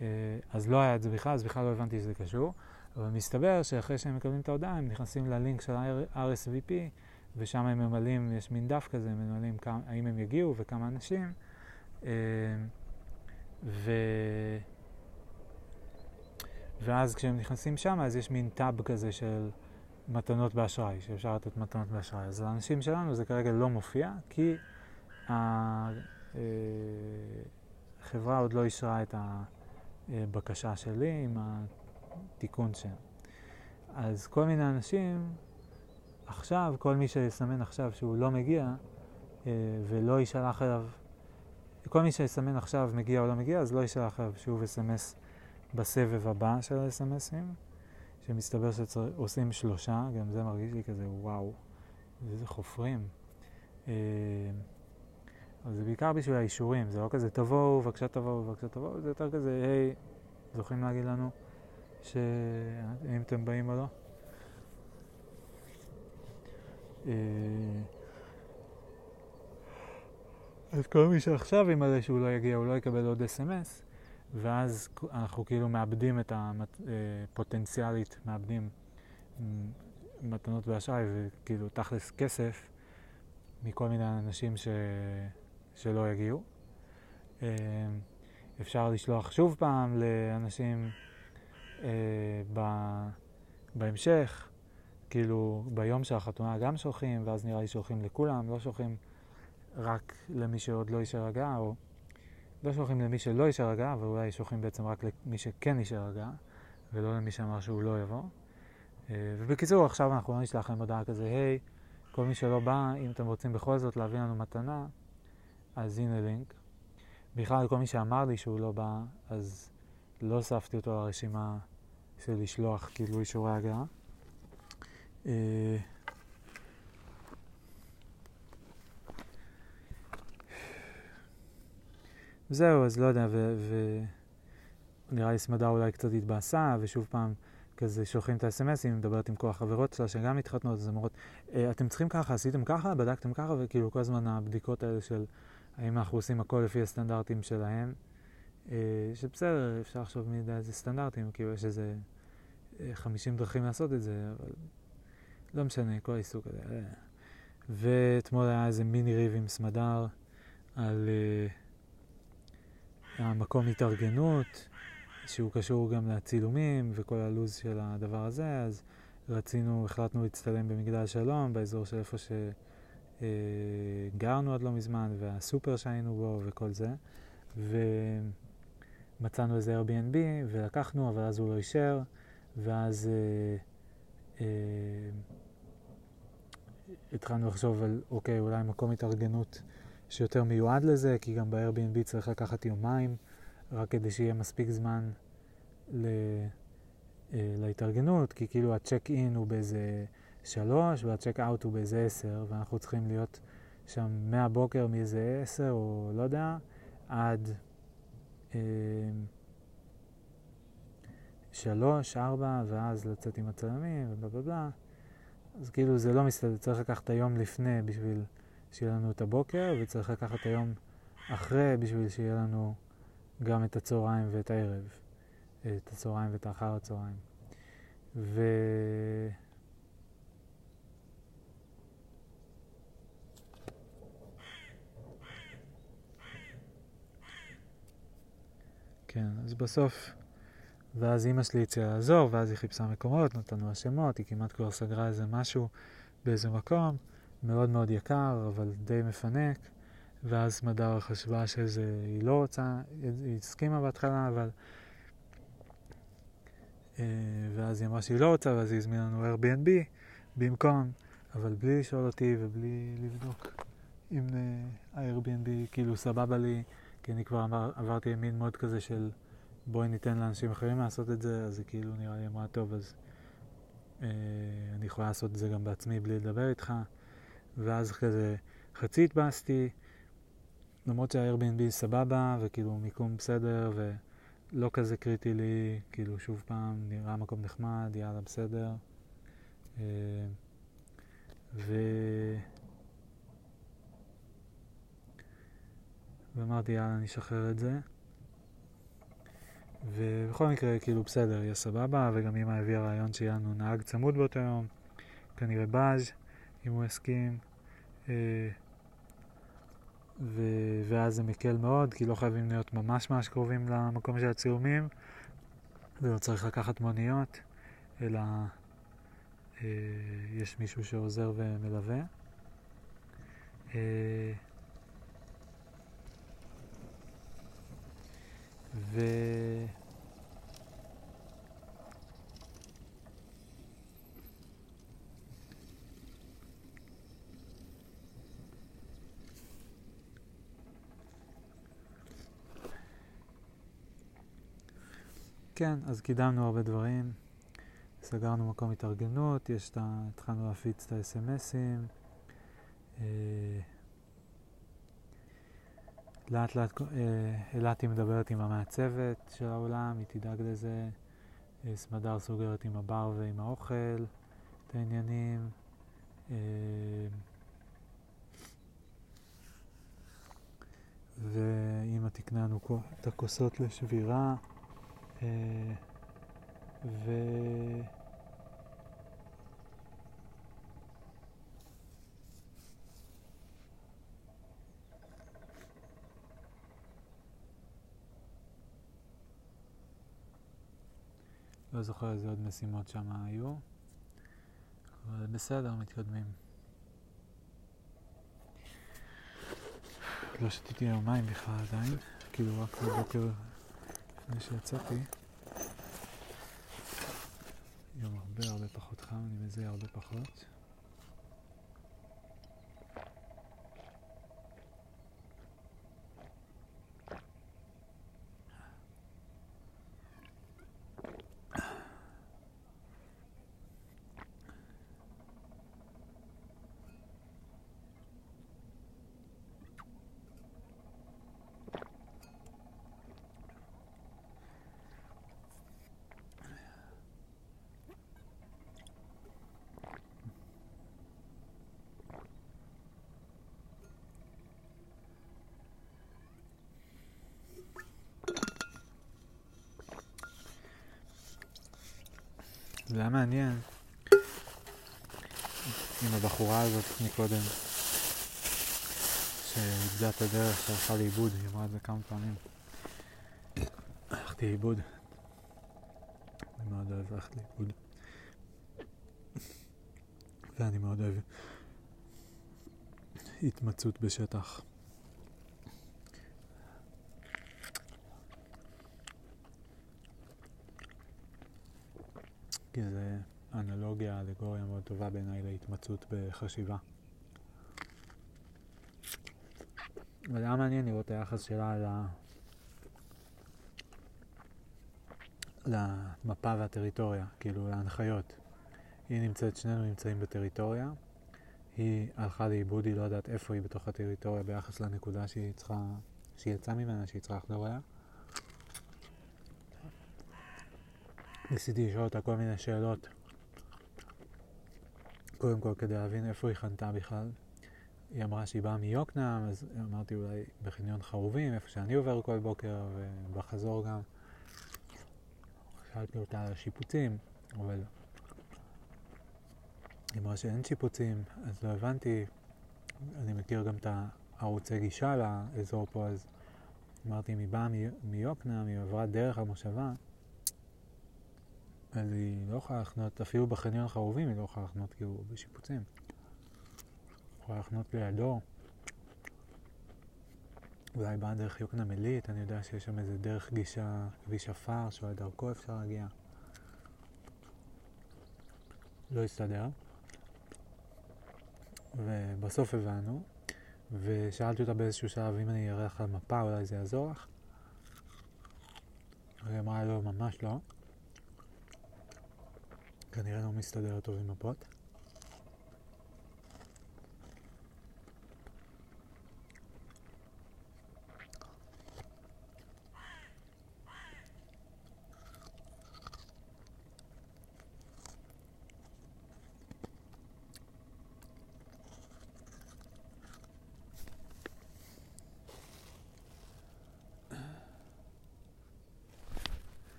אה, אז לא היה את זה בכלל, אז בכלל לא הבנתי שזה קשור. אבל מסתבר שאחרי שהם מקבלים את ההודעה, הם נכנסים ללינק של RSVP, ושם הם ממלאים, יש מין דף כזה, הם ממלאים כמה, האם הם יגיעו וכמה אנשים. אה, ו... ואז כשהם נכנסים שם, אז יש מין טאב כזה של מתנות באשראי, שאפשר לתת מתנות באשראי. אז לאנשים שלנו זה כרגע לא מופיע, כי החברה עוד לא אישרה את הבקשה שלי עם התיקון שם. אז כל מיני אנשים, עכשיו, כל מי שיסמן עכשיו שהוא לא מגיע אה, ולא יישלח אליו, כל מי שיסמן עכשיו מגיע או לא מגיע, אז לא יישלח אליו שוב אס.אם.אס בסבב הבא של ה-SMSים, שמסתבר שעושים שלושה, גם זה מרגיש לי כזה וואו, איזה חופרים. אה, אבל זה בעיקר בשביל האישורים, זה לא כזה תבואו, בבקשה תבואו, בבקשה תבואו, זה יותר כזה, היי, זוכרים להגיד לנו שאם אתם באים או לא? אה, אז כל מי שעכשיו ימלא שהוא לא יגיע, הוא לא יקבל עוד אס.אם.אס. ואז אנחנו כאילו מאבדים את הפוטנציאלית, מאבדים מתנות באשראי וכאילו תכלס כסף מכל מיני אנשים ש... שלא יגיעו. אמ, אפשר לשלוח שוב פעם לאנשים אה, ב, בהמשך, כאילו ביום של החתונה גם שולחים, ואז נראה לי שולחים לכולם, לא שולחים רק למי שעוד לא יישאר הגעה, או לא שולחים למי שלא אבל אולי שולחים בעצם רק למי שכן יישאר הגעה, ולא למי שאמר שהוא לא יבוא. אה, ובקיצור, עכשיו אנחנו לא נשלח להם הודעה כזה, היי, כל מי שלא בא, אם אתם רוצים בכל זאת להביא לנו מתנה, אז הנה לינק. בכלל, כל מי שאמר לי שהוא לא בא, אז לא הוספתי אותו לרשימה של לשלוח כאילו אישורי הגעה. אה, זהו, אז לא יודע, ונראה לי סמדה אולי קצת התבאסה, ושוב פעם כזה שולחים את האס.אם.אסים, מדברת עם כל החברות שלה שגם מתחתנות, אז אומרות, אה, אתם צריכים ככה, עשיתם ככה, בדקתם ככה, וכאילו כל הזמן הבדיקות האלה של האם אנחנו עושים הכל לפי הסטנדרטים שלהם, אה, שבסדר, אפשר לחשוב מי יודע איזה סטנדרטים, כאילו יש איזה 50 דרכים לעשות את זה, אבל לא משנה, כל העיסוק הזה. ואתמול היה איזה מיני ריב עם סמדר על uh, המקום התארגנות, שהוא קשור גם לצילומים וכל הלו"ז של הדבר הזה, אז רצינו, החלטנו להצטלם במגדל שלום, באזור של איפה שגרנו עד לא מזמן, והסופר שהיינו בו וכל זה. ומצאנו איזה Airbnb ולקחנו, אבל אז הוא לא אישר. ואז אה, אה, התחלנו לחשוב על, אוקיי, אולי מקום התארגנות שיותר מיועד לזה, כי גם ב-Airbnb צריך לקחת יומיים, רק כדי שיהיה מספיק זמן ל, אה, להתארגנות, כי כאילו הצ'ק אין הוא באיזה שלוש והצ'ק אאוט הוא באיזה עשר, ואנחנו צריכים להיות שם מהבוקר מאיזה עשר, או לא יודע, עד... אה, שלוש, ארבע, ואז לצאת עם הצלמים, ובלה בלה בלה. אז כאילו זה לא מסתדר, צריך לקחת את היום לפני בשביל שיהיה לנו את הבוקר, וצריך לקחת את היום אחרי בשביל שיהיה לנו גם את הצהריים ואת הערב. את הצהריים ואת האחר הצהריים. ו... כן, אז בסוף ואז אימא שלי הציעה לעזור, ואז היא חיפשה מקומות, נתנו לה שמות, היא כמעט כבר סגרה איזה משהו באיזה מקום, מאוד מאוד יקר, אבל די מפנק. ואז סמדר חשבה שזה, היא לא רוצה, היא הסכימה בהתחלה, אבל... אה, ואז היא אמרה שהיא לא רוצה, ואז היא הזמינה לנו Airbnb במקום, אבל בלי לשאול אותי ובלי לבדוק אם אה, ה-Airbnb כאילו סבבה לי, כי אני כבר עבר, עברתי מין מוד כזה של... בואי ניתן לאנשים אחרים לעשות את זה, אז זה כאילו נראה לי אמרה, טוב, אז אה, אני יכולה לעשות את זה גם בעצמי בלי לדבר איתך. ואז כזה חצי התבאסתי, למרות שה-Airbnb סבבה, וכאילו מיקום בסדר, ולא כזה קריטי לי, כאילו שוב פעם, נראה מקום נחמד, יאללה, בסדר. אה, ו... ואמרתי, יאללה, אני אשחרר את זה. ובכל מקרה, כאילו, בסדר, יהיה סבבה, וגם אמא הביאה רעיון שיהיה לנו נהג צמוד באותו יום, כנראה באז, אם הוא יסכים. אה, ו... ואז זה מקל מאוד, כי לא חייבים להיות ממש ממש קרובים למקום של הצילומים, ולא צריך לקחת מוניות, אלא אה, יש מישהו שעוזר ומלווה. אה, ו... כן, אז קידמנו הרבה דברים, סגרנו מקום התארגנות, יש את ה... התחלנו להפיץ את ה-SMSים. אה, לאט לאט אילתי אה, מדברת עם המעצבת של האולם, היא תדאג לזה. אה, סמדר סוגרת עם הבר ועם האוכל את העניינים. אה, ואימא תקנה לנו את הכוסות לשבירה. ו... לא זוכר איזה עוד משימות שם היו, אבל בסדר, מתקדמים. לא שתיתי היום מים בכלל עדיין, כאילו רק בבוקר לפני שיצאתי. יום הרבה הרבה פחות חם, אני מזהה הרבה פחות. מעניין עם הבחורה הזאת מקודם, שאיבדה את הדרך שהלכה לאיבוד, היא אמרה את זה כמה פעמים. הלכתי לאיבוד. אני מאוד אוהב ללכת לאיבוד. ואני מאוד אוהב התמצאות בשטח. כי זה אנלוגיה, אלגוריה מאוד טובה בעיניי להתמצאות בחשיבה. אבל היה מעניין לראות את היחס שלה ל... למפה והטריטוריה, כאילו להנחיות. היא נמצאת, שנינו נמצאים בטריטוריה, היא הלכה לאיבוד, היא לא יודעת איפה היא בתוך הטריטוריה ביחס לנקודה שהיא צריכה, שהיא יצאה ממנה, שהיא צריכה לחזור אליה. ניסיתי לשאול אותה כל מיני שאלות, קודם כל כדי להבין איפה היא חנתה בכלל. היא אמרה שהיא באה מיוקנעם, אז אמרתי אולי בחניון חרובים, איפה שאני עובר כל בוקר, ובחזור גם. שאלתי אותה על השיפוצים, אבל היא אמרה שאין שיפוצים, אז לא הבנתי. אני מכיר גם את הערוצי גישה לאזור פה, אז אמרתי אם היא באה מיוקנעם, היא עברה דרך המושבה. אז היא לא יכולה לחנות, אפילו בחניון חרובים היא לא יכולה לחנות כאילו בשיפוצים. יכולה לחנות לידו. אולי באה דרך יוקנעם עילית, אני יודע שיש שם איזה דרך גישה, כביש עפר, שאולי דרכו אפשר להגיע. לא הסתדר. ובסוף הבנו, ושאלתי אותה באיזשהו שלב אם אני אראה לך מפה, אולי זה יעזור לך. היא אמרה לא, ממש לא. כנראה לא מסתדר טוב עם מפות.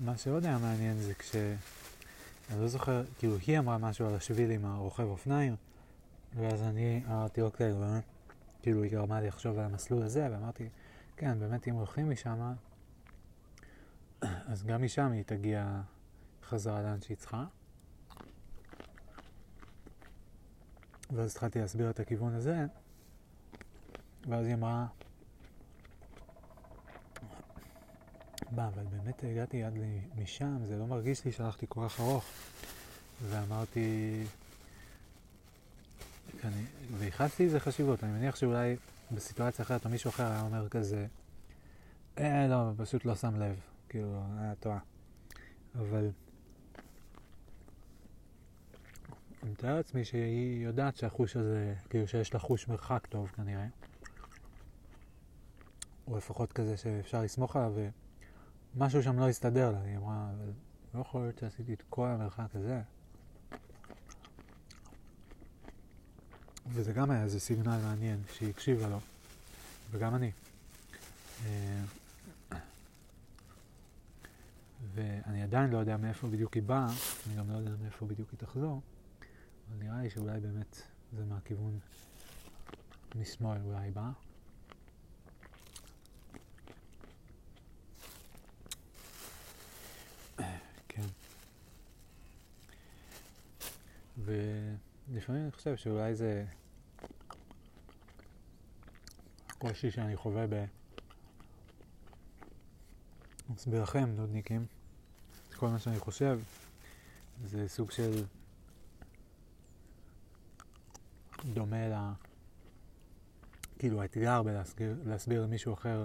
מה שעוד היה מעניין זה כש... אני לא זוכר, כאילו היא אמרה משהו על השביל עם הרוכב אופניים, ואז אני אמרתי, אוקיי, כאילו היא גרמה לי לחשוב על המסלול הזה, ואמרתי, כן, באמת אם הולכים משם, אז גם משם היא תגיע חזרה לאן שהיא צריכה. ואז התחלתי להסביר את הכיוון הזה, ואז היא אמרה, מה, אבל באמת הגעתי עד משם, זה לא מרגיש לי שהלכתי כל כך ארוך. ואמרתי, אני, וייחסתי לזה חשיבות, אני מניח שאולי בסיטואציה אחרת או מישהו אחר היה אומר כזה, אה, לא, פשוט לא שם לב, כאילו, היה טועה. אבל אני מתאר לעצמי שהיא יודעת שהחוש הזה, כאילו שיש לה חוש מרחק טוב כנראה. או לפחות כזה שאפשר לסמוך עליו, משהו שם לא הסתדר לה, היא אמרה, לא יכול להיות שעשיתי את כל המרחק הזה. וזה גם היה איזה סיגנל מעניין שהיא הקשיבה לו, וגם אני. אה, ואני עדיין לא יודע מאיפה בדיוק היא באה, אני גם לא יודע מאיפה בדיוק היא תחזור, אבל נראה לי שאולי באמת זה מהכיוון משמאל אולי באה. ולפעמים אני חושב שאולי זה קושי שאני חווה ב... להסביר לכם, נודניקים, כל מה שאני חושב זה סוג של דומה ל... כאילו האתגר בלהסביר למישהו אחר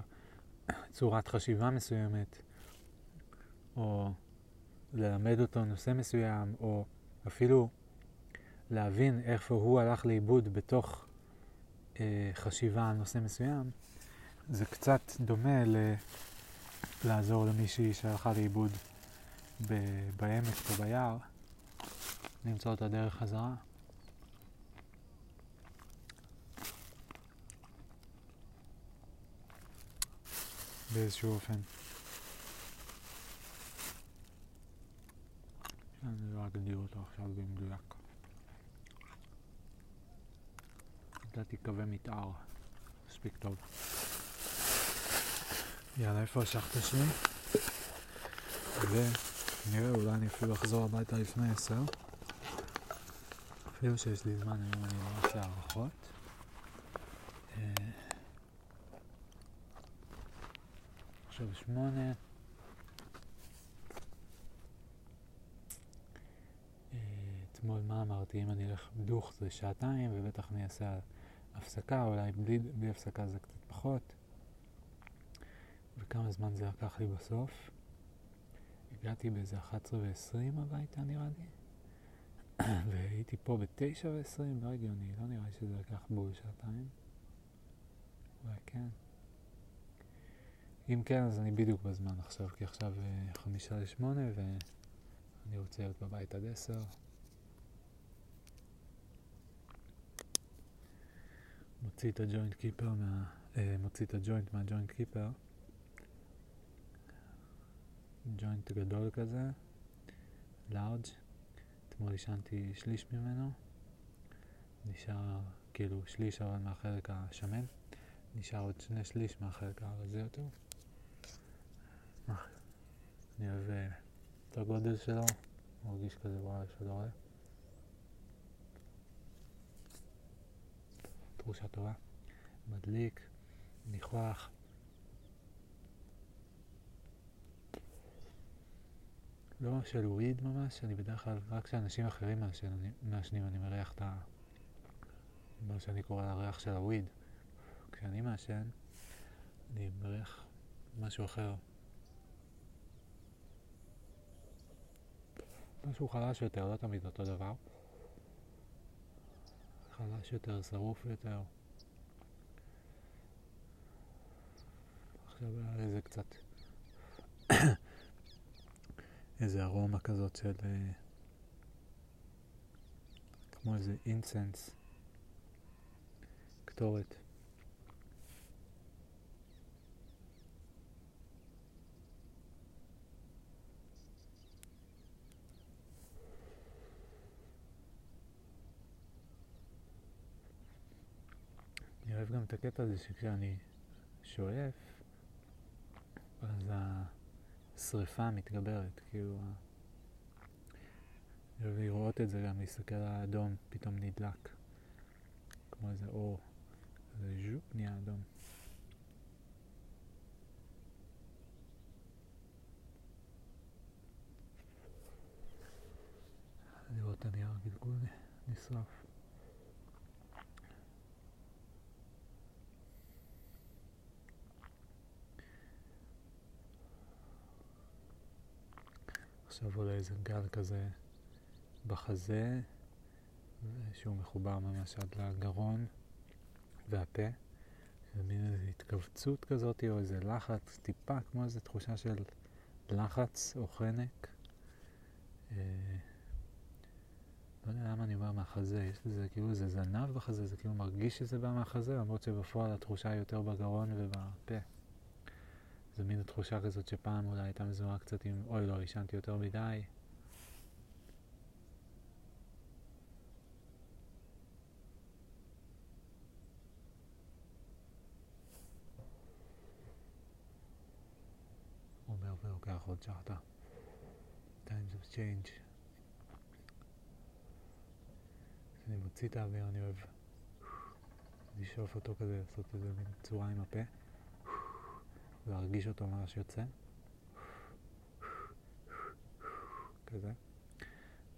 צורת חשיבה מסוימת, או ללמד אותו נושא מסוים, או אפילו להבין איפה הוא הלך לאיבוד בתוך אה, חשיבה על נושא מסוים, זה קצת דומה ל... לעזור למישהי שהלכה לאיבוד ב- בעמק או ביער, למצוא את הדרך חזרה. באיזשהו אופן. אני לא אגדיר אותו עכשיו במדויק. נתתי קווי מתאר, מספיק טוב. יאללה, איפה השחטה שלי? ונראה, אולי אני אפילו אחזור הביתה לפני עשר. אפילו שיש לי זמן היום אני לא עושה הערכות. אה, עכשיו שמונה. אה, אתמול מה אמרתי? אם אני אלך דוך זה שעתיים, ובטח אני אעשה הפסקה, אולי בלי, בלי הפסקה זה קצת פחות. וכמה זמן זה לקח לי בסוף? הגעתי באיזה 11 ו-20 הביתה נראה לי, והייתי פה ב-9 ו-20, לא הגיוני, לא נראה לי שזה לקח בול שעתיים. אולי כן. אם כן, אז אני בדיוק בזמן עכשיו, כי עכשיו אה, חמישה לשמונה ואני רוצה להיות בבית עד עשר. מוציא את הג'וינט קיפר מה... אה, מוציא את הג'וינט מהג'וינט קיפר. ג'וינט גדול כזה, לארג'. אתמול עישנתי שליש ממנו. נשאר כאילו שליש אבל מהחלק השמן. נשאר עוד שני שליש מהחלק הרזה יותר. אני אוהב אה, את הגודל שלו, מרגיש כזה וואי שלא רואה. תחושה טובה. מדליק, ניחוח. לא של וויד ממש, אני בדרך כלל, רק כשאנשים אחרים מעשנים אני מריח את ה... מה שאני קורא לריח של הוויד. כשאני מעשן, אני מריח משהו אחר. משהו חלש יותר, לא תמיד אותו דבר. חלש יותר, שרוף יותר. עכשיו היה איזה קצת איזה ארומה כזאת של אה, כמו איזה אינסנס, קטורת. אוהב גם את הקטע הזה שכשאני שואף, אז השריפה מתגברת, כאילו... אני אוהב לראות את זה גם, להסתכל על האדום, פתאום נדלק. כמו איזה אור, איזה ז'ופ נהיה אדום. לראות את הנייר הגלגול נשרף. עכשיו עולה איזה גל כזה בחזה, שהוא מחובר ממש עד לגרון והפה. זה מין איזו התכווצות כזאת, או איזה לחץ, טיפה כמו איזו תחושה של לחץ או חנק. אה, לא יודע למה אני אומר מהחזה, יש לזה כאילו איזה זנב בחזה, זה כאילו מרגיש שזה בא מהחזה, למרות שבפועל התחושה היא יותר בגרון ובפה. זה מין תחושה כזאת שפעם אולי הייתה מזוהה קצת עם אוי לא, עישנתי יותר מדי. אומר ולוקח עוד שעתה. times of change. כשאני מוציא את האוויר אני אוהב לשאוף אותו כזה, לעשות איזה מין צורה עם הפה, להרגיש אותו ממש יוצא. כזה.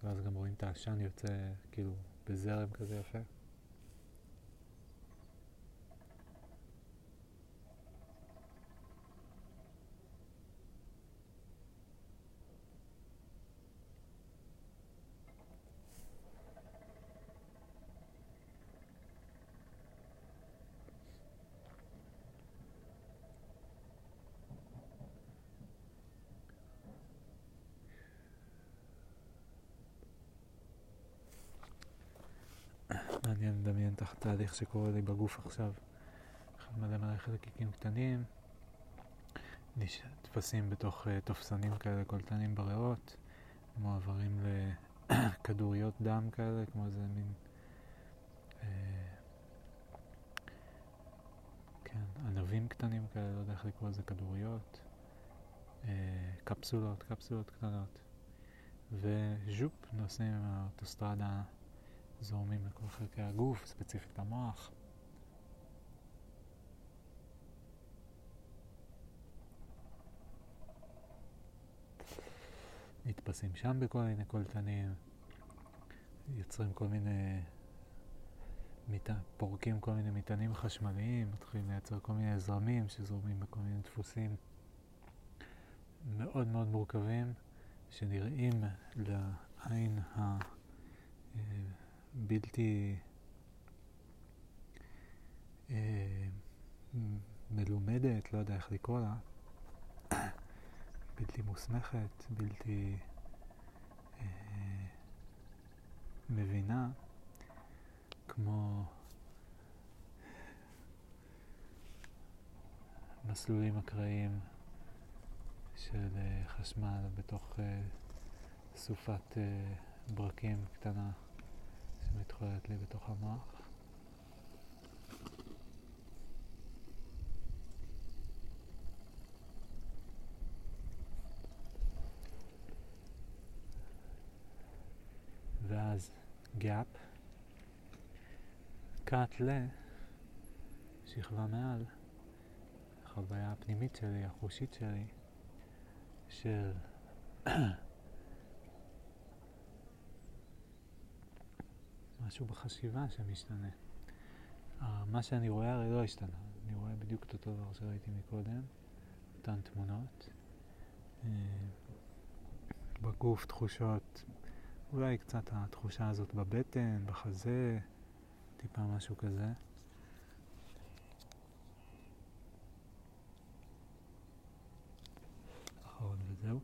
ואז גם רואים את העשן יוצא כאילו בזרם כזה יפה. מעניין לדמיין את התהליך שקורה לי בגוף עכשיו. מלא מלא חלקיקים קטנים, נתפסים בתוך uh, תופסנים כאלה קולטנים בריאות, מועברים לכדוריות דם כאלה, כמו איזה מין... Uh, כן, ענבים קטנים כאלה, לא יודע איך לקרוא לזה, כדוריות, uh, קפסולות, קפסולות קטנות, וז'ופ, נוסעים עם האוטוסטרדה זורמים לכל חלקי הגוף, ספציפית המוח. נתפסים שם בכל מיני קולטנים, יוצרים כל מיני, מיט... פורקים כל מיני מטענים חשמליים, מתחילים לייצר כל מיני זרמים שזורמים בכל מיני דפוסים מאוד מאוד מורכבים, שנראים לעין ה... בלתי אה, מלומדת, לא יודע איך לקרוא לה, בלתי מוסמכת, בלתי אה, מבינה, כמו מסלולים אקראיים של אה, חשמל בתוך אה, סופת אה, ברקים קטנה. שמתחוללת לי בתוך המוח. ואז גאפ, קאט ל, שכבה מעל, החוויה הפנימית שלי, החושית שלי, של משהו בחשיבה שמשתנה. מה שאני רואה הרי לא השתנה, אני רואה בדיוק את אותו דבר שראיתי מקודם, אותן תמונות. אה, בגוף תחושות, אולי קצת התחושה הזאת בבטן, בחזה, טיפה משהו כזה. וזהו.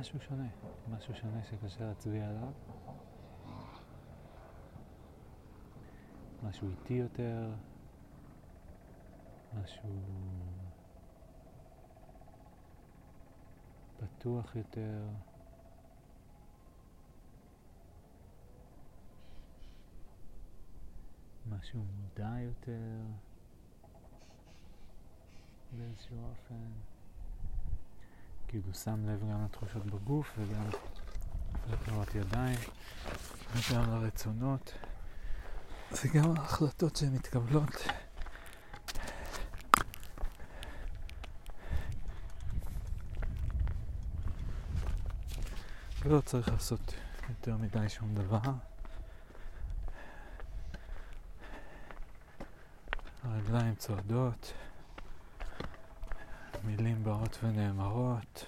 משהו שונה, משהו שונה שקשה להצביע עליו. משהו איטי יותר, משהו פתוח יותר. משהו מודע יותר באיזשהו אופן. כאילו שם לב גם לתחושות בגוף וגם לתנועות ידיים וגם לרצונות וגם ההחלטות שמתקבלות. ולא צריך לעשות יותר מדי שום דבר. הרגליים צועדות. מילים באות ונאמרות.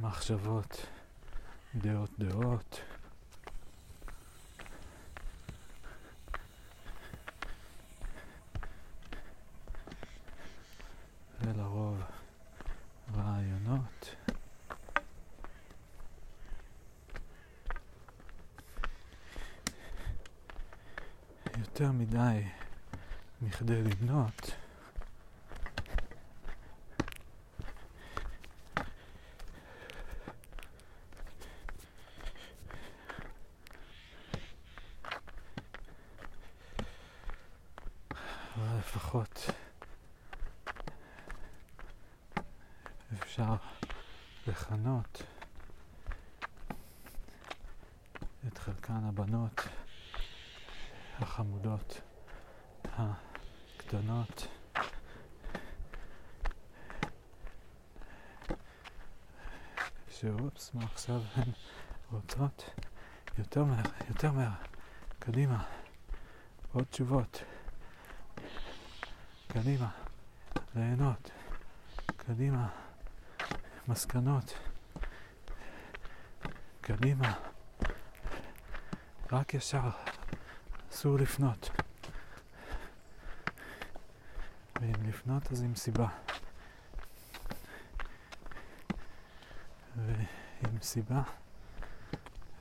מחשבות, דעות דעות. ולרוב רעיונות. יותר מה עכשיו רוצות. יותר מהר, יותר מהר, קדימה, עוד תשובות, קדימה, ליהנות, קדימה, מסקנות, קדימה, רק ישר, אסור לפנות. ואם לפנות אז עם סיבה. סיבה,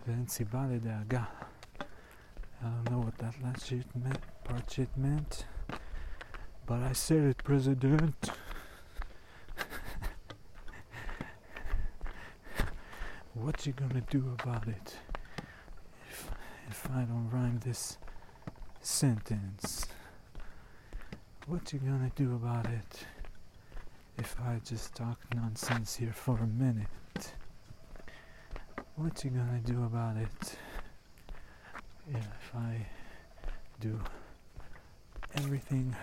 ואין סיבה לדאגה. I don't know what that last shit meant, part shit meant, but I said it, President. what you gonna do about it if, if I don't rhyme this sentence? What you gonna do about it if I just talk nonsense here for a minute? What you gonna do about it if I do everything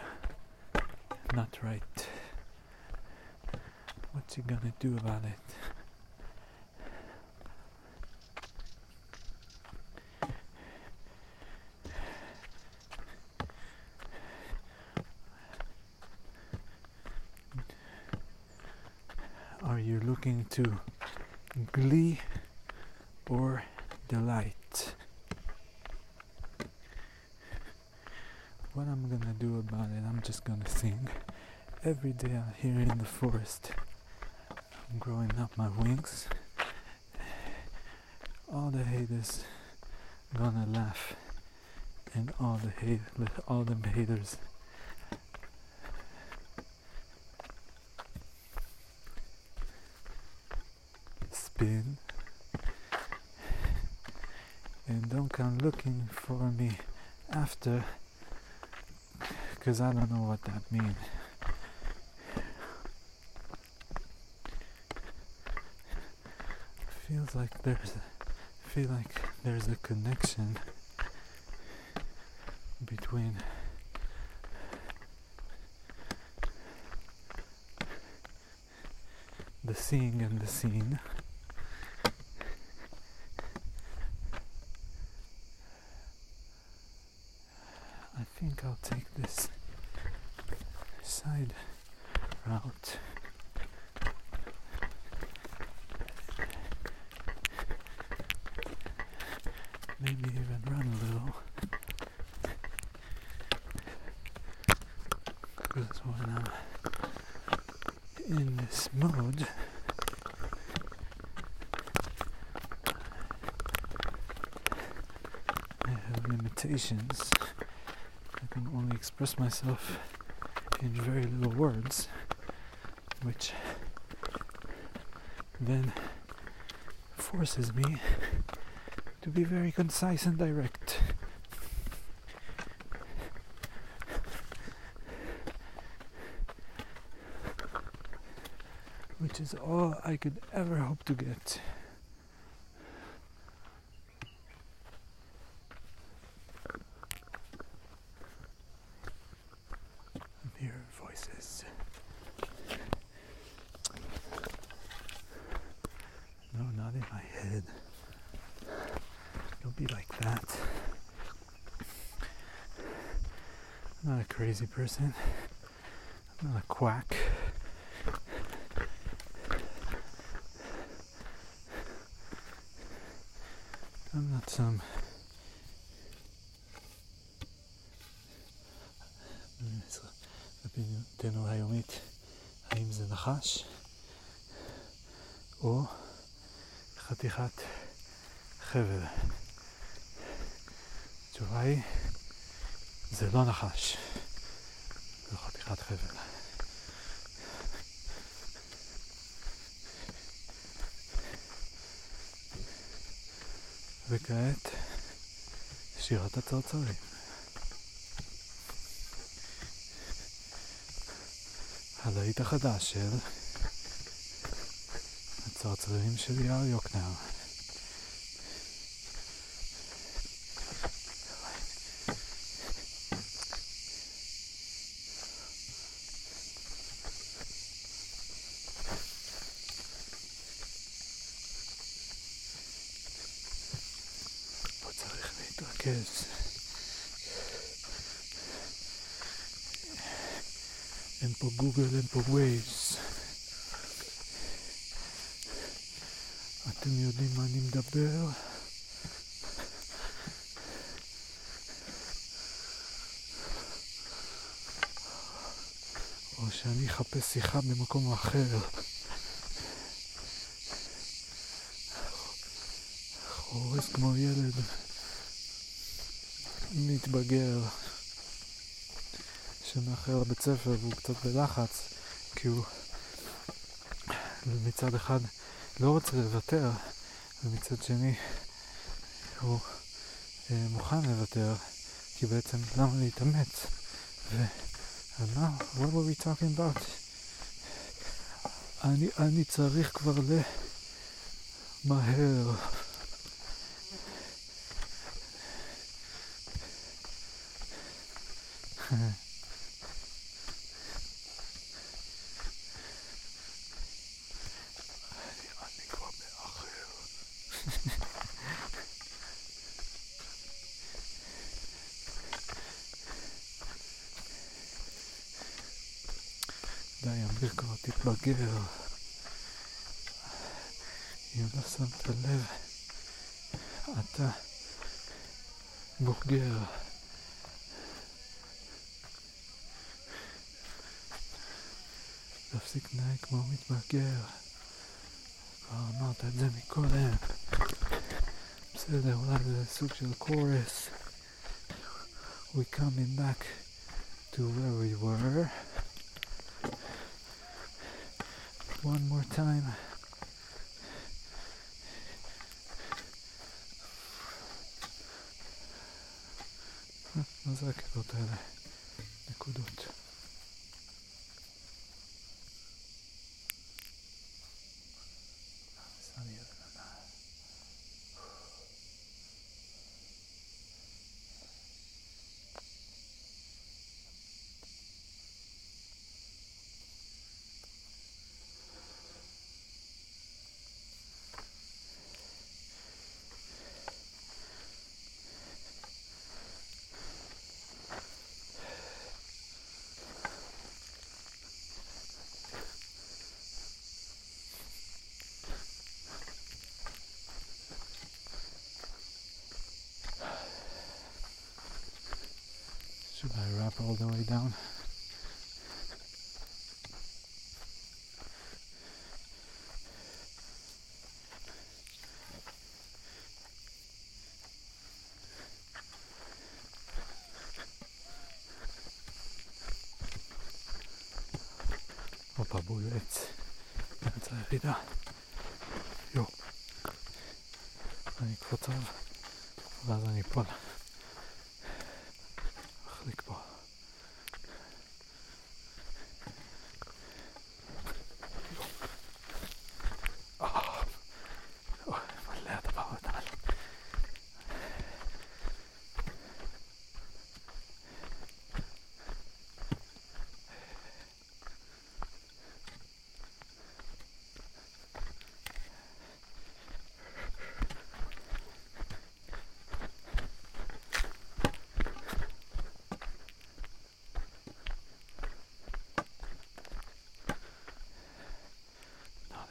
not right? What you gonna do about it? Are you looking to glee or delight? What I'm gonna do about it, I'm just gonna sing. Every day out here in the forest, I'm growing up my wings. All the haters gonna laugh, and all the hate, all them haters. Spin. And don't come looking for me after because I don't know what that means. Feels like there's a, feel like there's a connection between the seeing and the seen. I think I'll take this side route. Maybe even run a little. Because when I'm in this mode, I have I can only express myself in very little words, which then forces me to be very concise and direct. Which is all I could ever hope to get. Crazy person. I'm not a quack. I'm not some. בפעילותנו היומית, האם זה נחש או חתיכת חבל? התשובה היא, זה לא נחש, צרצרים. לא הלהיט החדש של הצרצרים של יער יוקנר. פה ווייז. אתם יודעים מה אני מדבר? או שאני אחפש שיחה במקום אחר. חורס כמו ילד מתבגר שמאחר לבית ספר והוא קצת בלחץ כי הוא מצד אחד לא רוצה לוותר ומצד שני הוא אה, מוכן לוותר כי בעצם למה להתאמץ ו... ומה? What were we talking about? אני, אני צריך כבר למהר אני כבר מאחר. די, אמיר כבר תתבגר. אם לא שמת לב, אתה בוגר. תפסיק להתנהג כמו מתבגר. כבר אמרת את זה מקודם. בסדר, אולי זה סוג של קורס. We coming back to where we were. One more time. אה, מה זה הקטעות האלה? Down? הופה, בול עץ. באמצע הירידה. יו. אני אקפוץ עליו, ואז אני אפול. מחליק פה. אה, אוי, מלא הדבר הזה.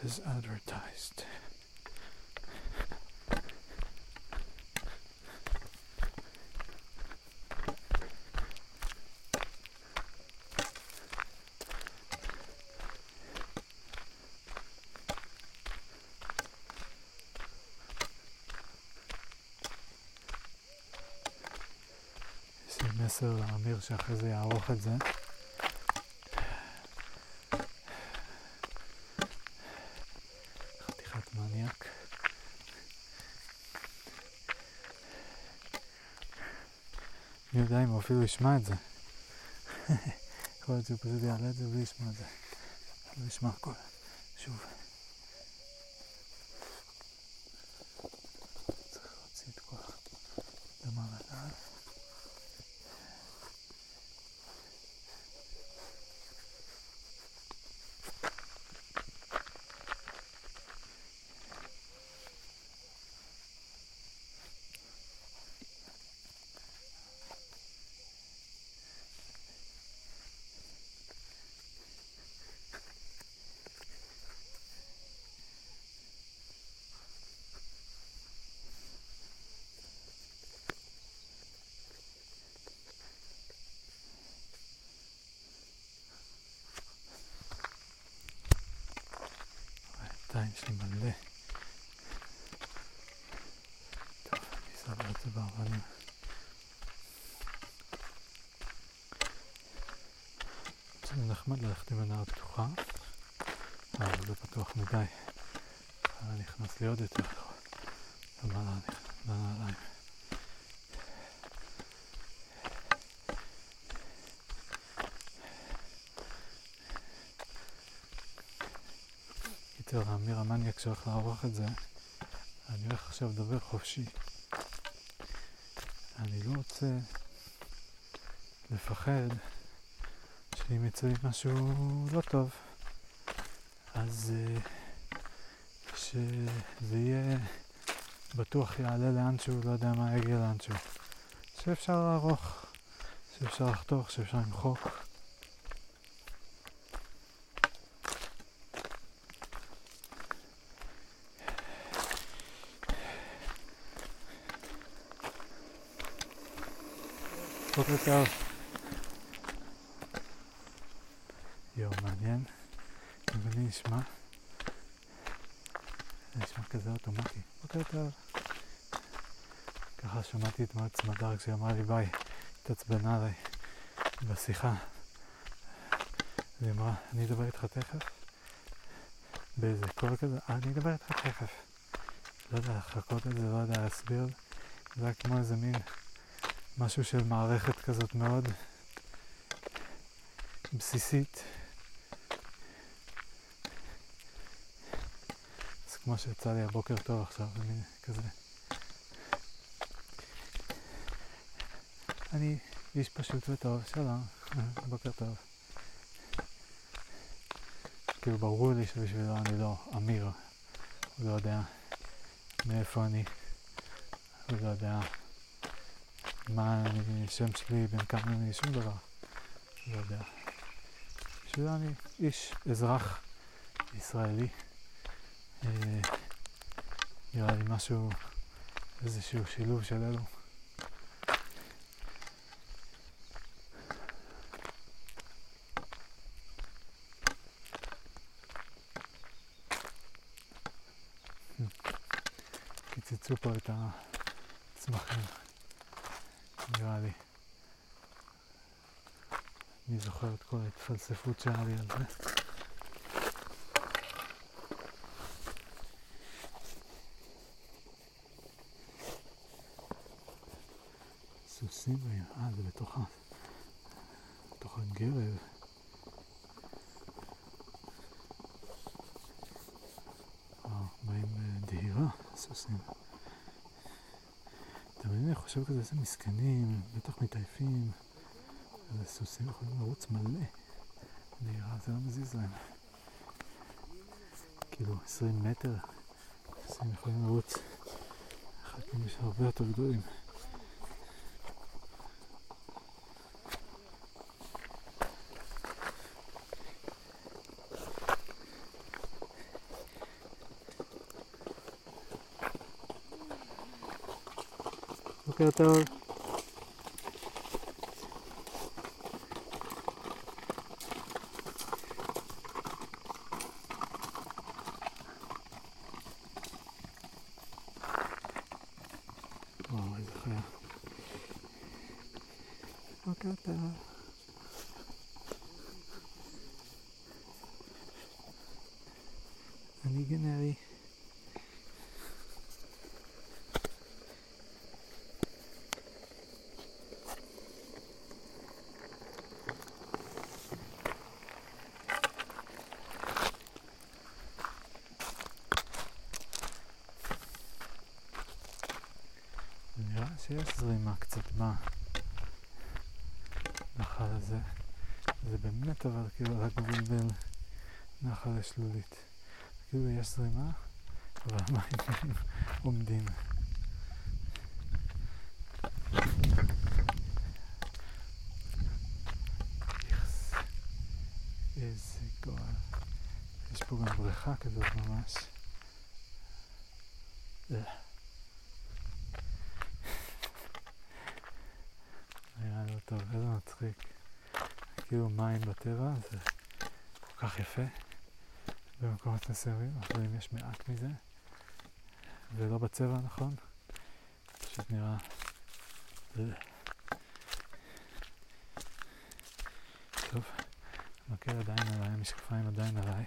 Not as advertised. יש לי מסר לאמיר שאחרי זה יערוך את זה. חתיכת מניאק. מי יודע אם הוא אפילו ישמע את זה. יכול להיות שהוא פשוט יעלה את זה בלי לשמוע את זה. נשמע הכל. שוב. צריך להוציא את כל הדמר הנעל. הידיים שלי מלא. טוב, אני אסדר את זה באבנים. זה נחמד ללכת עם עיניים פתוחה, אבל זה פתוח מדי. אני נכנס לי עוד יותר לנעליים. קיצר, אמיר המניאק שהולך לערוך את זה, אני הולך עכשיו לדבר חופשי. אני לא רוצה לפחד שאם יצא לי משהו לא טוב, אז uh, שזה יהיה בטוח יעלה לאנשהו, לא יודע מה יגיע לאנשהו. שאפשר לערוך, שאפשר לחתוך, שאפשר למחוק. בוקר טוב. יואו, מעניין. אם אני נשמע, זה נשמע כזה אוטומטי. בוקר טוב. ככה שמעתי את מועצת מדר כשהיא אמרה לי ביי, התעצבנה עליי בשיחה. היא אמרה, אני אדבר איתך תכף. באיזה קול כזה, אה, אני אדבר איתך תכף. לא יודע לחכות את זה, לא יודע להסביר. זה היה כמו איזה מין משהו של מערכת כזאת מאוד בסיסית. כמו שיצא לי הבוקר טוב עכשיו, אני כזה. אני איש פשוט וטוב, שלום, בוקר טוב. כאילו ברור לי שבשבילו אני לא אמיר, הוא לא יודע מאיפה אני, הוא לא יודע מה השם שלי, בן כמה אני, שום דבר. לא יודע. בשביל אני איש, אזרח ישראלי. אה, נראה לי משהו, איזשהו שילוב של אלו. קיצצו פה את הצמחים. נראה לי. אני זוכר את כל ההתפלספות שהיה לי על זה. סוסים, אה, זה בתוך ה... בתוך הגרב. אה, באים בדהירה, סוסים. אתה מבין, אני חושב כזה, איזה מסכנים, בטח מתעייפים. איזה סוסים יכולים לרוץ מלא. נראה, זה לא מזיז להם. כאילו, 20 מטר, סוסים יכולים לרוץ. חלקים יש הרבה יותר גדולים. בוקר טוב. וואו, איזה חיה. בוקר טוב. אני גנרי. שיש זרימה קצת בנחל הזה. זה באמת אבל כאילו רק בין נחל לשלולית. כאילו יש זרימה, אבל המים עומדים. איזה גועל. יש פה גם בריכה כזאת ממש. אה. נראה לא טוב, איזה מצחיק. כאילו מים בטבע, זה כל כך יפה במקומות מסוימים, אם יש מעט מזה, ולא בצבע הנכון, פשוט נראה... אה. טוב, המקל עדיין עליי, המשקפיים עדיין עליי.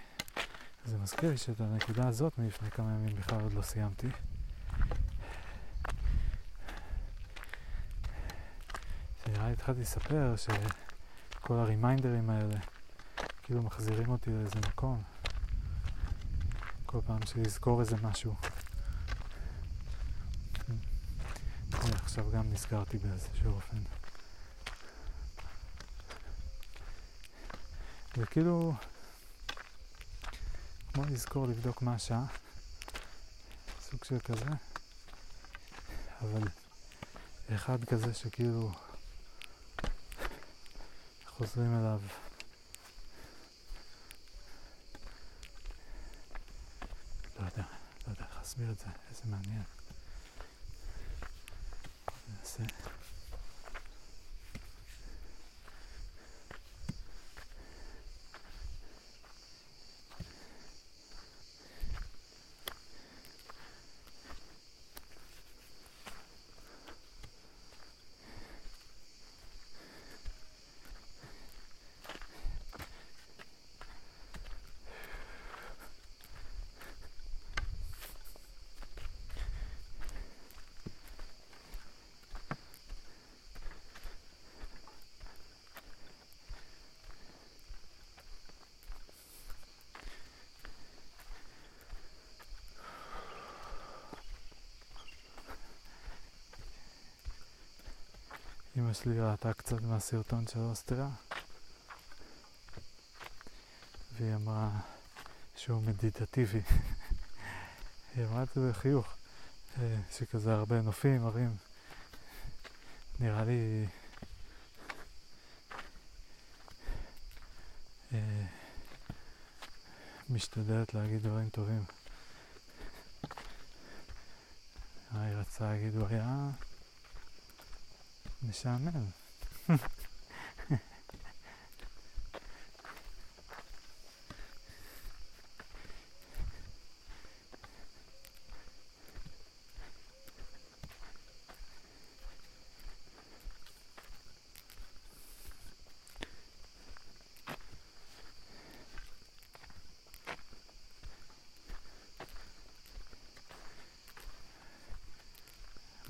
זה מזכיר לי שאת הנקודה הזאת מלפני כמה ימים בכלל עוד לא סיימתי. שנראה לי התחלתי לספר שכל הרימיינדרים האלה כאילו מחזירים אותי לאיזה מקום. כל פעם שלזכור איזה משהו. עכשיו גם נזכרתי באיזשהו אופן. וכאילו, כמו לזכור לבדוק מה השעה, סוג של כזה, אבל אחד כזה שכאילו חוזרים אליו לא יודע, לא יודע איך להסביר את זה, איזה מעניין. ננסה. אמא שלי ראתה קצת מהסרטון של אוסטריה והיא אמרה שהוא מדיטטיבי. היא אמרה את זה בחיוך, שכזה הרבה נופים, ערים. נראה לי... משתדלת להגיד דברים טובים. היא רצה להגיד, הוא היה משעמם.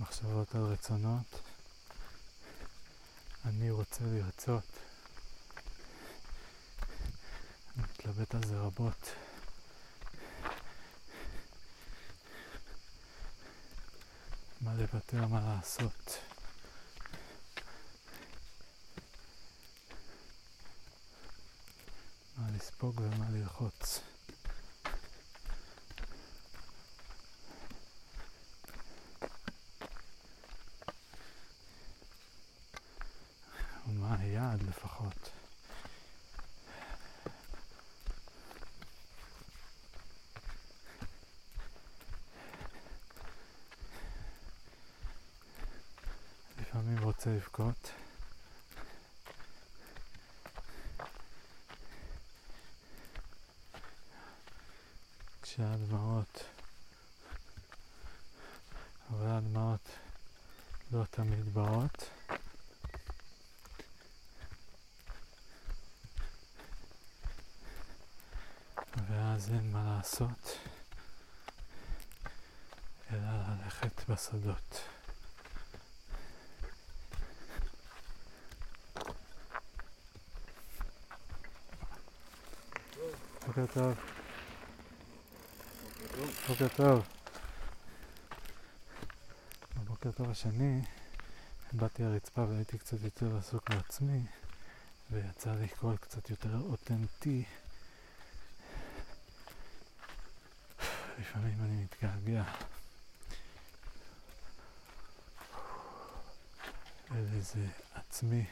מחשבות על רצונות. אני רוצה לרצות. אני מתלבט על זה רבות. מה לוותר, מה לעשות. מה לספוג ומה ללחוץ. ומה היעד לפחות. רוצה לבכות. כשהדמעות, אבל הדמעות לא תמיד באות. ואז אין מה לעשות, אלא ללכת בשדות. בוקר טוב. בוקר טוב. בבוקר טוב השני באתי לרצפה והייתי קצת יותר עסוק בעצמי, ויצא לי קול קצת יותר אותנטי. לפעמים אני מתגעגע. איזה עצמי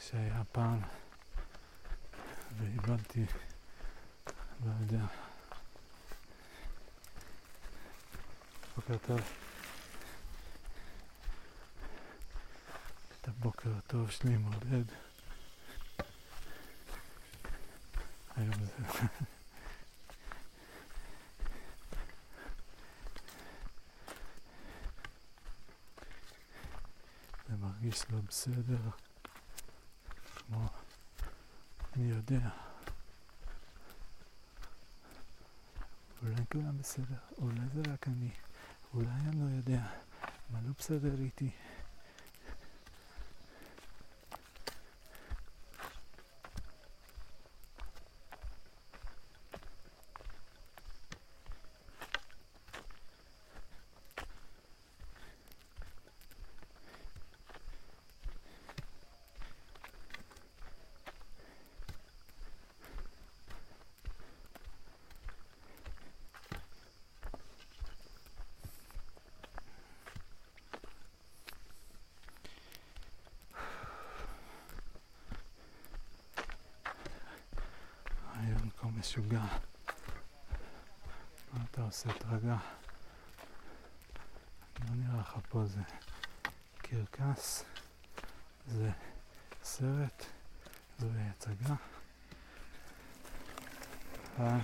שהיה פעם, ואיבדתי, לא יודע. בוקר טוב. את הבוקר הטוב שלי מודד. היום זה... זה מרגיש לא בסדר, כמו מי יודע. אולי כולם בסדר, אולי זה רק אני, אולי אני לא יודע, מה לא בסדר איתי. רעיון כה משוגע. מה אתה עושה? תרגע. לא נראה לך פה זה קרקס, זה סרט, זוהי הצגה. אה.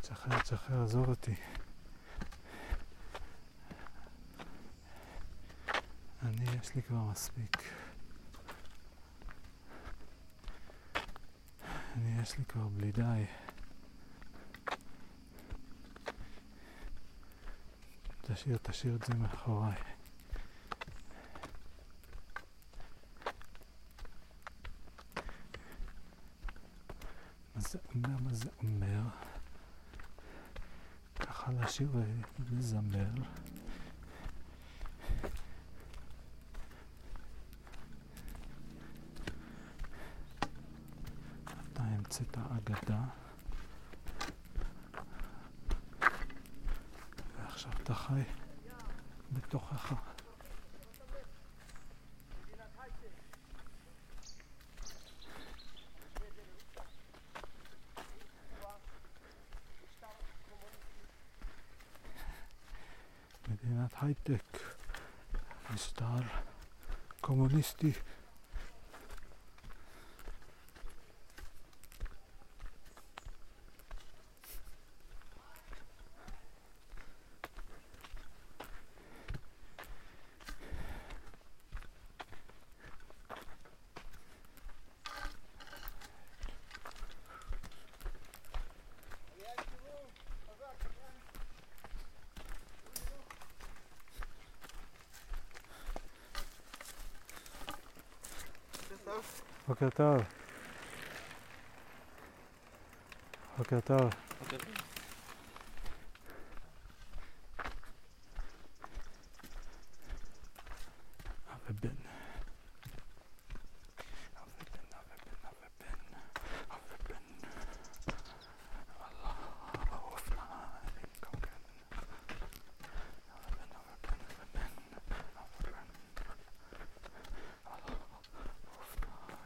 תשחרר, תשחרר, עזוב אותי. אני, יש לי כבר מספיק. אני, יש לי כבר בלי די. תשאיר, תשאיר את זה מאחוריי. מה זה אומר? מה זה אומר? ככה לשיר ולזמר. Hoi. Ben ik toch eh, gegaan. Medinat Hightech is dus daar communistisch בוקר טוב. בוקר טוב. אבי בן. אבי בן, אבי בן, אבי בן. אבי בן. אללה, באופניים, גם כן. אבי בן, אבי בן, אבי בן. אבי בן. אללה, באופניים.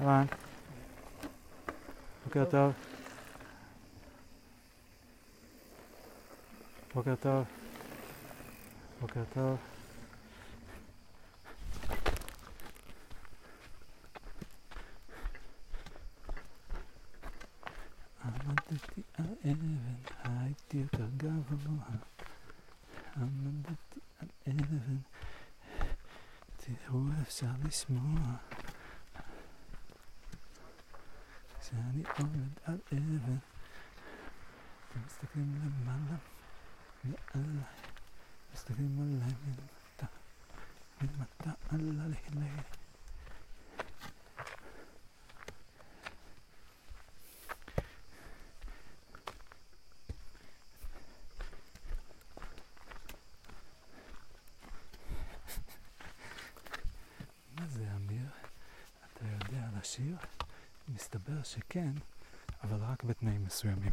אהלן. בוקר טוב. בוקר טוב. בוקר טוב. עמדתי על אבן, הייתי יותר גבוה. עמדתי על אבן, תראו אפשר לשמוע. כשאני עומד על אבן, אתם מסתכלים למעלה, מעליי, מסתכלים עליי מלמטה, מלמטה על הלל. מה זה אמיר? אתה יודע לשיר? שכן, אבל רק בתנאים מסוימים.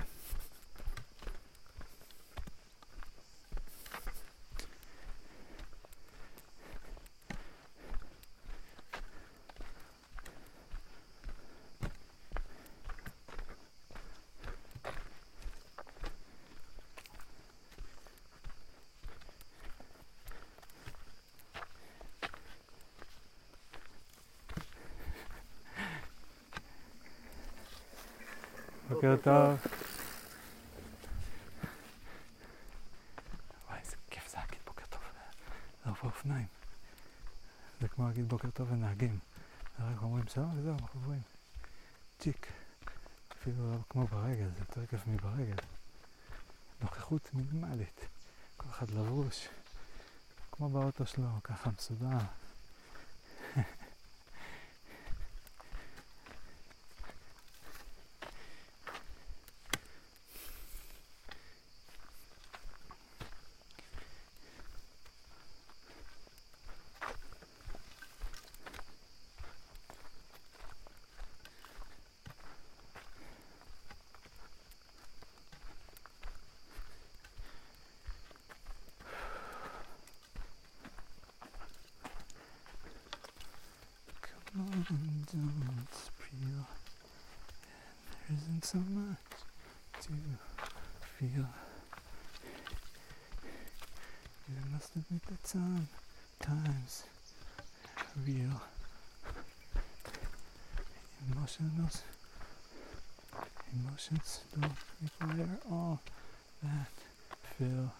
טוב. וואי, איזה כיף זה להגיד בוקר טוב לעוף האופניים. זה כמו להגיד בוקר טוב לנהגים. רק אומרים שלום וזהו, אנחנו עוברים. צ'יק. אפילו לא כמו ברגל, זה יותר כיף מברגל. נוכחות מינימלית. כל אחד לבוש. כמו באוטו שלו, ככה מסודר. Emotions don't require all that feel.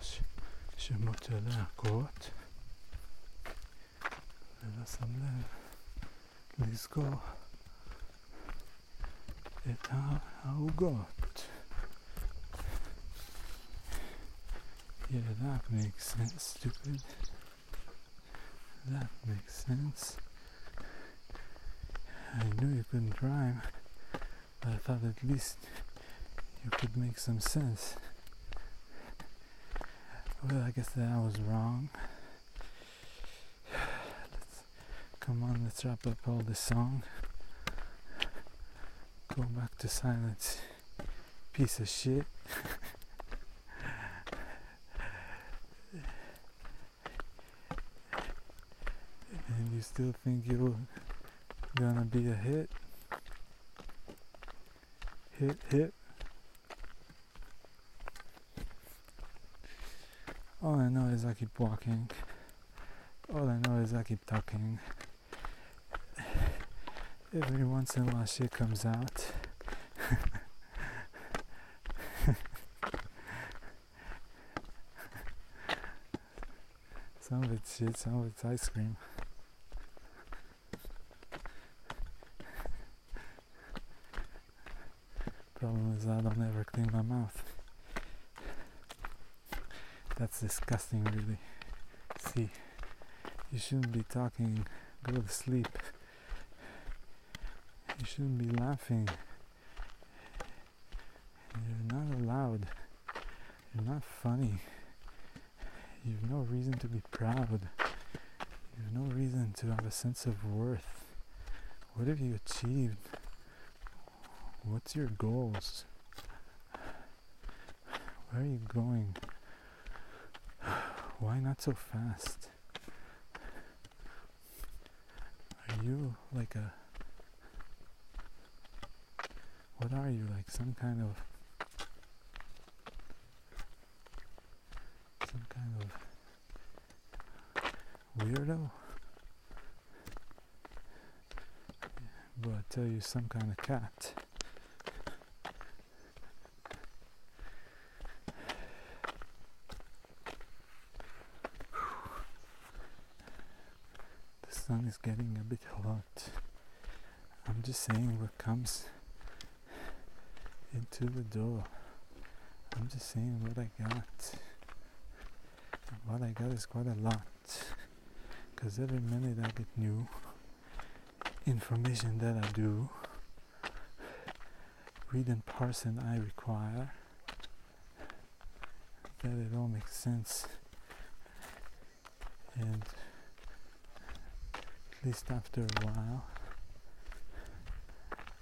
להריץ בראש שמות של להקות ולא שם לב לזכור את הערוגות. Yeah, that makes sense, stupid. That makes sense. I knew you couldn't rhyme, but I thought at least you could make some sense. Well, I guess that I was wrong. Let's come on, let's wrap up all this song. Go back to silence. Piece of shit. and you still think you're gonna be a hit? Hit, hit. All I keep walking. All I know is I keep talking. Every once in a while shit comes out. some of it's shit, some of it's ice cream. problem is I don't ever clean my mouth. That's disgusting, really. See, you shouldn't be talking. Go to sleep. You shouldn't be laughing. You're not allowed. You're not funny. You've no reason to be proud. You've no reason to have a sense of worth. What have you achieved? What's your goals? Where are you going? Why not so fast? Are you like a. What are you? Like some kind of. Some kind of. Weirdo? But tell you, some kind of cat. The sun is getting a bit hot. I'm just saying what comes into the door. I'm just saying what I got. And what I got is quite a lot. Because every minute I get new information that I do, read and parse and I require, that it all makes sense. And least after a while.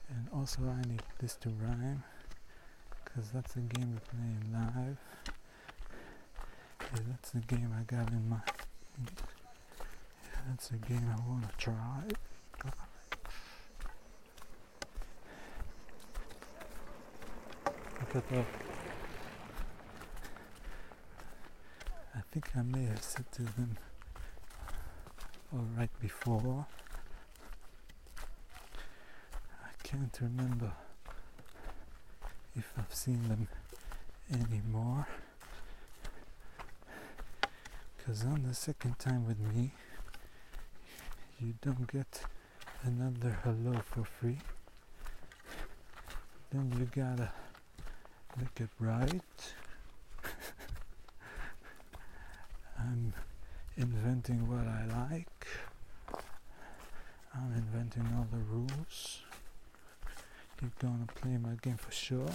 And also I need this to rhyme because that's the game we're playing live. Yeah, that's the game I got in my. Yeah, that's the game I want to try. Look at that. I think I may have said to them all right before. I can't remember if I've seen them anymore. Because on the second time with me, you don't get another hello for free. Then you gotta make it right. I'm inventing what I like. I'm inventing all the rules. You're gonna play my game for sure.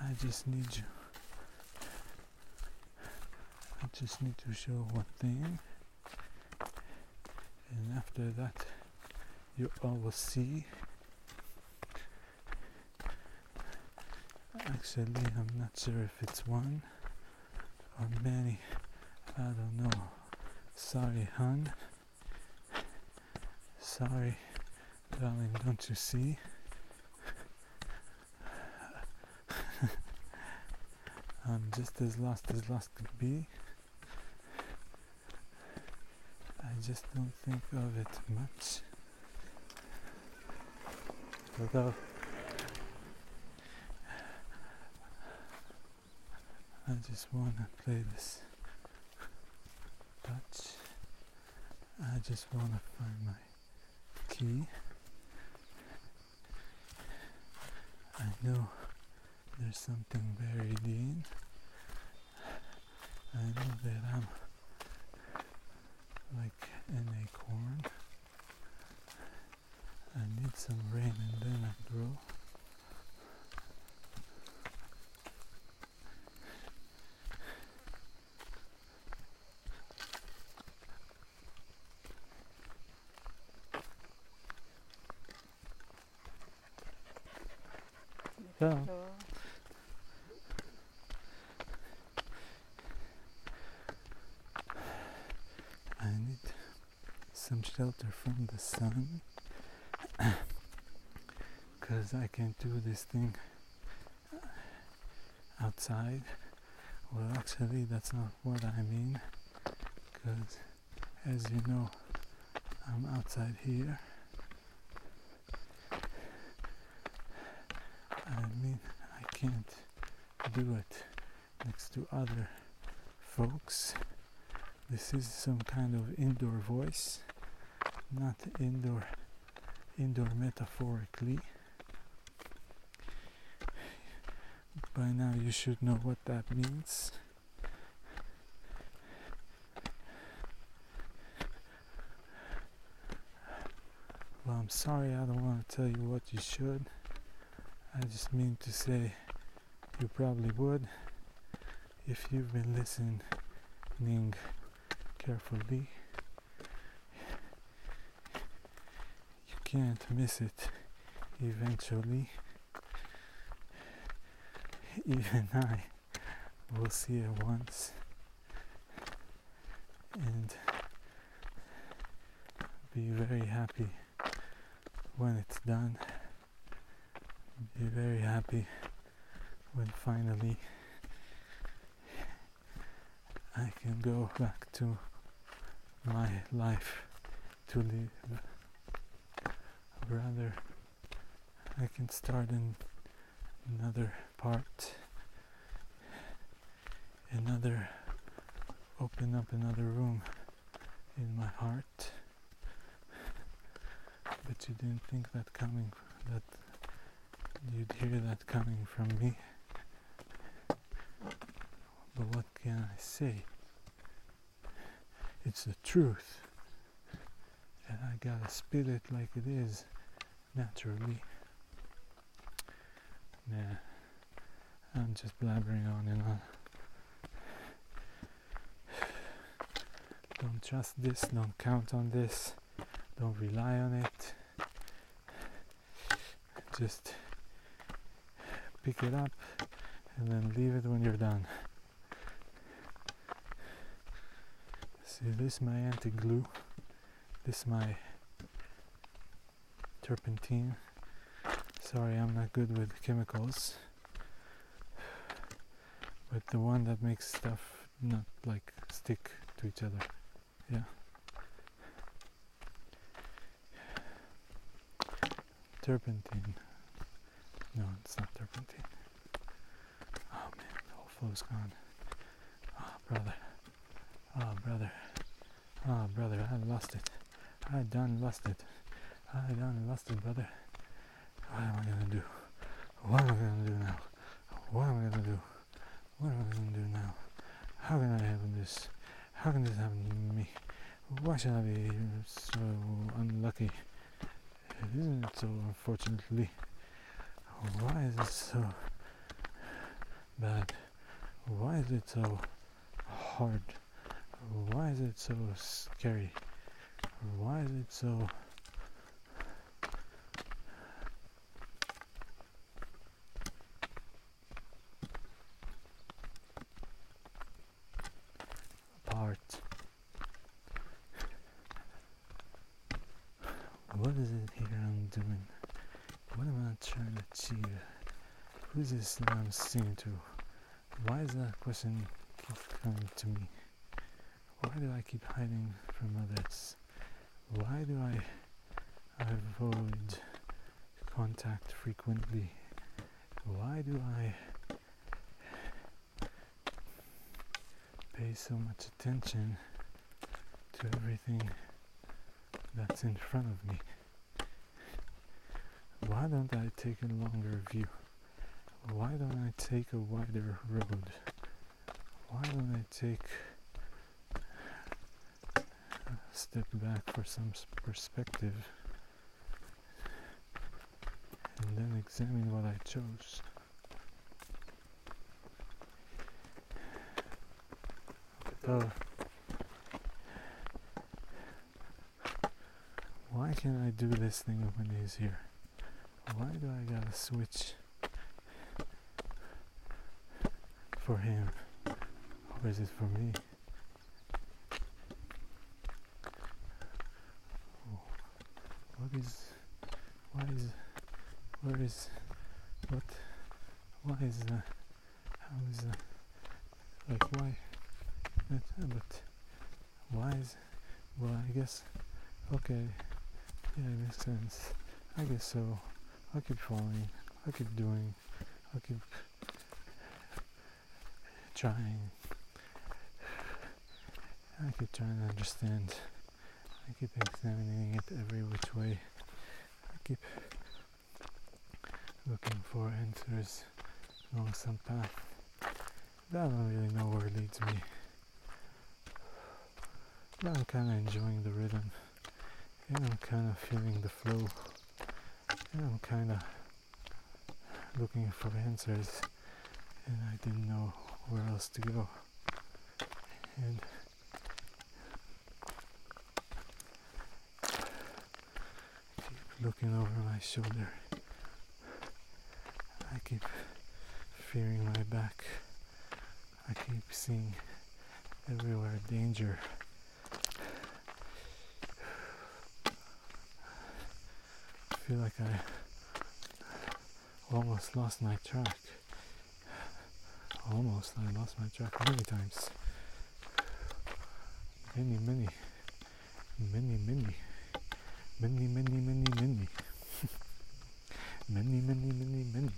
I just need you. I just need to show one thing. And after that, you all will see. Actually, I'm not sure if it's one or many. I don't know. Sorry, hun. Sorry, darling, don't you see? I'm just as lost as lost could be. I just don't think of it much. Although I just wanna play this touch. I just wanna find my key. I know there's something buried in. I know that I'm like an acorn. I need some rain and then I grow. Yeah. I need some shelter from the sun because I can't do this thing uh, outside. Well, actually, that's not what I mean because, as you know, I'm outside here. I mean, I can't do it next to other folks. This is some kind of indoor voice, not indoor indoor metaphorically. By now, you should know what that means. Well, I'm sorry, I don't want to tell you what you should. I just mean to say you probably would if you've been listening carefully. You can't miss it eventually. Even I will see it once and be very happy when it's done. Be very happy when finally I can go back to my life to live. Rather, I can start in another part, another, open up another room in my heart. But you didn't think that coming, that you'd hear that coming from me. But what can I say? It's the truth. And I gotta spit it like it is, naturally. Nah, I'm just blabbering on and on. Don't trust this, don't count on this, don't rely on it. Just pick it up and then leave it when you're done. See, this is my anti-glue. This is my turpentine. Sorry, I'm not good with chemicals. But the one that makes stuff not like stick to each other. Yeah. Turpentine. No, it's not turpentine. Oh man, the whole flow's gone. Oh brother. Oh brother. Oh brother, I lost it. I done lost it. I done lost it, brother. What am I gonna do? What am I gonna do now? What am I gonna do? What am I gonna do now? How can I handle this? How can this happen to me? Why should I be so unlucky? Isn't it so unfortunately? Why is it so bad? Why is it so hard? Why is it so scary? Why is it so apart? What is it here I'm doing? What am I trying to achieve? Who's this that I'm? Why is that question keep coming to me? Why do I keep hiding from others? Why do I avoid contact frequently? Why do I pay so much attention to everything that's in front of me? Why don't I take a longer view? Why don't I take a wider road? Why don't I take a step back for some perspective and then examine what I chose? So, why can't I do this thing when he's here? Why do I gotta switch for him? Or is it for me? What is, why is, where is, what, why is, uh, how is, uh, like why, but, uh, but why is, well I guess, okay, yeah it makes sense, I guess so, I'll keep following, I'll keep doing, I'll keep trying, I keep trying to understand, I keep examining it every which way, I keep looking for answers along some path. That I don't really know where it leads me. But I'm kind of enjoying the rhythm, and I'm kind of feeling the flow, and I'm kind of looking for answers, and I didn't know where else to go. And keep looking over my shoulder. I keep fearing my back. I keep seeing everywhere danger. I feel like I almost lost my track. Almost, I lost my track many times. Many, many, many, many, many, many, many, many, many, many, many, many.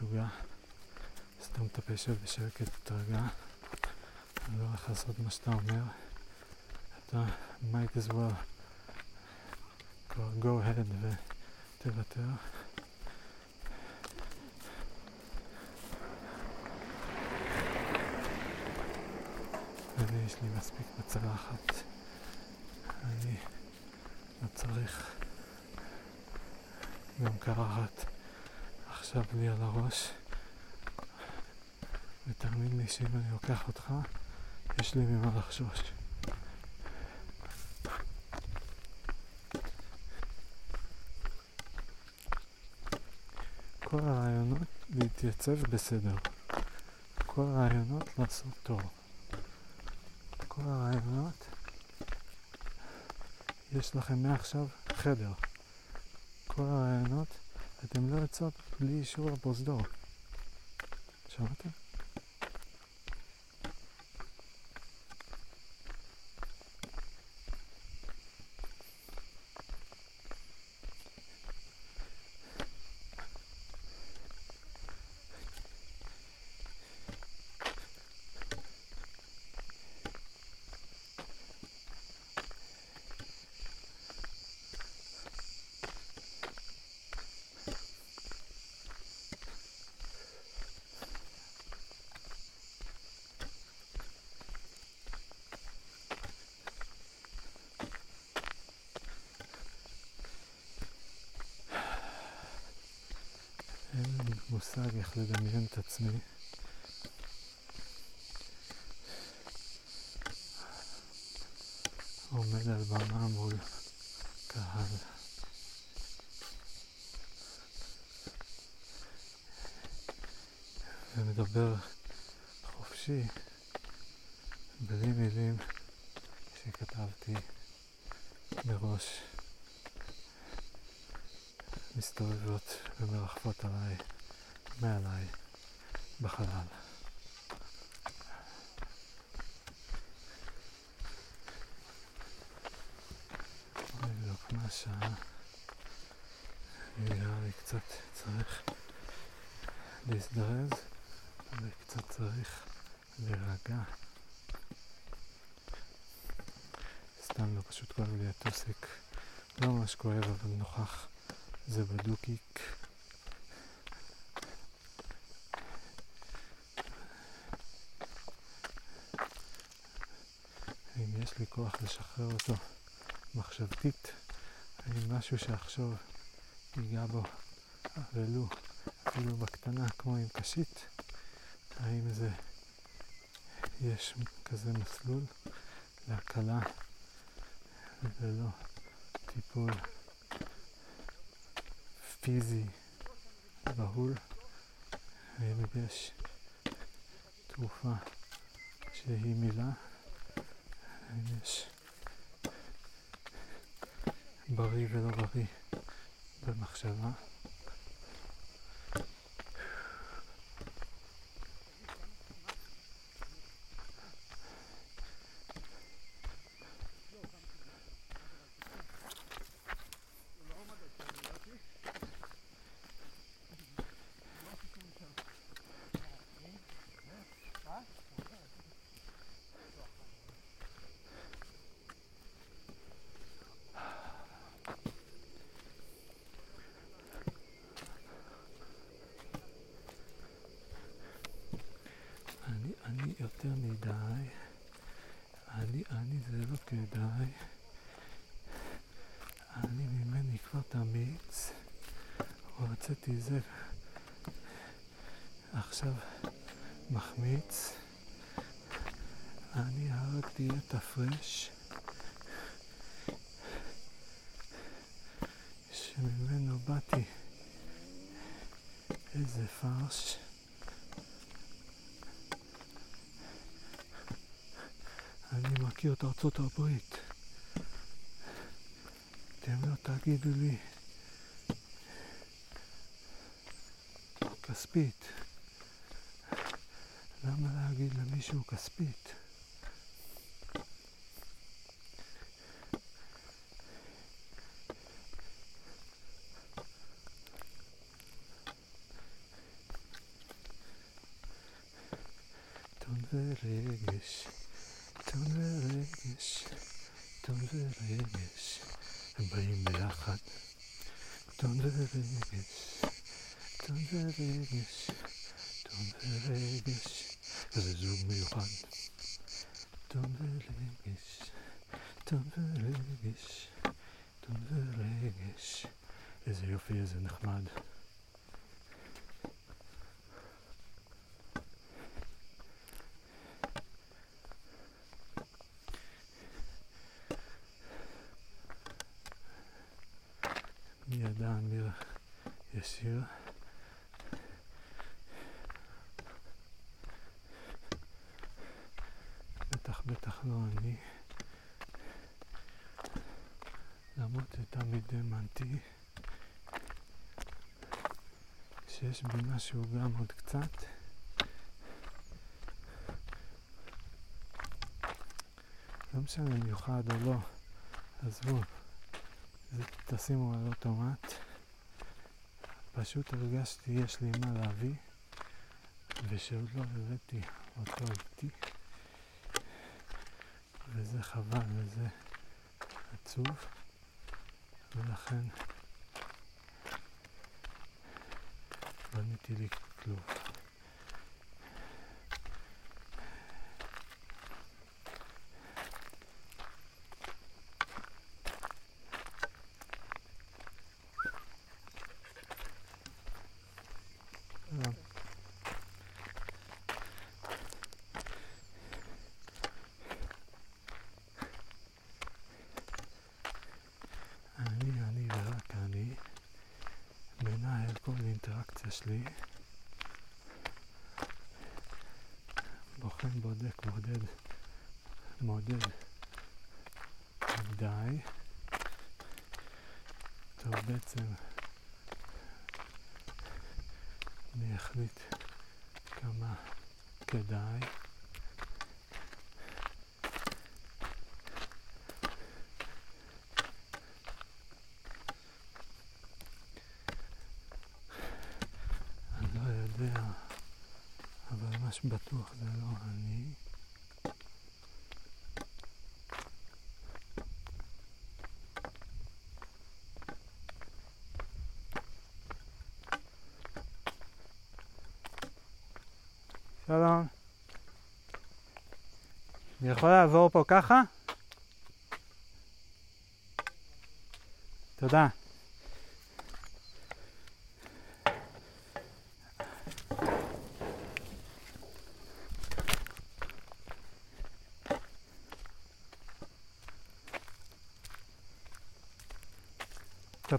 משוגע. סתם את הפה שב בשקט, תרגע. אני לא הולך לעשות מה שאתה אומר. אתה might as well go ahead ותוותר. ואני יש לי מספיק בצלחת. אני לא צריך גם קרחת. עכשיו לי על הראש. ותאמין לי שאם אני לוקח אותך יש לי ממה לחשוש. כל הרעיונות להתייצב בסדר. כל הרעיונות לעשות תור כל הרעיונות יש לכם מעכשיו חדר. כל הרעיונות אתם לא יוצאות בלי אישור הפרוזדור. שמעתם? يخلد من جنة השעה. נראה לי קצת צריך להזדרז וקצת צריך להירגע. סתם לא פשוט כואב לי הטוסיק. לא ממש כואב אבל נוכח. זה בדוקיק. אם יש לי כוח לשחרר אותו מחשבתית, משהו שאחשוב ייגע בו, ולו אפילו בקטנה כמו עם קשית, האם זה יש כזה מסלול להקלה? ללא טיפול פיזי בהול, ואם יש תרופה שהיא מילה, אם יש בריא ולא בריא במחשבה. אני, אני יותר מדי, אני, אני זה לא כדאי, אני ממני כבר תמיץ, הוצאתי זה, עכשיו מחמיץ, אני הרגתי את הפרש, שממנו באתי איזה פרש. אני מכיר את ארצות הברית. אתם לא תגידו לי כספית. למה להגיד למישהו כספית? טון ורגש טון ורגש, טון ורגש, הם באים ביחד. טון ורגש, טון ורגש, טון ורגש, זה זוג מיוחד. טון ורגש, טון ורגש, טון ורגש, איזה יופי, איזה נחמד. מי ידע אמיר ישיר? בטח בטח לא אני. למרות שתמיד האמנתי שיש בי משהו גם עוד קצת. לא משנה מיוחד או לא, עזבו. זה תשימו על אוטומט. פשוט הרגשתי יש לי מה להביא, ושעוד לא הבאתי אותו איתי. וזה חבל וזה עצוב, ולכן Teleclub. אבל מה שבטוח זה לא אני. שלום. אני יכול לעבור פה ככה? תודה.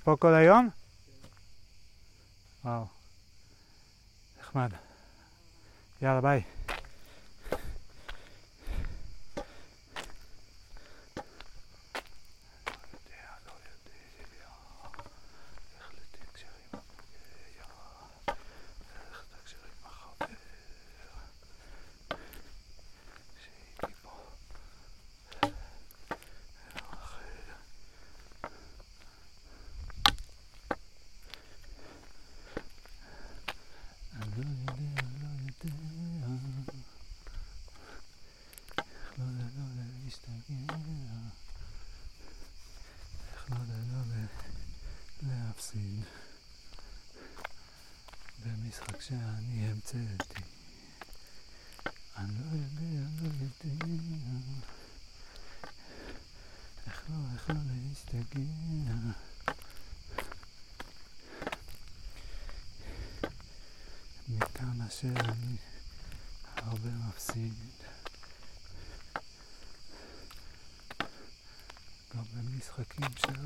פה כל היום? וואו, נחמד. יאללה, ביי.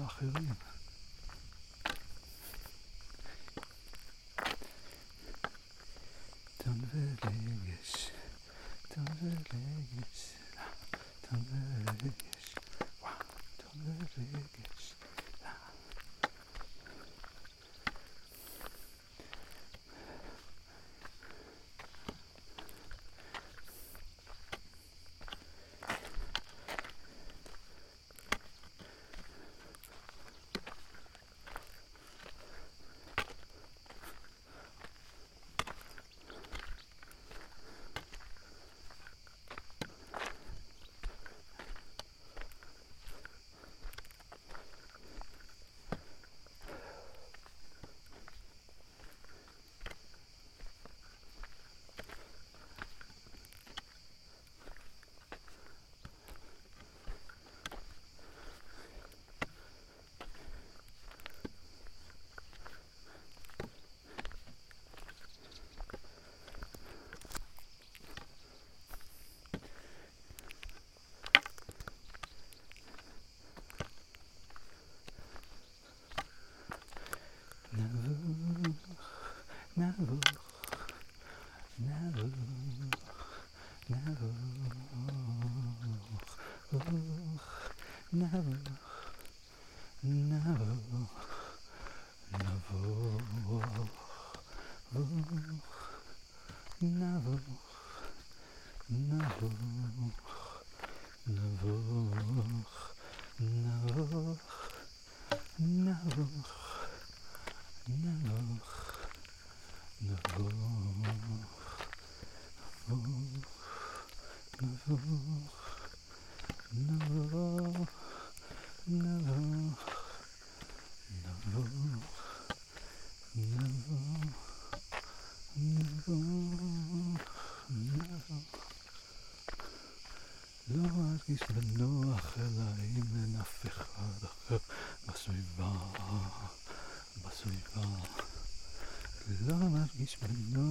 האחרים. תם ולגש, תם ולגש, תם ולגש. But no.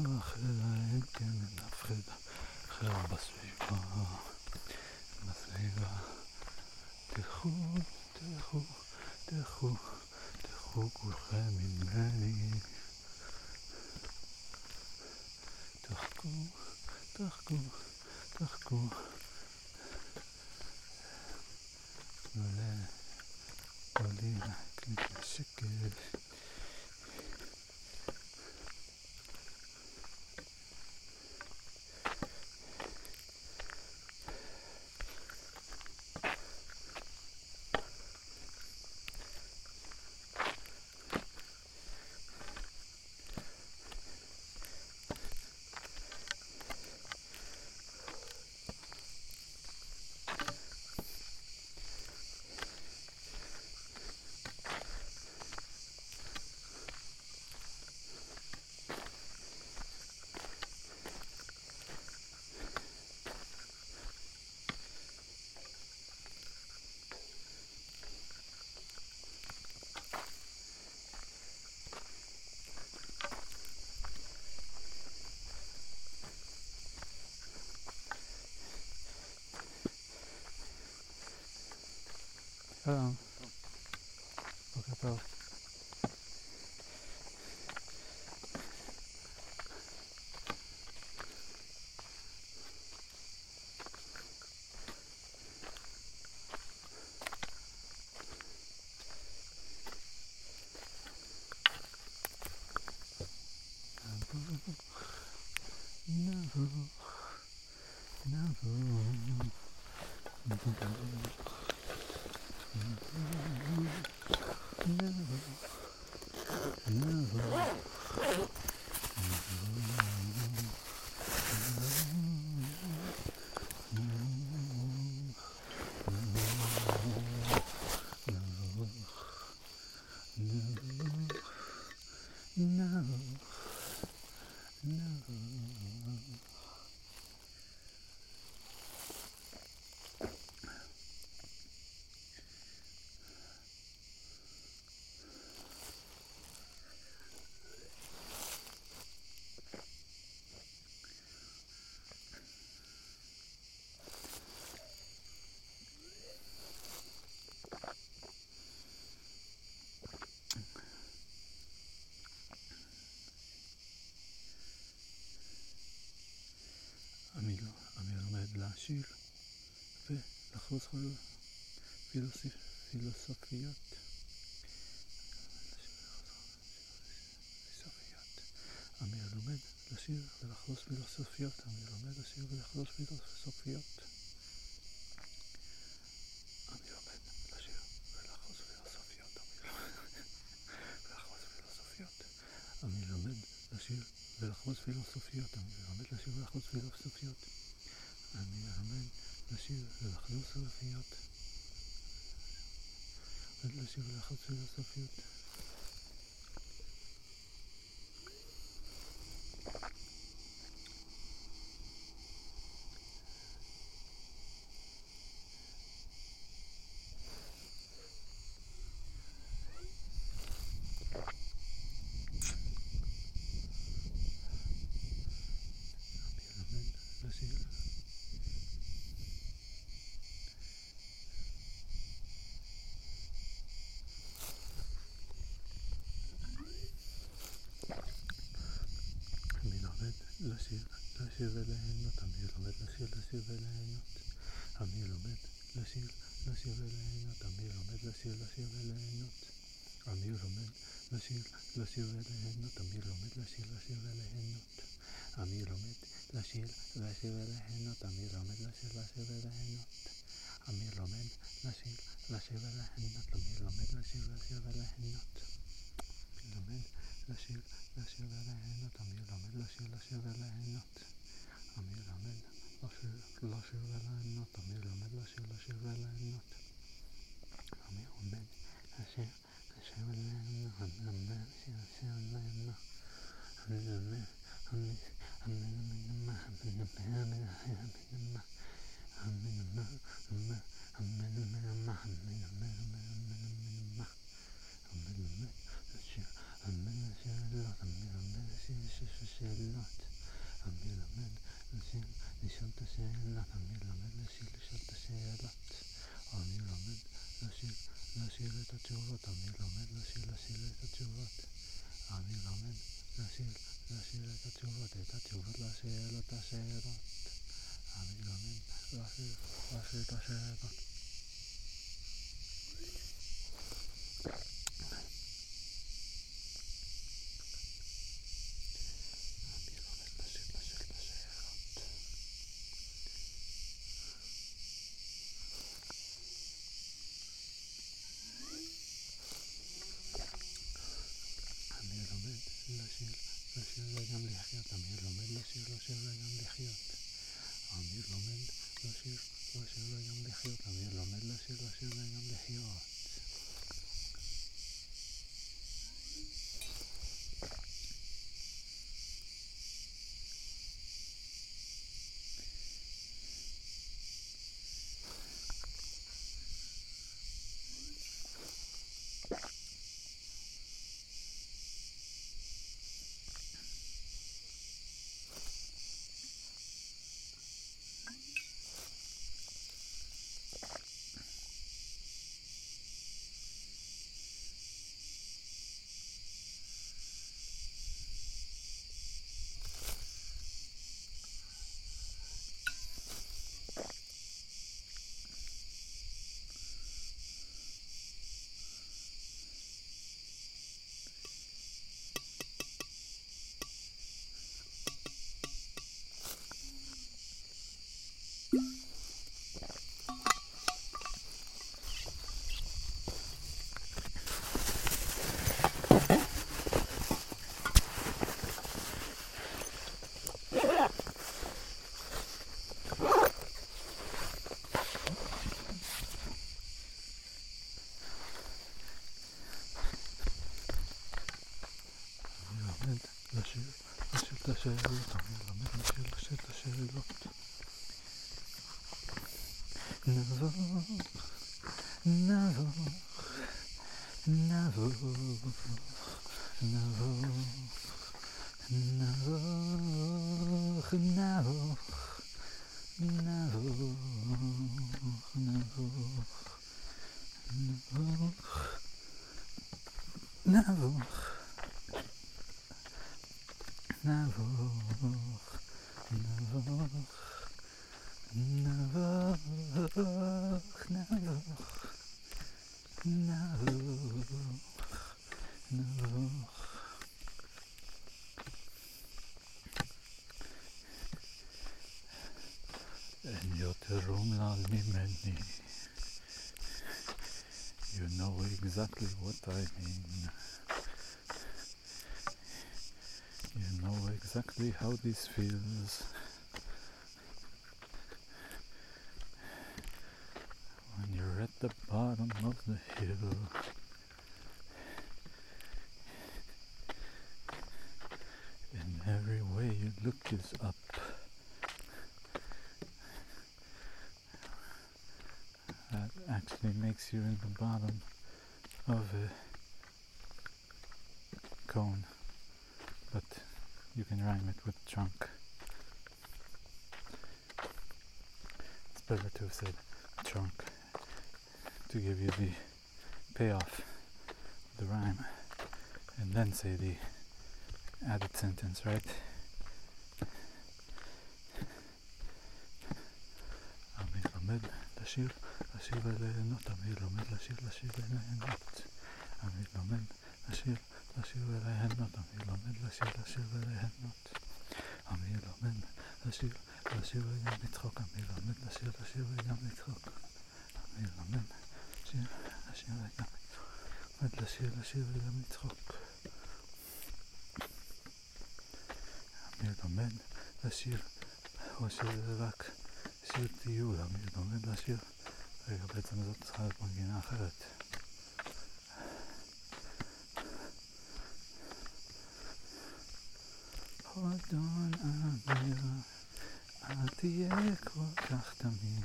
Um, look at those. לשיר ולחוץ פילוסופיות. פילוסופיות. אני לומד לשיר ולחלוץ פילוסופיות. אני לומד לשיר ולחלוץ פילוסופיות. אני לומד לשיר ולחלוץ פילוסופיות. אני לומד לשיר ולחלוץ פילוסופיות. אני לומד לשיר ולחלוץ פילוסופיות. אני לומד לשיר ולחלוץ פילוסופיות. לומד לשיר ולחלוץ פילוסופיות. אני לומד לשיר אני לומד לשיר, לשיר וליהנות, אני לומד לשיר, לשיר וליהנות. אני לומד לשיר, לשיר וליהנות, אני לומד לשיר, לשיר וליהנות. אני לומד לשיר, לשיר וליהנות, אני לומד לשיר, לשיר וליהנות. אני לומד לשיר, לשיר וליהנות, אני לומד לשיר, לשיר וליהנות. אני לומד לשיר, לשיר וליהנות, אני לומד לשיר, לשיר וליהנות. אני לומד לשיר, לשיר וליהנות, אני לומד לשיר, לשיר וליהנות. אני לומד לשיר, לשיר וליהנות, אני לומד לשיר, לשיר וליהנות. אני לומד לשיר, לשיר וליהנות, אני לומד לשיר, לשיר וליהנות. אני לומד, אני, אני לומד, אני לומד, אני לומד, אני לומד, אני לומד, אני לומד, אני לומד לשיר, אני לומד לשאלות, אני לומד לשיר לשיר שאלות. אני לומד לשיר, לשאול את השאלות, אני לומד לשיר, לשאול את השאלות. אני לומד לשיר, לשיר את התשובות, אני לומד לשיר, לשיר את התשובות. אני לומד לשיר, לשיר את התשובות, את התשובות לשאלות, השאלות. אני לומד לשיר, לשיר את השאלות. Exactly what I mean. You know exactly how this feels. When you're at the bottom of the hill. And every way you look is up. That actually makes you in the bottom of a cone, but you can rhyme it with trunk. It's better to have said trunk to give you the payoff, the rhyme, and then say the added sentence, right? عم يغمد لشير לשיר וליהנות, אני לומד לשיר, לשיר וליהנות. אני לומד לשיר, לשיר וליהנות, אני לומד לשיר, לשיר וליהנות. אני לומד לשיר, לשיר וגם לצחוק, אני לומד לשיר, לשיר וגם לצחוק. אני לומד לשיר, לשיר וגם לומד לשיר, לשיר וגם לצחוק. אני לומד לשיר, או שזה רק שיר טיול, אני לומד לשיר. רגע, בעצם זאת צריכה להיות מנגינה אחרת. On, אמיר, אל תהיה כל כך תמים.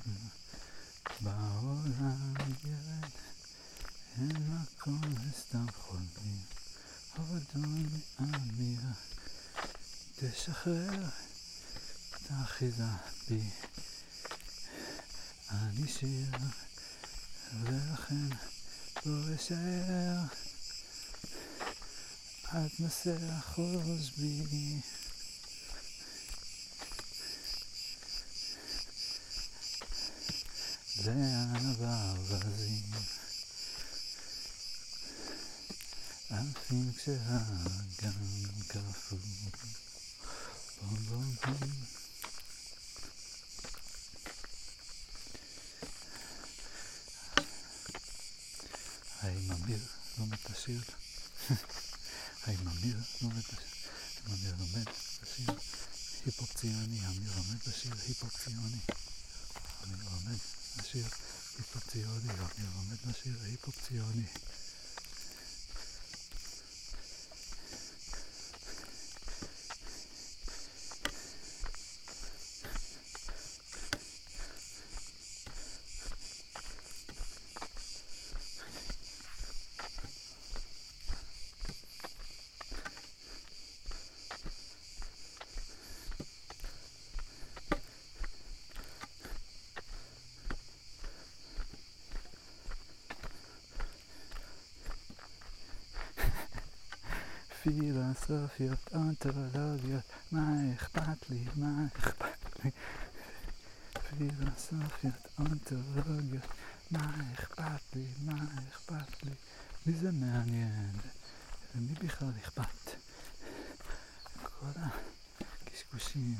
בעולם ירד, אין מקום לסתם חולמים. On, אמיר, תשחרר את האחיזה בי. בישר, ולכן לא אשאר. את נושא החוז בי. והענווה רזים, אפילו כשהגן קפוא. בום בום בום soon. פילוסופיות, אונתולוגיות, מה אכפת לי, מה אכפת לי? פילוסופיות, אונתולוגיות, מה אכפת לי, מה אכפת לי? מי זה מעניין? למי בכלל אכפת? כל הקשקושים.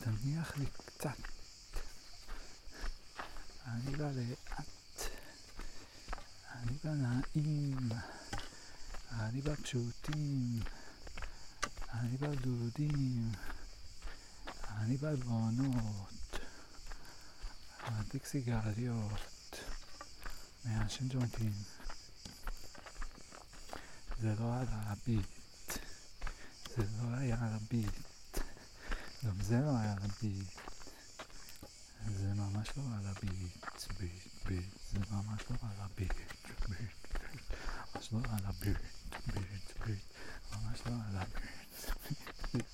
תניח לי קצת. אני בא לאט. בנעים, אני בפשוטים, אני בדודים, אני בלבונות, מדליק סיגריות, מעשן ג'וינטים, זה לא על הביט. זה לא היה על הביט. גם זה לא היה על הביט. זה ממש לא על הביט. ביט, ביט. זה ממש לא על הביט. ביט, ביט. ממש לא על הביט. ביט, ביט. ממש לא על הביט. ביט.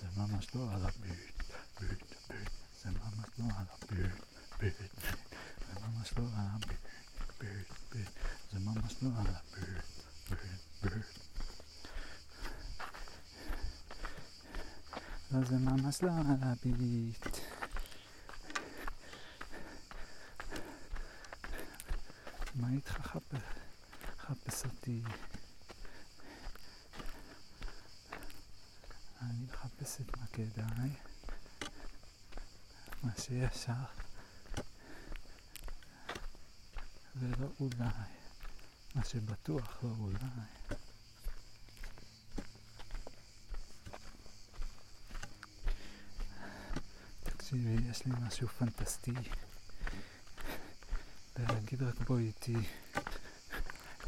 זה ממש לא על הביט. ביט, ביט. זה ממש לא על הביט. ביט, ביט. זה ממש לא על הביט. ביט, ביט. זה ממש לא על הביט. ביט, ביט. לא, זה ממש לא על הביט. מה איתך חפש? חפש אותי. אני מחפש את מה כדאי, שישר, ולא אולי, מה שבטוח לא אולי. תקשיבי, יש לי משהו פנטסטי להגיד רק בואי איתי,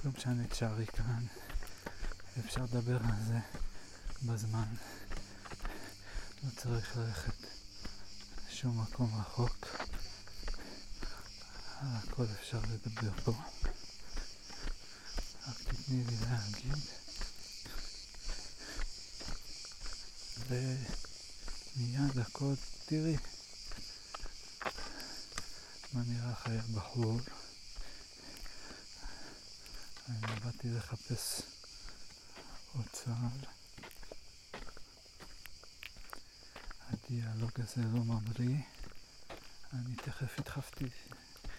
לא משנה, תשארי כאן, אפשר לדבר על זה בזמן, לא צריך ללכת לשום מקום רחוק, על הכל אפשר לדבר פה, רק תתני לי להגיד, ומיד הכל תראי מה נראה לך היה בחור. אני באתי לחפש אוצר. הדיאלוג הזה לא ממריא. אני תכף התחפתי,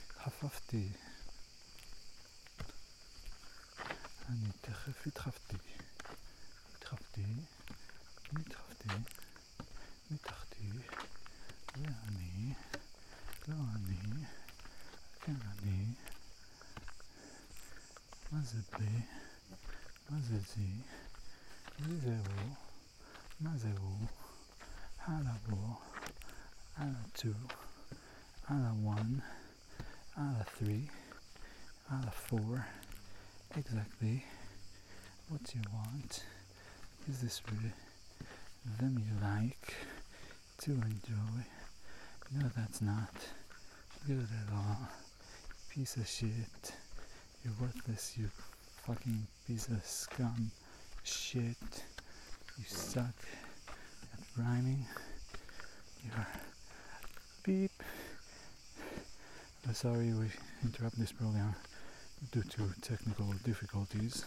התחפפתי. אני תכף התחפתי. התחפתי, מתחפתי, מתחתי, ואני, לא אני, כן אני, מה זה ב? מה זה זי? זה הוא? מה זה ala 4, ala 2, ala 1, of 3, ala 4, exactly what you want. Is this really them you like to enjoy? No, that's not good at all. Piece of shit. You're worthless, you fucking piece of scum. Shit. You suck. Rhyming. You're beep. I'm sorry we interrupt this program due to technical difficulties.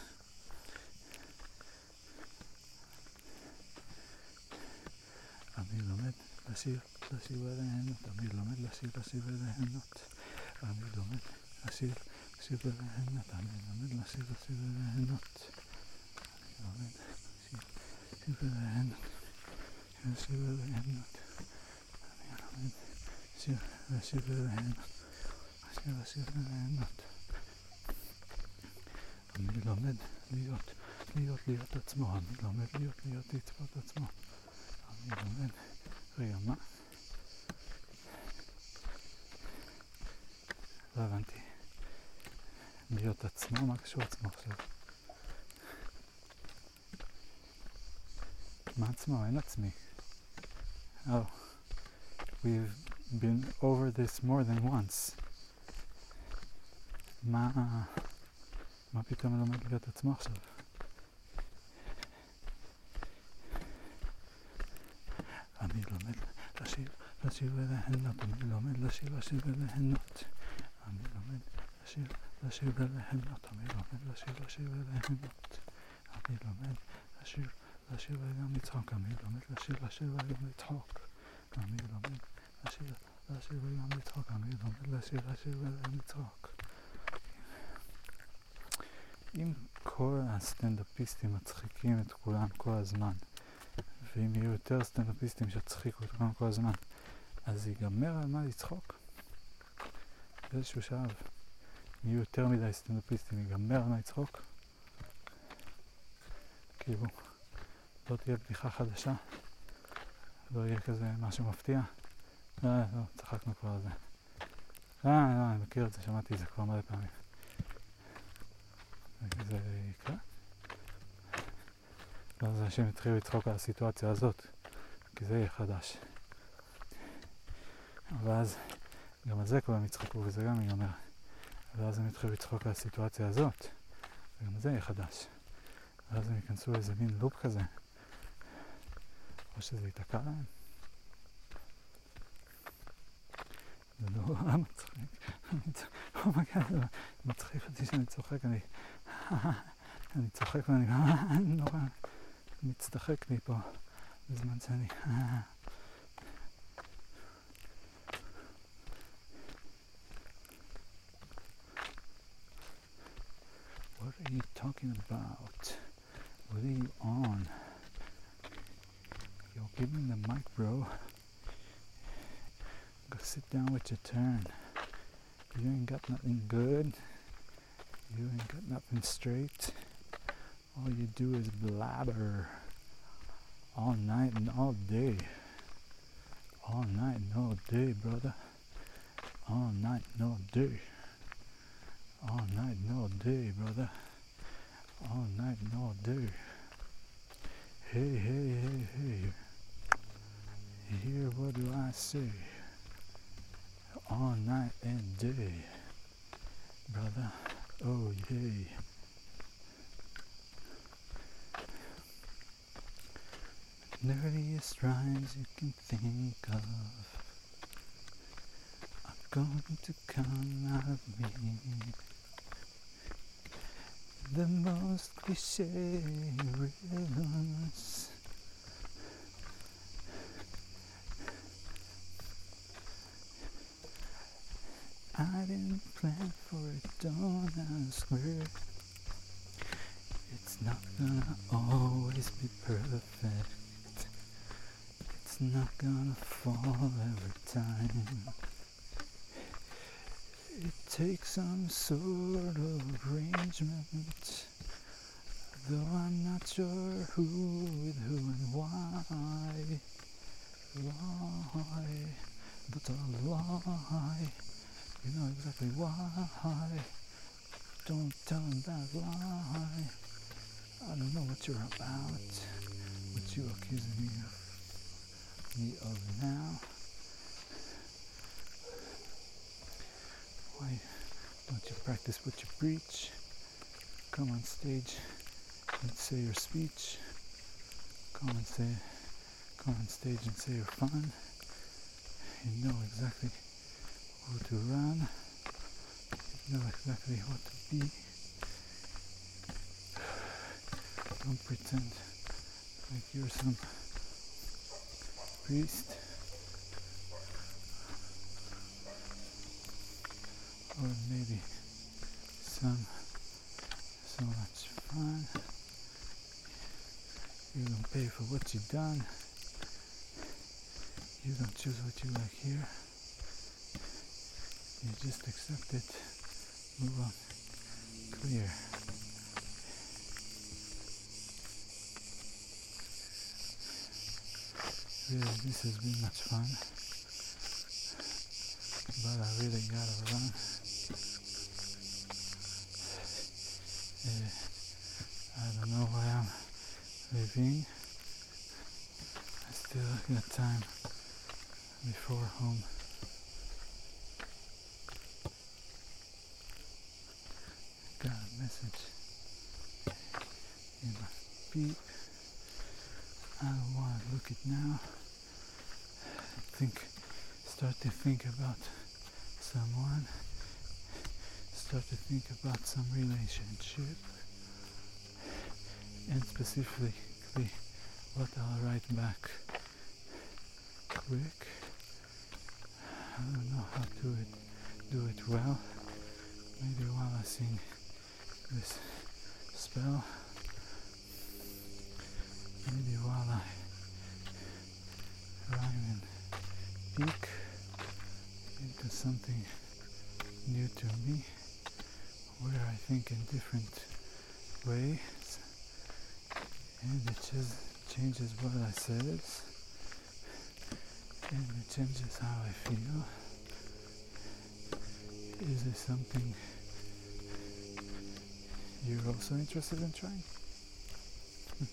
אני לומד לשיר, לשיר וליהנות, אני לומד לשיר, לשיר וליהנות, אני לומד לשיר, לשיר וליהנות, אני לומד לשיר, לשיר וליהנות, אני לומד לשיר, לשיר וליהנות, לשיר וליהנות, אני לומד לשיר, לשיר וליהנות, לשיר, לשיר וליהנות, אני לומד להיות, להיות, להיות עצמו, אני לומד להיות, להיות, לצפות עצמו, אני לומד רגע, מה? לא הבנתי. להיות עצמו? מה קשור עצמו עכשיו? מה עצמו? אין עצמי. Oh, we've been over this more than once. מה... מה פתאום לומד להיות עצמו עכשיו? אני לומד לשיר, לשיר וליהנות, אני לומד לשיר, לשיר וליהנות. אני לומד לשיר, לשיר וליהנות, אני לומד לשיר, לשיר וליהנות. אני לומד לשיר, לשיר וגם לצחוק, אני לומד לשיר, לשיר וגם לצחוק. אני לומד לשיר, לשיר וגם לצחוק, אני לומד לשיר, לשיר וגם לצחוק. אם כל הסטנדאפיסטים מצחיקים את כולם כל הזמן, ואם יהיו יותר סטנדאפיסטים שיצחיקו אותם כל הזמן, אז ייגמר על מה לצחוק. באיזשהו שלב, אם יהיו יותר מדי סטנדאפיסטים, ייגמר על מה לצחוק. כאילו, לא תהיה בדיחה חדשה, לא יהיה כזה משהו מפתיע. לא, לא, צחקנו כבר על זה. אה, לא, אני מכיר את זה, שמעתי את זה כבר מלא פעמים. זה יקרה? ואז אנשים התחילו לצחוק על הסיטואציה הזאת, כי זה יהיה חדש. ואז גם על זה כולם יצחקו וזה גם ייגמר. ואז הם יתחילו לצחוק על הסיטואציה הזאת, וגם זה יהיה חדש. ואז הם ייכנסו לאיזה מין לופ כזה, או שזה ייתקע להם. זה נורא מצחיק. oh my god, זה מצחיק אותי שאני צוחק, אני... אני צוחק ואני נורא מצטחק לי פה בזמן שאני... What are you talking about? What are you on? Give me the mic, bro. Go sit down with your turn. You ain't got nothing good. You ain't got nothing straight. All you do is blabber all night and all day. All night and all day, brother. All night and all day. All night and all day, brother. All night and all day. Hey, hey, hey, hey. Hear what do I say? All night and day, brother. Oh, yay. Nerdiest rhymes you can think of are going to come out of me. The most cliche rhythms. I didn't plan for it, don't ask where. It's not gonna always be perfect. It's not gonna fall every time. It takes some sort of arrangement. Though I'm not sure who with who and why. Why? But a lie. You know exactly why. Don't tell them that lie. I don't know what you're about. What you accusing me of me of now. Why don't you practice what you preach? Come on stage and say your speech. Come and say come on stage and say you're fun. You know exactly who to run. You know exactly what to be. Don't pretend like you're some priest or maybe some so much fun. You don't pay for what you've done. You don't choose what you like here. You just accept it. Move on. Clear. Really, this has been much fun. But I really gotta run. Uh, I don't know why I'm leaving. I still got time before home. Got message in my beep. I don't want to look at now. Think, start to think about someone. Start to think about some relationship. And specifically what I'll write back quick. I don't know how to it, do it well. Maybe while I sing this spell. Maybe while I rhyme and peek into something new to me, where I think in different ways, and it just changes what I said, and it changes how I feel. Is there something you're also interested in trying? Hmm.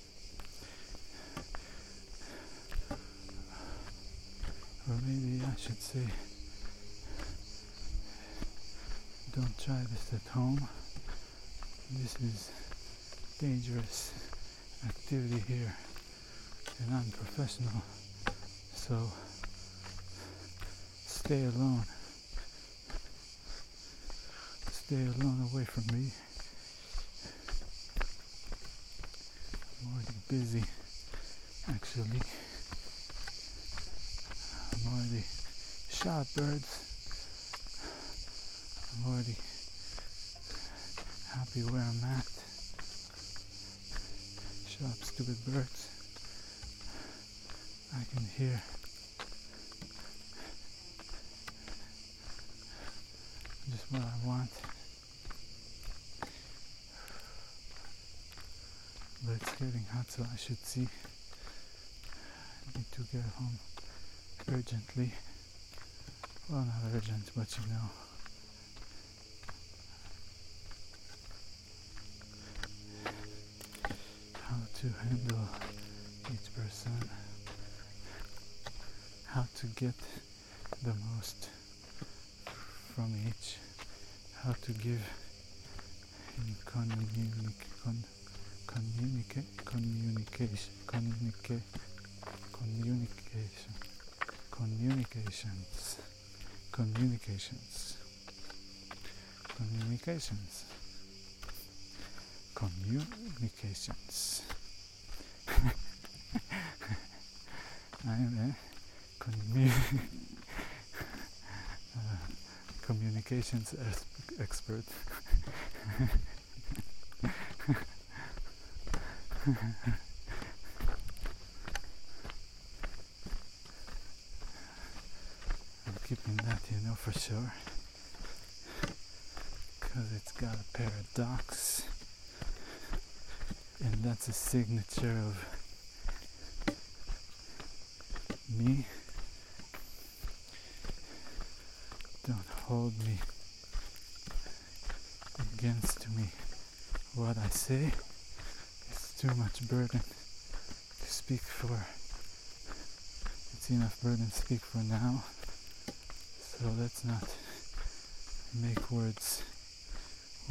or maybe I should say, don't try this at home. This is dangerous activity here and unprofessional. So stay alone. Stay alone away from me. Birds. I'm already happy where I'm at. Shut up, stupid birds. I can hear just what I want. But it's getting hot, so I should see. I need to get home urgently. Well, not urgent, but you know. How to handle each person. How to get the most from each. How to give in communic- con- communica- communication, communica- communication, communications, communications, communications, communications. I am a commu- uh, communications expert. I'm keeping that, you know, for sure. Because it's got a paradox. And that's a signature of me. Don't hold me against me. What I say is too much burden to speak for. It's enough burden to speak for now. So let's not make words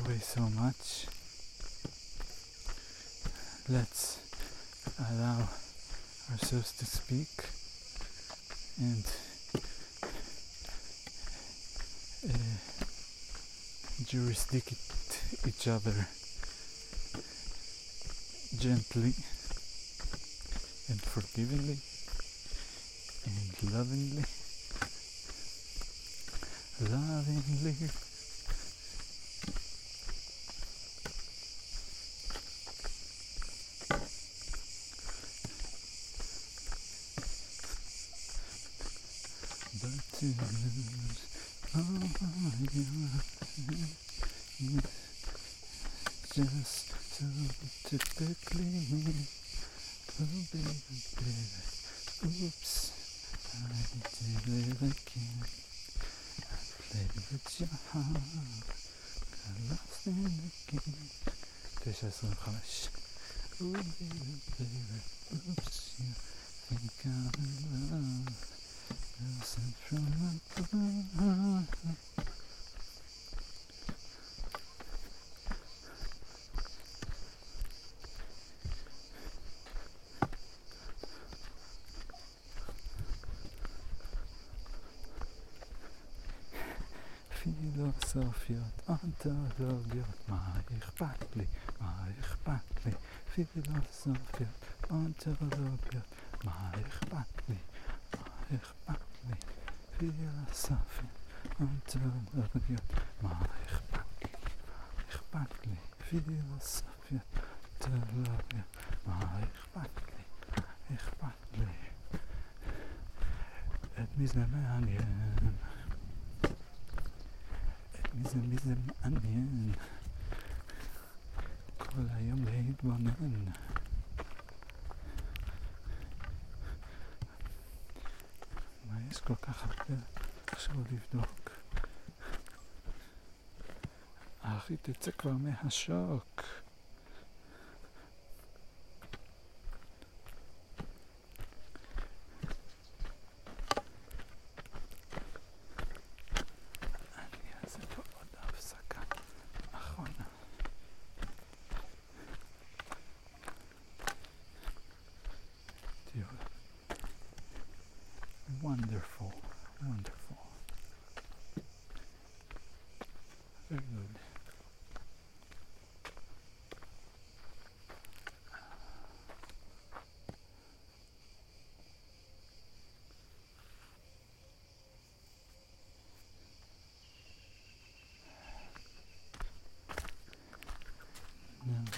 weigh so much. Let's allow ourselves to speak and uh, jurisdict each other gently and forgivingly and lovingly heavenly אונתולוגיות, מה אכפת לי? מה אכפת לי? פילוסופיות, אונתולוגיות, מה אכפת לי? מה אכפת לי? פילוסופיות, אונתולוגיות, מה אכפת לי? מה אכפת לי? פילוסופיות, אונתולוגיות, מה אכפת לי? אכפת לי? את מי זה מעניין? את מי זה, מי זה מעניין? כל היום להתבונן. מה יש כל כך הרבה עכשיו לבדוק? אחי, תצא כבר מהשוק.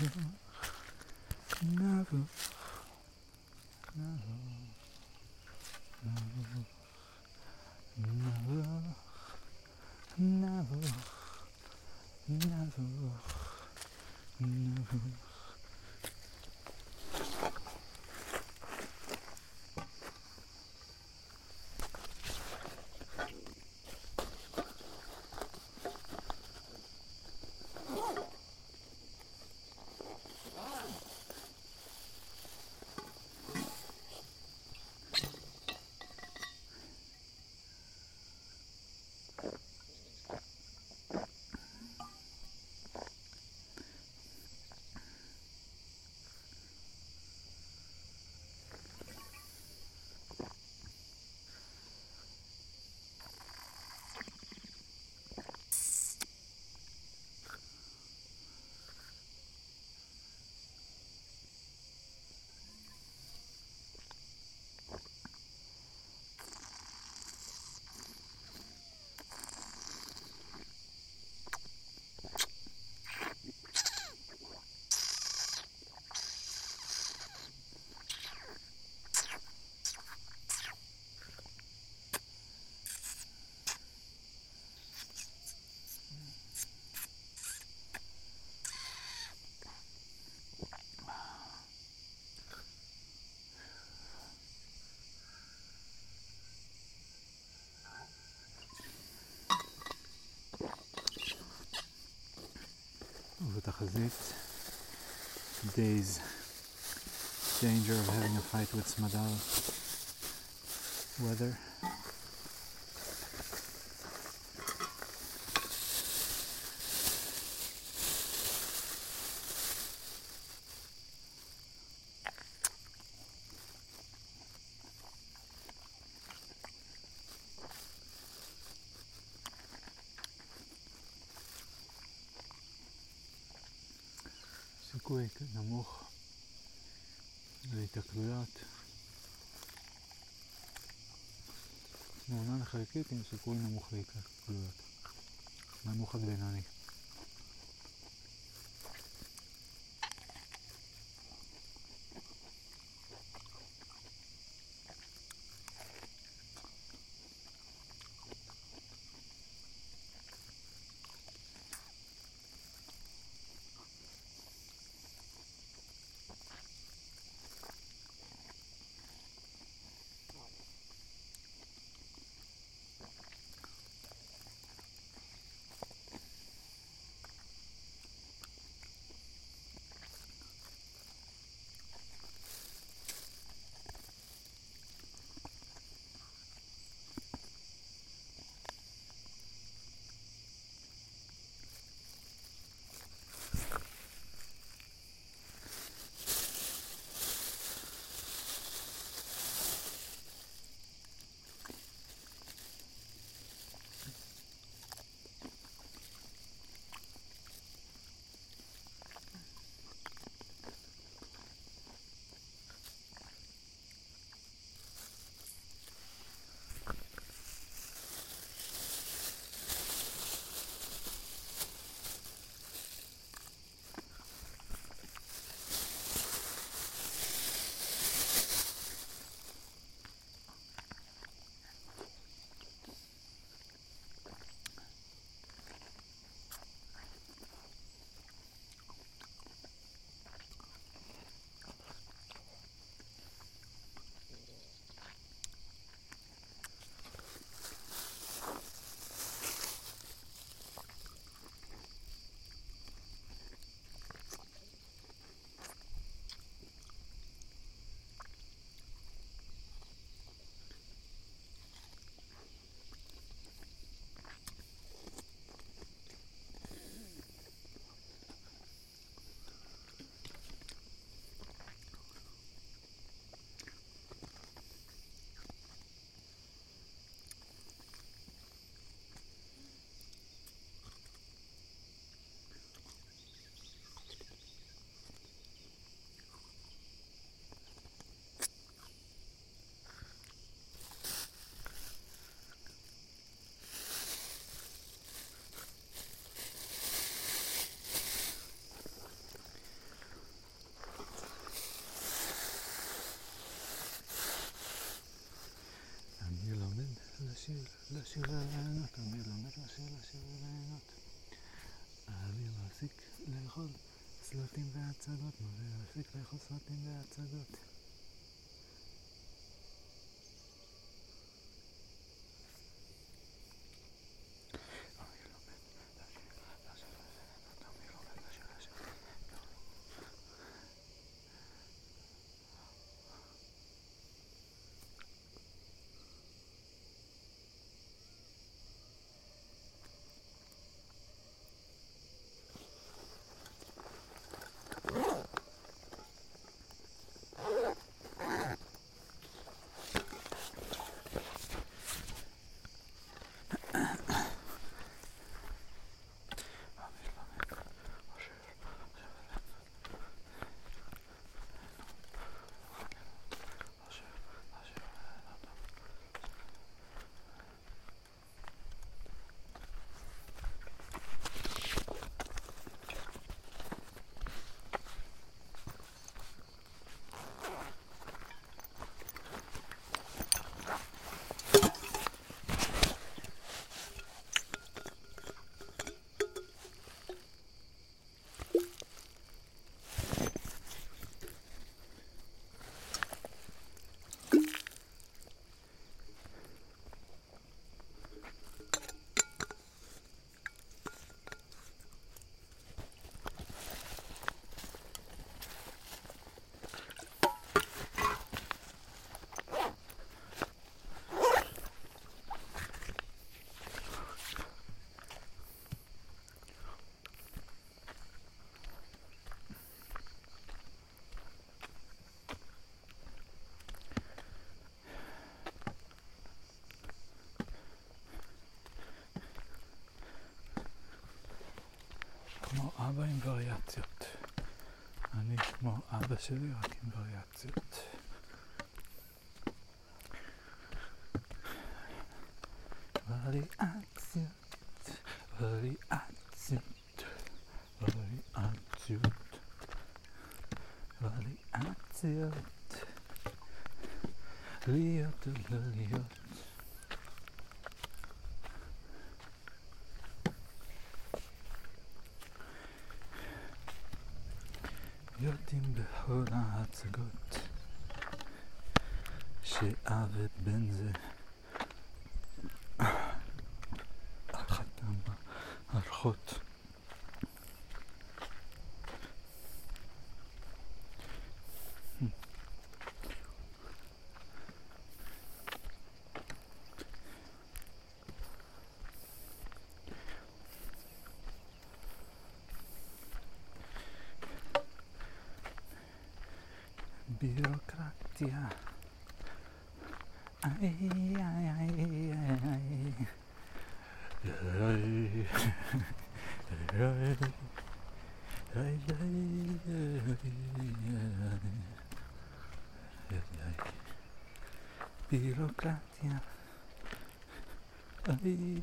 you. Never. ובתחזית days danger of having a fight with סמדר weather סיכוי נמוך להתקלויות. תמונה חלקית עם סיכוי נמוך סלטים והצגות. כמו אבא עם וריאציות. אני כמו אבא שלי, רק עם וריאציות. וריאציות, וריאציות, וריאציות, וריאציות, להיות או לא להיות. יודעים בכל ההצגות שעבד בן זה חתם בהלכות Birocratia. Vedi,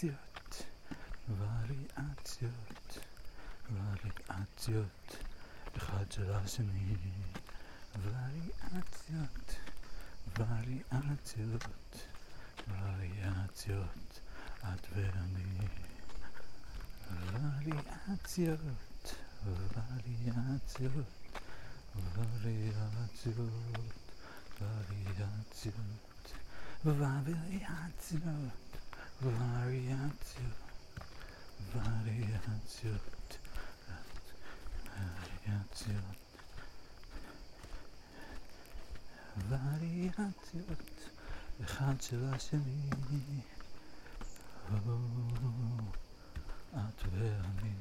וריאציות, וריאציות, וריאציות, אחד של השני, וריאציות, וריאציות, וריאציות, את ואני, וריאציות, וריאציות, וריאציות, וריאציות, וריאציות. Variatio, variatio, variatio, variatio, אחד של השני, את ואני,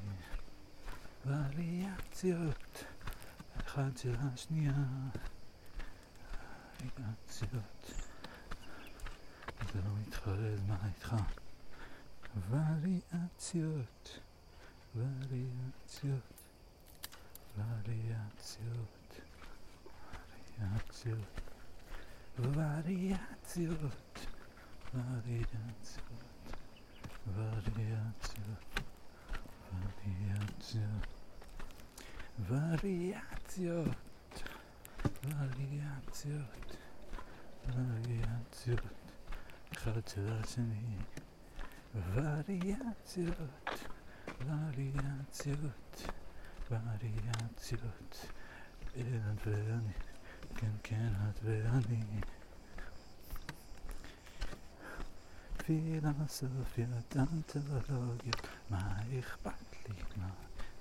וריאציות, אחד של השנייה, וריאציות. זה לא מתחרז, מה איתך? וריאציות, וריאציות, וריאציות, וריאציות, וריאציות, וריאציות, וריאציות, וריאציות, וריאציות, וריאציות, וריאציות, השני, וריאציות, וריאציות, וריאציות, את ואני, כן כן את ואני. פילוסופיות אנתולוגיות, מה אכפת לי, מה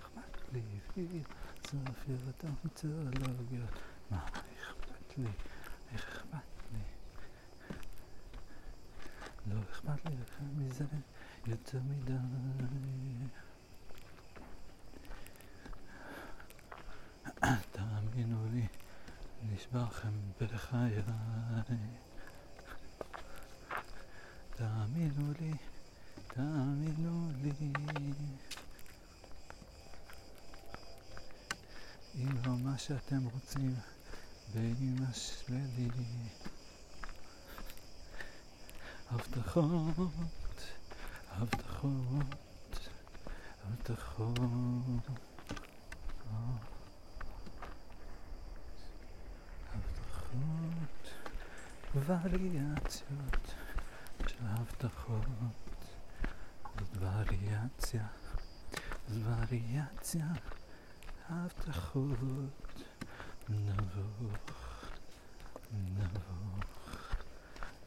אכפת לי, פילוסופיות אנתולוגיות, מה אכפת לי, אכפת לי, לא אכפת לי לכם מזה יותר מדי. תאמינו לי, נשבע לכם בחיי. תאמינו לי, תאמינו לי. אם לא מה שאתם רוצים, באמא שלי. הבטחות, הבטחות, הבטחות. הבטחות, וריאציות של הבטחות. זאת וריאציה, זאת וריאציה, הבטחות. נבוך, נבוך,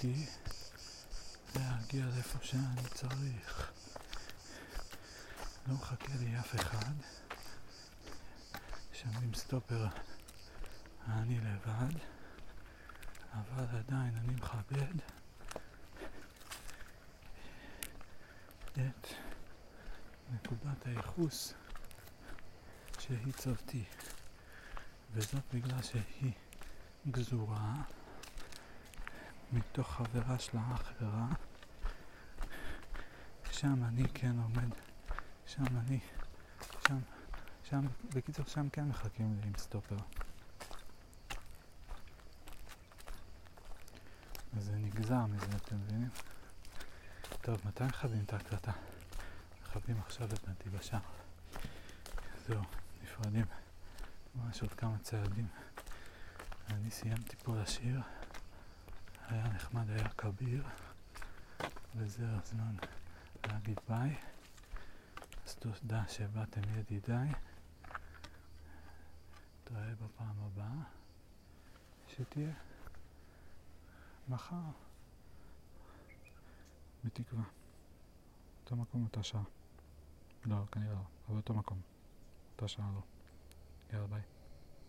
אחותי, להגיע לאיפה שאני צריך. לא מחכה לי אף אחד. שמים סטופר אני לבד, אבל עדיין אני מכבד את נקודת הייחוס שהצבתי, וזאת בגלל שהיא גזורה מתוך חברה של האחרה, שם אני כן עומד, שם אני, שם שם, בקיצור, שם כן מחכים לי עם סטופר. זה נגזר מזה, אתם מבינים? טוב, מתי מכבים את ההקלטה? מכבים עכשיו הבנתי בשער. זהו, נפרדים. ממש עוד כמה צעדים. אני סיימתי פה לשיר. היה נחמד, היה כביר. וזה הזמן להגיד ביי. אז תודה שבאתם ידידיי. נתראה בפעם הבאה, שתהיה מחר, בתקווה. אותו מקום, אותה שעה. לא, כנראה לא, אבל אותו מקום. אותה שעה לא. יאללה ביי.